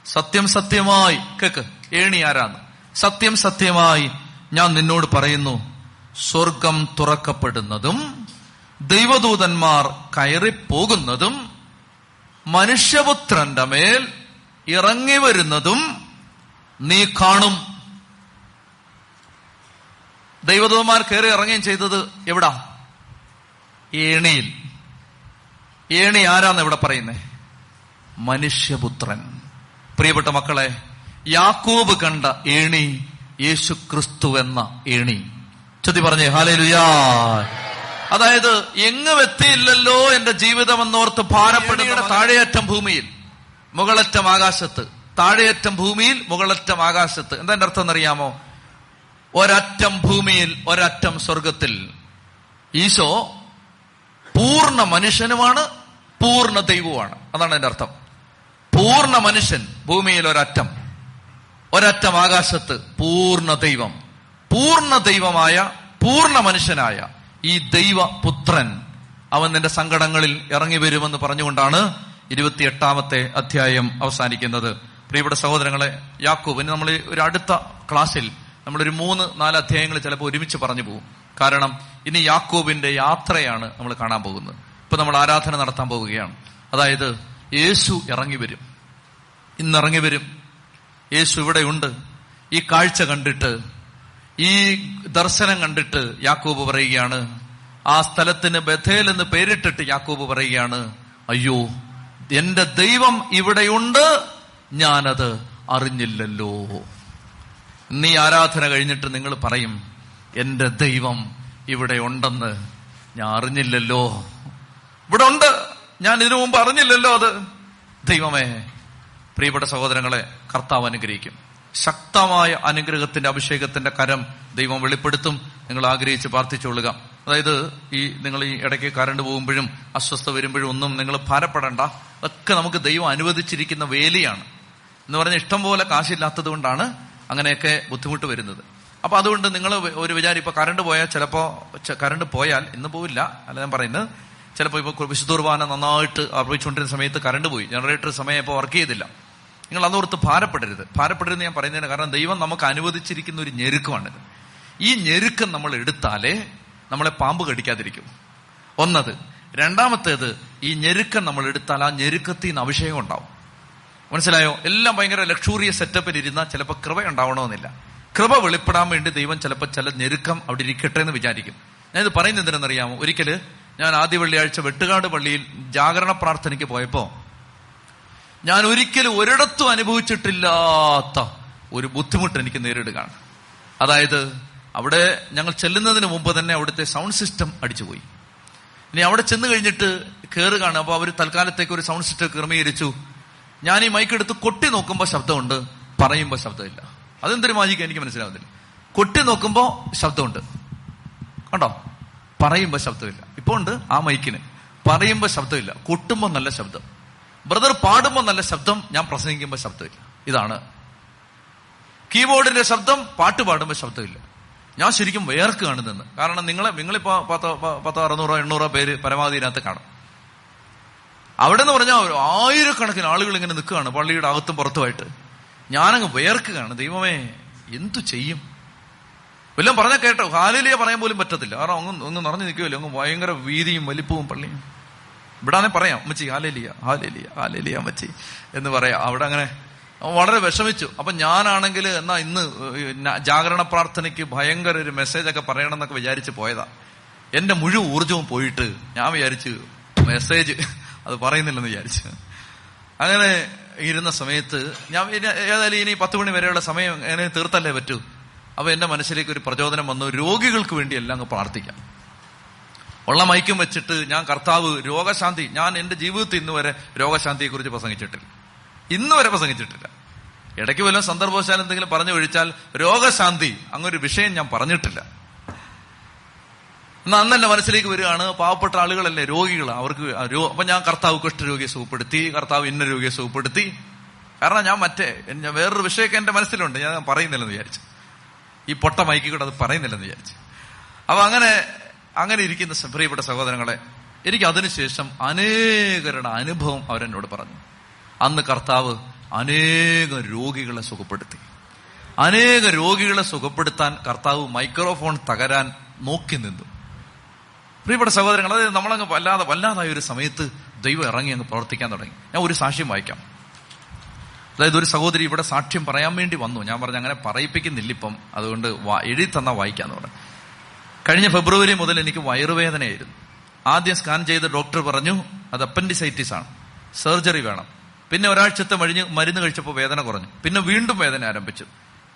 സത്യം സത്യമായി കേക്ക് ഏണി ആരാന്ന്. സത്യം സത്യമായി ഞാൻ നിന്നോട് പറയുന്നു സ്വർഗം തുറക്കപ്പെടുന്നതും ദൈവദൂതന്മാർ കയറിപ്പോകുന്നതും മനുഷ്യപുത്രന്റെ മേൽ ഇറങ്ങി വരുന്നതും നീ കാണും. ദൈവദൂതന്മാർ കയറി ഇറങ്ങുകയും ചെയ്തത് എവിടാ? ഏണിയിൽ. ഏണി ആരാന്ന് ഇവിടെ പറയുന്നേ? മനുഷ്യപുത്രൻ. പ്രിയപ്പെട്ട മക്കളെ യാക്കോബ് കണ്ട ഏണി യേശു ക്രിസ്തു എന്ന ഏണി. ചൊത്തി പറഞ്ഞേ ഹാലേലുയാ. അതായത് എങ്ങും എത്തിയില്ലല്ലോ എന്റെ ജീവിതം എന്നോർത്ത് ഭാരപ്പെടുന്ന താഴെയറ്റം ഭൂമിയിൽ മുകളറ്റം ആകാശത്ത്. താഴെയറ്റം ഭൂമിയിൽ മുകളറ്റം ആകാശത്ത്. എന്താ എന്റെ അർത്ഥം എന്നറിയാമോ? ഒരറ്റം ഭൂമിയിൽ ഒരറ്റം സ്വർഗത്തിൽ ഈശോ പൂർണ മനുഷ്യനുമാണ് പൂർണ ദൈവവുമാണ്. അതാണ് എന്റെ അർത്ഥം. പൂർണ മനുഷ്യൻ ഭൂമിയിൽ ഒരറ്റം. ഒരറ്റം ആകാശത്ത് പൂർണ ദൈവം. പൂർണ ദൈവമായ പൂർണ മനുഷ്യനായ ഈ ദൈവപുത്രൻ അവൻ നിന്റെ സങ്കടങ്ങളിൽ ഇറങ്ങി വരുമെന്ന് പറഞ്ഞുകൊണ്ടാണ് ഇരുപത്തിയെട്ടാമത്തെ അധ്യായം അവസാനിക്കുന്നത്. പ്രിയപ്പെട്ട സഹോദരങ്ങളെ യാക്കൂബ് ഇനി നമ്മൾ ഒരു അടുത്ത ക്ലാസ്സിൽ നമ്മളൊരു മൂന്ന് നാല് അധ്യായങ്ങൾ ചിലപ്പോൾ ഒരുമിച്ച് പറഞ്ഞു പോകും. കാരണം ഇനി യാക്കൂബിന്റെ യാത്രയാണ് നമ്മൾ കാണാൻ പോകുന്നത്. ഇപ്പൊ നമ്മൾ ആരാധന നടത്താൻ പോവുകയാണ്. അതായത് യേശു ഇറങ്ങി വരും. ഇന്നിറങ്ങി വരും. യേശു ഇവിടെയുണ്ട്. ഈ കാഴ്ച കണ്ടിട്ട് ഈ ദർശനം കണ്ടിട്ട് യാക്കൂബ് പറയുകയാണ് ആ സ്ഥലത്തിന് ബഥേൽ എന്ന് പേരിട്ടിട്ട് യാക്കൂബ് പറയുകയാണ് അയ്യോ എന്റെ ദൈവം ഇവിടെയുണ്ട് ഞാനത് അറിഞ്ഞില്ലല്ലോ. നീ ആരാധന കഴിഞ്ഞിട്ട് നിങ്ങൾ പറയും എന്റെ ദൈവം ഇവിടെ ഉണ്ടെന്ന് ഞാൻ അറിഞ്ഞില്ലല്ലോ. ഇവിടെ ഉണ്ട് ഞാൻ ഇതിനു മുമ്പ് അറിഞ്ഞില്ലല്ലോ അത്. ദൈവമേ പ്രിയപ്പെട്ട സഹോദരങ്ങളെ കർത്താവ് അനുഗ്രഹിക്കും. ശക്തമായ അനുഗ്രഹത്തിന്റെ അഭിഷേകത്തിന്റെ കരം ദൈവം വെളിപ്പെടുത്തും. നിങ്ങൾ ആഗ്രഹിച്ച് പ്രാർത്ഥിച്ചുകൊള്ളുക. അതായത് ഈ നിങ്ങൾ ഈ ഇടയ്ക്ക് കരണ്ട് പോകുമ്പോഴും അസ്വസ്ഥ വരുമ്പോഴും ഒന്നും നിങ്ങൾ ഭാരപ്പെടേണ്ട. ഒക്കെ നമുക്ക് ദൈവം അനുവദിച്ചിരിക്കുന്ന വേലിയാണ്. എന്ന് പറഞ്ഞ ഇഷ്ടം പോലെ കാശില്ലാത്തത് കൊണ്ടാണ് അങ്ങനെയൊക്കെ ബുദ്ധിമുട്ട് വരുന്നത്. അപ്പൊ അതുകൊണ്ട് നിങ്ങൾ ഒരു വിചാരം ഇപ്പൊ കറണ്ട് പോയാൽ ചിലപ്പോ കറണ്ട് പോയാൽ ഇന്ന് പോവില്ല. അല്ല ഞാൻ പറയുന്നത് ചിലപ്പോൾ ഇപ്പൊ വിശുദ്ധുർബാന നന്നായിട്ട് അർപ്പിച്ചുകൊണ്ടിരുന്ന സമയത്ത് കറണ്ട് പോയി. ജനറേറ്റർ സമയം ഇപ്പോൾ വർക്ക് ചെയ്തില്ല. നിങ്ങൾ അതോർത്ത് ഭാരപ്പെടരുത്. ഭാരപ്പെടരുത് ഞാൻ പറയുന്നതിന് കാരണം ദൈവം നമുക്ക് അനുവദിച്ചിരിക്കുന്ന ഒരു ഞെരുക്കമാണിത് ഈ ഞെരുക്കം നമ്മൾ എടുത്താലേ നമ്മളെ പാമ്പ് കടിക്കാതിരിക്കും. ഒന്നത്. രണ്ടാമത്തേത് ഈ ഞെരുക്കം നമ്മൾ എടുത്താൽ ആ ഞെരുക്കത്തിൽ നിന്ന് അഭിഷേകം ഉണ്ടാവും. മനസ്സിലായോ? എല്ലാം ഭയങ്കര ലക്ഷൂറിയ സെറ്റപ്പിൽ ഇരുന്നാൽ ചിലപ്പോൾ കൃപ ഉണ്ടാവണമെന്നില്ല. കൃപ വെളിപ്പെടാൻ വേണ്ടി ദൈവം ചിലപ്പോൾ ചില ഞെരുക്കം അവിടെ ഇരിക്കട്ടെ എന്ന് വിചാരിക്കും. ഞാനിത് പറയുന്നത് എന്തിനെന്നറിയാമോ? ഒരിക്കൽ ഞാൻ ആദ്യ വെള്ളിയാഴ്ച വെട്ടുകാട് പള്ളിയിൽ ജാഗരണ പ്രാർത്ഥനയ്ക്ക് പോയപ്പോ ഞാൻ ഒരിക്കലും ഒരിടത്തും അനുഭവിച്ചിട്ടില്ലാത്ത ഒരു ബുദ്ധിമുട്ട് എനിക്ക് നേരിടുകയാണ്. അതായത് അവിടെ ഞങ്ങൾ ചെല്ലുന്നതിന് മുമ്പ് തന്നെ അവിടുത്തെ സൗണ്ട് സിസ്റ്റം അടിച്ചുപോയി. ഇനി അവിടെ ചെന്ന് കഴിഞ്ഞിട്ട് കയറുകയാണ് അപ്പോൾ അവർ തൽക്കാലത്തേക്ക് ഒരു സൗണ്ട് സിസ്റ്റം ക്രമീകരിച്ചു. ഞാൻ ഈ മൈക്ക് എടുത്ത് കൊട്ടി നോക്കുമ്പോൾ ശബ്ദമുണ്ട് പറയുമ്പോൾ ശബ്ദമില്ല. അതെന്തൊരു മാജിക്ക് എനിക്ക് മനസ്സിലാവുന്നില്ല. കൊട്ടി നോക്കുമ്പോൾ ശബ്ദമുണ്ട്. കണ്ടോ? പറയുമ്പോൾ ശബ്ദമില്ല. ഇപ്പൊ ഉണ്ട് ആ മൈക്കിന് പറയുമ്പോൾ ശബ്ദമില്ല. കൊട്ടുമ്പോൾ നല്ല ശബ്ദം. ബ്രദർ പാടുമ്പോൾ നല്ല ശബ്ദം ഞാൻ പ്രസംഗിക്കുമ്പോൾ ശബ്ദമില്ല. ഇതാണ്. കീബോർഡിന്റെ ശബ്ദം പാട്ട് പാടുമ്പോൾ ശബ്ദമില്ല. ഞാൻ ശരിക്കും വേർക്ക് കാണുന്നെന്ന് കാരണം നിങ്ങളെ നിങ്ങളിപ്പോ പത്ത് പത്തോ അറുന്നൂറോ എണ്ണൂറോ പേര് പരമാവധി ഇതിനകത്ത് കാണും. അവിടെ എന്ന് പറഞ്ഞാൽ ആയിരക്കണക്കിന് ആളുകൾ ഇങ്ങനെ നിൽക്കുകയാണ് പള്ളിയുടെ അകത്തും പുറത്തുമായിട്ട്. ഞാനങ്ങ് വേർക്കുകയാണ്. ദൈവമേ എന്തു ചെയ്യും? വല്ലതും പറഞ്ഞ കേട്ടോ. ഹാലിലിയ പറയാൻ പോലും പറ്റത്തില്ല. കാരണം അങ്ങ് ഒന്ന് നിറഞ്ഞു നിൽക്കുമല്ലോ അങ്ങ് ഭയങ്കര വീതിയും വലിപ്പവും പള്ളിയും. ഇവിടാന്നെ പറയാം അമ്മച്ചി ഹാലേലിയ ഹാലേലിയ ഹാലേലിയ അമ്മച്ചി എന്ന് പറയാം. അവിടെ അങ്ങനെ വളരെ വിഷമിച്ചു. അപ്പൊ ഞാനാണെങ്കിൽ എന്നാ ഇന്ന് ജാഗരണ പ്രാർത്ഥനയ്ക്ക് ഭയങ്കര ഒരു മെസ്സേജ് ഒക്കെ പറയണം എന്നൊക്കെ വിചാരിച്ച് പോയതാ. എന്റെ മുഴുവൻ ഊർജവും പോയിട്ട് ഞാൻ വിചാരിച്ചു മെസ്സേജ് അത് പറയുന്നില്ലെന്ന് വിചാരിച്ചു. അങ്ങനെ ഇരുന്ന സമയത്ത് ഞാൻ ഏതായാലും ഇനി പത്ത് മണി വരെയുള്ള സമയം എങ്ങനെ തീർത്തല്ലേ പറ്റൂ. അപ്പൊ എന്റെ മനസ്സിലേക്ക് ഒരു പ്രചോദനം വന്നു. രോഗികൾക്ക് വേണ്ടി എല്ലാം അങ്ങ് പ്രാർത്ഥിക്കാം. ഉള്ള മൈക്കും വെച്ചിട്ട് ഞാൻ കർത്താവ് രോഗശാന്തി ഞാൻ എന്റെ ജീവിതത്തിൽ ഇന്ന് വരെ രോഗശാന്തിയെ കുറിച്ച് പ്രസംഗിച്ചിട്ടില്ല. ഇന്ന് വരെ പ്രസംഗിച്ചിട്ടില്ല. ഇടയ്ക്ക് വല്ലതും സന്ദർഭവശാൽ എന്തെങ്കിലും പറഞ്ഞു ഒഴിച്ചാൽ രോഗശാന്തി അങ്ങൊരു വിഷയം ഞാൻ പറഞ്ഞിട്ടില്ല. എന്നാൽ അന്ന് മനസ്സിലേക്ക് വരികയാണ് പാവപ്പെട്ട ആളുകളല്ലേ രോഗികൾ. അവർക്ക് അപ്പൊ ഞാൻ കർത്താവ് കുഷ്ഠരോഗിയെ സുഖപ്പെടുത്തി കർത്താവ് ഇന്ന രോഗിയെ സുഖപ്പെടുത്തി. കാരണം ഞാൻ മറ്റേ വേറൊരു വിഷയമൊക്കെ എന്റെ മനസ്സിലുണ്ട് ഞാൻ പറയുന്നില്ലെന്ന് വിചാരിച്ചു. ഈ പൊട്ട മൈക്കി കൂടെ അത് പറയുന്നില്ലെന്ന് വിചാരിച്ചു. അപ്പൊ അങ്ങനെ അങ്ങനെ ഇരിക്കുന്ന പ്രിയപ്പെട്ട സഹോദരങ്ങളെ എനിക്ക് അതിനുശേഷം അനേകരുടെ അനുഭവം അവരെന്നോട് പറഞ്ഞു. അന്ന് കർത്താവ് അനേക രോഗികളെ സുഖപ്പെടുത്തി. അനേക രോഗികളെ സുഖപ്പെടുത്താൻ കർത്താവ് മൈക്രോഫോൺ തകരാൻ നോക്കി നിന്നു. പ്രിയപ്പെട്ട സഹോദരങ്ങൾ അതായത് നമ്മളങ്ങ് വല്ലാതെ വല്ലാതായ ഒരു സമയത്ത് ദൈവം ഇറങ്ങി അങ്ങ് പ്രവർത്തിക്കാൻ തുടങ്ങി. ഞാൻ ഒരു സാക്ഷ്യം വായിക്കാം. അതായത് ഒരു സഹോദരി ഇവിടെ സാക്ഷ്യം പറയാൻ വേണ്ടി വന്നു. ഞാൻ പറഞ്ഞു അങ്ങനെ പറയിപ്പിക്കുന്നില്ല ഇപ്പം അതുകൊണ്ട് എഴുതി തന്നാ വായിക്കാന്ന് പറഞ്ഞു. കഴിഞ്ഞ ഫെബ്രുവരി മുതൽ എനിക്ക് വയറുവേദനയായിരുന്നു. ആദ്യം സ്കാൻ ചെയ്ത ഡോക്ടർ പറഞ്ഞു അത് അപ്പൻഡിസൈറ്റിസ് ആണ്. സർജറി വേണം. പിന്നെ ഒരാഴ്ചത്തെ മഴിഞ്ഞ് മരുന്ന് കഴിച്ചപ്പോൾ വേദന കുറഞ്ഞു. പിന്നെ വീണ്ടും വേദന ആരംഭിച്ചു.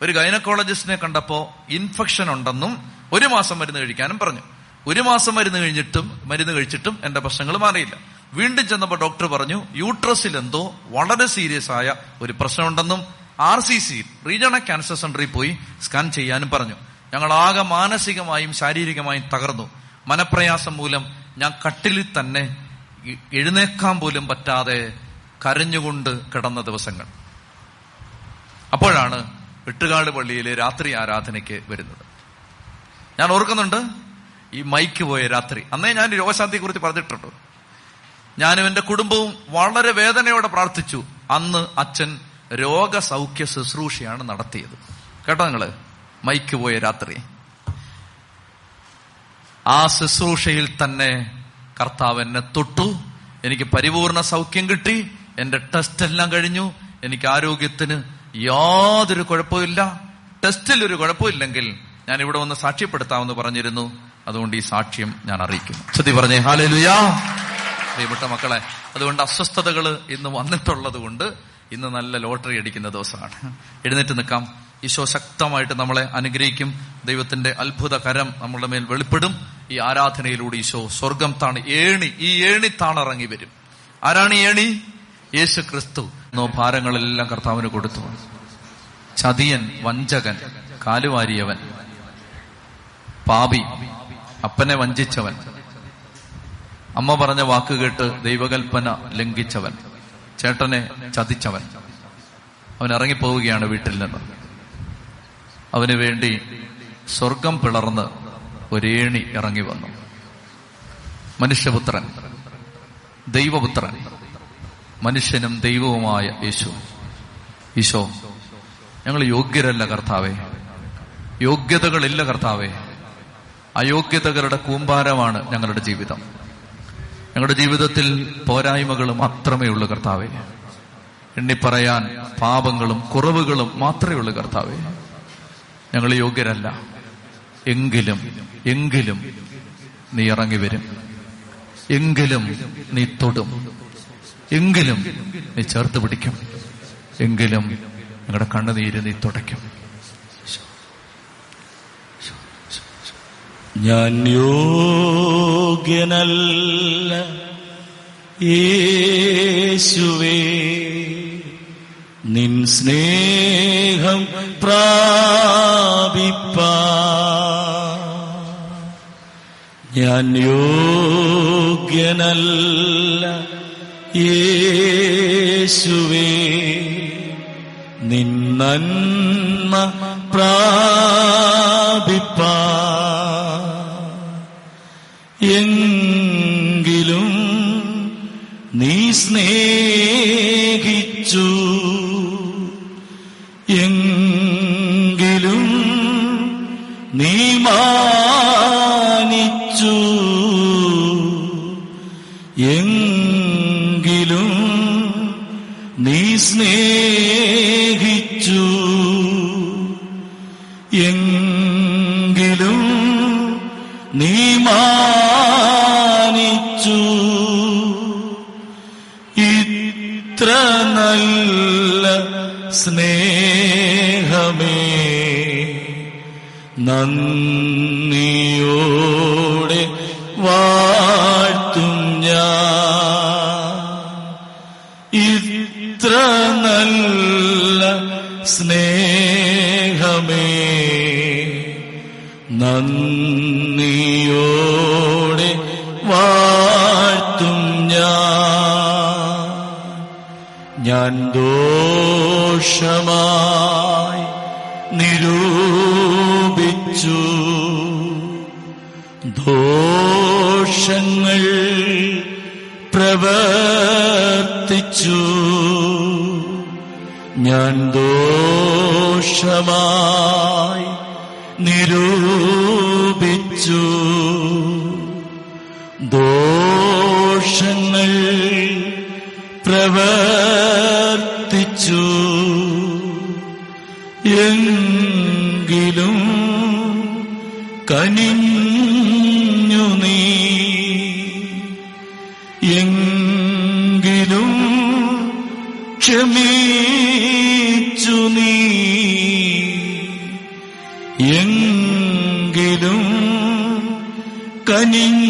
ഒരു ഗൈനക്കോളജിസ്റ്റിനെ കണ്ടപ്പോൾ ഇൻഫെക്ഷൻ ഉണ്ടെന്നും ഒരു മാസം മരുന്ന് കഴിക്കാനും പറഞ്ഞു. ഒരു മാസം മരുന്ന് കഴിഞ്ഞിട്ടും മരുന്ന് കഴിച്ചിട്ടും എന്റെ പ്രശ്നങ്ങൾ മാറിയില്ല. വീണ്ടും ചെന്നപ്പോൾ ഡോക്ടർ പറഞ്ഞു യൂട്രസിൽ എന്തോ വളരെ സീരിയസ് ആയ ഒരു പ്രശ്നമുണ്ടെന്നും R C C regional cancer സെന്ററിൽ പോയി സ്കാൻ ചെയ്യാനും പറഞ്ഞു. ഞങ്ങൾ ആകെ മാനസികമായും ശാരീരികമായും തകർന്നു. മനപ്രയാസം മൂലം ഞാൻ കട്ടിലിൽ തന്നെ എഴുന്നേക്കാൻ പോലും പറ്റാതെ കരഞ്ഞുകൊണ്ട് കിടന്ന ദിവസങ്ങൾ. അപ്പോഴാണ് വെട്ടുകാട് പള്ളിയിലെ രാത്രി ആരാധനയ്ക്ക് വരുന്നത്. ഞാൻ ഓർക്കുന്നുണ്ട് ഈ മൈക്ക് പോയ രാത്രി. അന്നേ ഞാൻ രോഗശാന്തിയെ കുറിച്ച് പറഞ്ഞിട്ടുണ്ട്. ഞാനും എന്റെ കുടുംബവും വളരെ വേദനയോടെ പ്രാർത്ഥിച്ചു. അന്ന് അച്ഛൻ രോഗസൗഖ്യ ശുശ്രൂഷയാണ് നടത്തിയത്. കേട്ടോ നിങ്ങൾ? മൈക്ക് പോയ രാത്രി. ആ ശുശ്രൂഷയിൽ തന്നെ കർത്താവ് എന്നെ തൊട്ടു. എനിക്ക് പരിപൂർണ സൗഖ്യം കിട്ടി. എന്റെ ടെസ്റ്റ് എല്ലാം കഴിഞ്ഞു. എനിക്ക് ആരോഗ്യത്തിന് യാതൊരു കുഴപ്പമില്ല ടെസ്റ്റിൽ ഒരു കുഴപ്പമില്ലെങ്കിൽ ഞാൻ ഇവിടെ വന്ന് സാക്ഷ്യപ്പെടുത്താമെന്ന് പറഞ്ഞിരുന്നു. അതുകൊണ്ട് ഈ സാക്ഷ്യം ഞാൻ അറിയിക്കുന്നു. ശ്രുതി പറഞ്ഞേ ഹാലലുയാ പ്രിയപ്പെട്ട മക്കളെ അതുകൊണ്ട് അസ്വസ്ഥതകൾ ഇന്ന് വന്നിട്ടുള്ളത് കൊണ്ട് ഇന്ന് നല്ല ലോട്ടറി അടിക്കുന്ന ദിവസമാണ്. എഴുന്നേറ്റ് നിൽക്കാം. ഈശോ ശക്തമായിട്ട് നമ്മളെ അനുഗ്രഹിക്കും. ദൈവത്തിന്റെ അത്ഭുത കരം നമ്മളുടെ മേൽ വെളിപ്പെടും. ഈ ആരാധനയിലൂടെ ഈശോ സ്വർഗം താണ് ഏണി ഈ ഏണി താണിറങ്ങി വരും. ആരാണ് ഏണി? യേശു ക്രിസ്തു. എന്നോ ഭാരങ്ങളെല്ലാം കർത്താവിന് കൊടുത്തു. ചതിയൻ വഞ്ചകൻ കാലുവാരിയവൻ പാപി അപ്പനെ വഞ്ചിച്ചവൻ അമ്മ പറഞ്ഞ വാക്ക് കേട്ട് ദൈവകൽപ്പന ലംഘിച്ചവൻ ചേട്ടനെ ചതിച്ചവൻ. അവൻ ഇറങ്ങിപ്പോവുകയാണ് വീട്ടിൽ നിന്ന്. അവന് വേണ്ടി സ്വർഗം പിളർന്ന് ഒരേണി ഇറങ്ങി വന്നു. മനുഷ്യപുത്രൻ ദൈവപുത്രൻ മനുഷ്യനും ദൈവവുമായ യേശു. ഈശോ ഞങ്ങൾ യോഗ്യരല്ല കർത്താവേ. യോഗ്യതകളില്ല കർത്താവേ. അയോഗ്യതകളുടെ കൂമ്പാരമാണ് ഞങ്ങളുടെ ജീവിതം. ഞങ്ങളുടെ ജീവിതത്തിൽ പോരായ്മകൾ മാത്രമേ ഉള്ളൂ കർത്താവെ. എണ്ണിപ്പറയാൻ പാപങ്ങളും കുറവുകളും മാത്രമേ ഉള്ളൂ കർത്താവെ. ഞങ്ങൾ യോഗ്യരല്ല. എങ്കിലും എങ്കിലും നീ ഇറങ്ങി വരും. എങ്കിലും നീ തൊടും. എങ്കിലും നീ ചേർത്ത് പിടിക്കും. എങ്കിലും ഞങ്ങളുടെ കണ്ണുനീര് നീ തുടയ്ക്കും. ഞാൻ യോഗ്യനല്ല. യേശുവേ നിൻ സ്നേഹം പ്രാപിപ്പ ഞാൻ യോഗ്യനല്ല യേശുവേ. നിന്നന്മ പ്രാപിപ്പ എങ്കിലും നീ സ്നേഹ സ്നേഹമേ നന്ദിയോടെ വാഴ്ത്തും ഇത്ര നല്ല സ്നേഹമേ നന്ദിയോടെ വാഴ്ത്തും ഞാൻ. ഞാൻ ദോ ഘോഷമായി നിരൂപിച്ചു. ദോഷങ്ങൾ പ്രവർത്തിച്ചു. ഞാൻ ദോഷമായി നിരൂപിച്ചു. ദോഷങ്ങൾ പ്രവർത്തി burning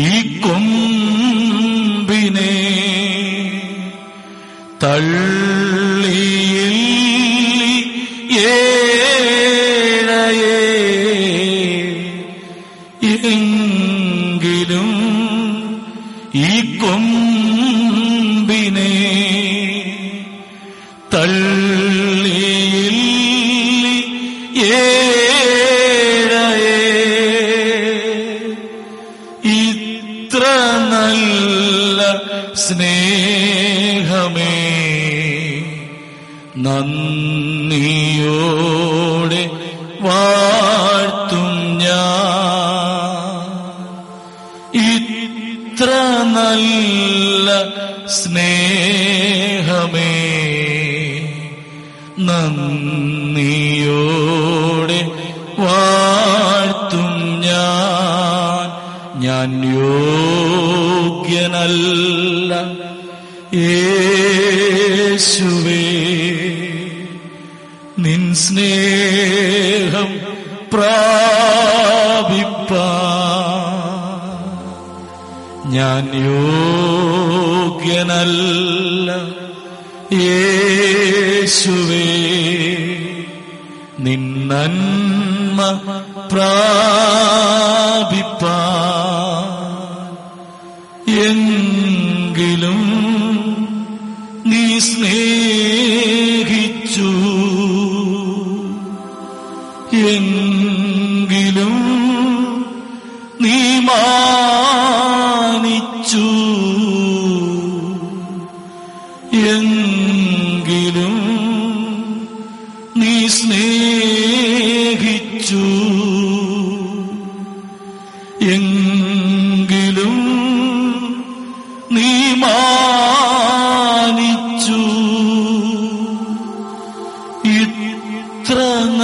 一共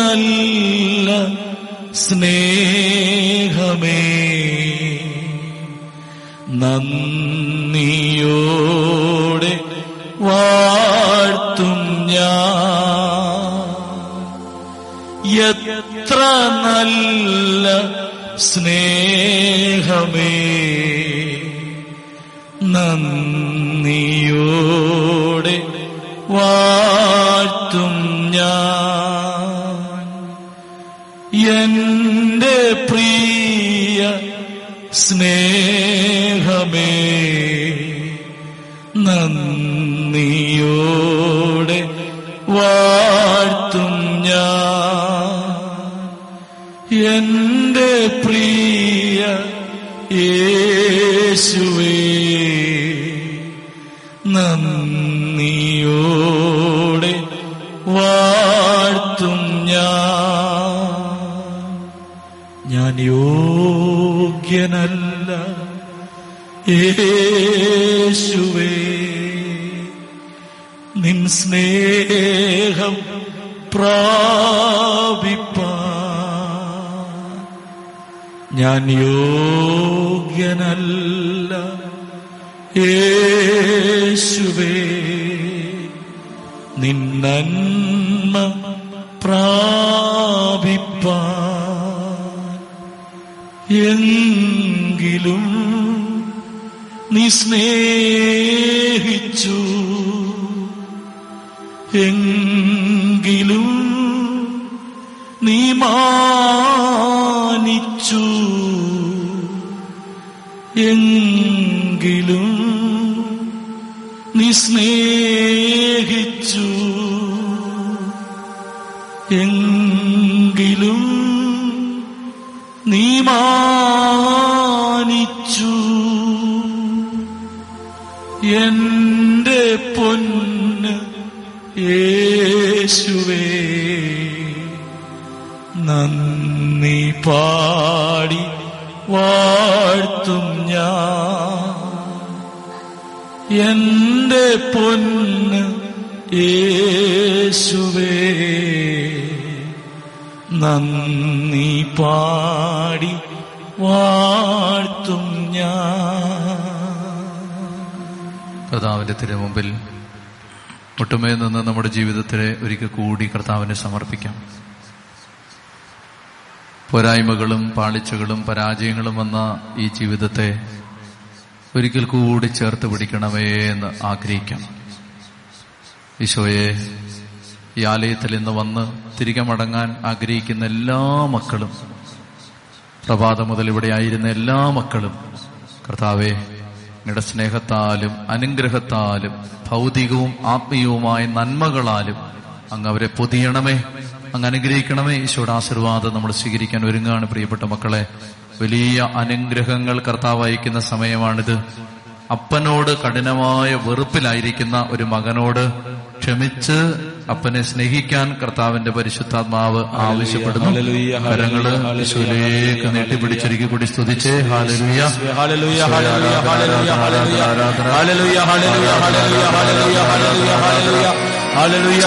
നല്ല സ്നേഹമേ. നന്ദിയോടെ വാഴ്ത്തും ഞാൻ യോഗ്യനല്ല. യേശുവേ നിന്നന്മ പ്രാപിപ്പാ എങ്കിലും നീ സ്നേഹിച്ചു. പൊന്ന് യേശുവേ നന്ദി പാടി വാഴ്ത്തും ഞാൻ. എന്റെ പൊന്ന് യേശുവേ നന്ദി പാടി വാഴ്ത്തും ഞാൻ. കർത്താവിന്റെ തിരുമുമ്പിൽ മുട്ടുമേ നിന്ന് നമ്മുടെ ജീവിതത്തിലെ ഒരിക്കൽ കൂടി കർത്താവിനെ സമർപ്പിക്കാം. പോരായ്മകളും പാളിച്ചകളും പരാജയങ്ങളും വന്ന ഈ ജീവിതത്തെ ഒരിക്കൽ കൂടി ചേർത്ത് പിടിക്കണമേ എന്ന് ആഗ്രഹിക്കാം. ഈശോയെ ഈ ആലയത്തിൽ ഇന്ന് വന്ന് തിരികെ മടങ്ങാൻ ആഗ്രഹിക്കുന്ന എല്ലാ മക്കളും പ്രഭാതം മുതൽ ഇവിടെ ആയിരുന്ന എല്ലാ മക്കളും കർത്താവെ നിങ്ങളുടെ സ്നേഹത്താലും അനുഗ്രഹത്താലും ഭൗതികവും ആത്മീയവുമായ നന്മകളാലും അങ്ങ് അവരെ പൊതിയണമേ. അങ്ങ് അനുഗ്രഹിക്കണമേ. ഈശോയുടെ ആശീർവാദം നമ്മൾ സ്വീകരിക്കാൻ ഒരുങ്ങാണ് പ്രിയപ്പെട്ട മക്കളെ. വലിയ അനുഗ്രഹങ്ങൾ കർത്താവ് അയക്കുന്ന സമയമാണിത്. അപ്പനോട് കഠിനമായ വെറുപ്പിലായിരിക്കുന്ന ഒരു മകനോട് ക്ഷമിച്ച് അപ്പനെ സ്നേഹിക്കാൻ കർത്താവിന്റെ പരിശുദ്ധാത്മാവ് ആവശ്യപ്പെടുന്നു. കരങ്ങൾ യേശുവിലേക്ക് നീട്ടിപ്പിടിച്ചൊരുക്കി കൂടി സ്തുതിച്ച്. ഹാലലുയ ഹല്ലേലൂയ, ഹല്ലേലൂയ, ഹല്ലേലൂയ,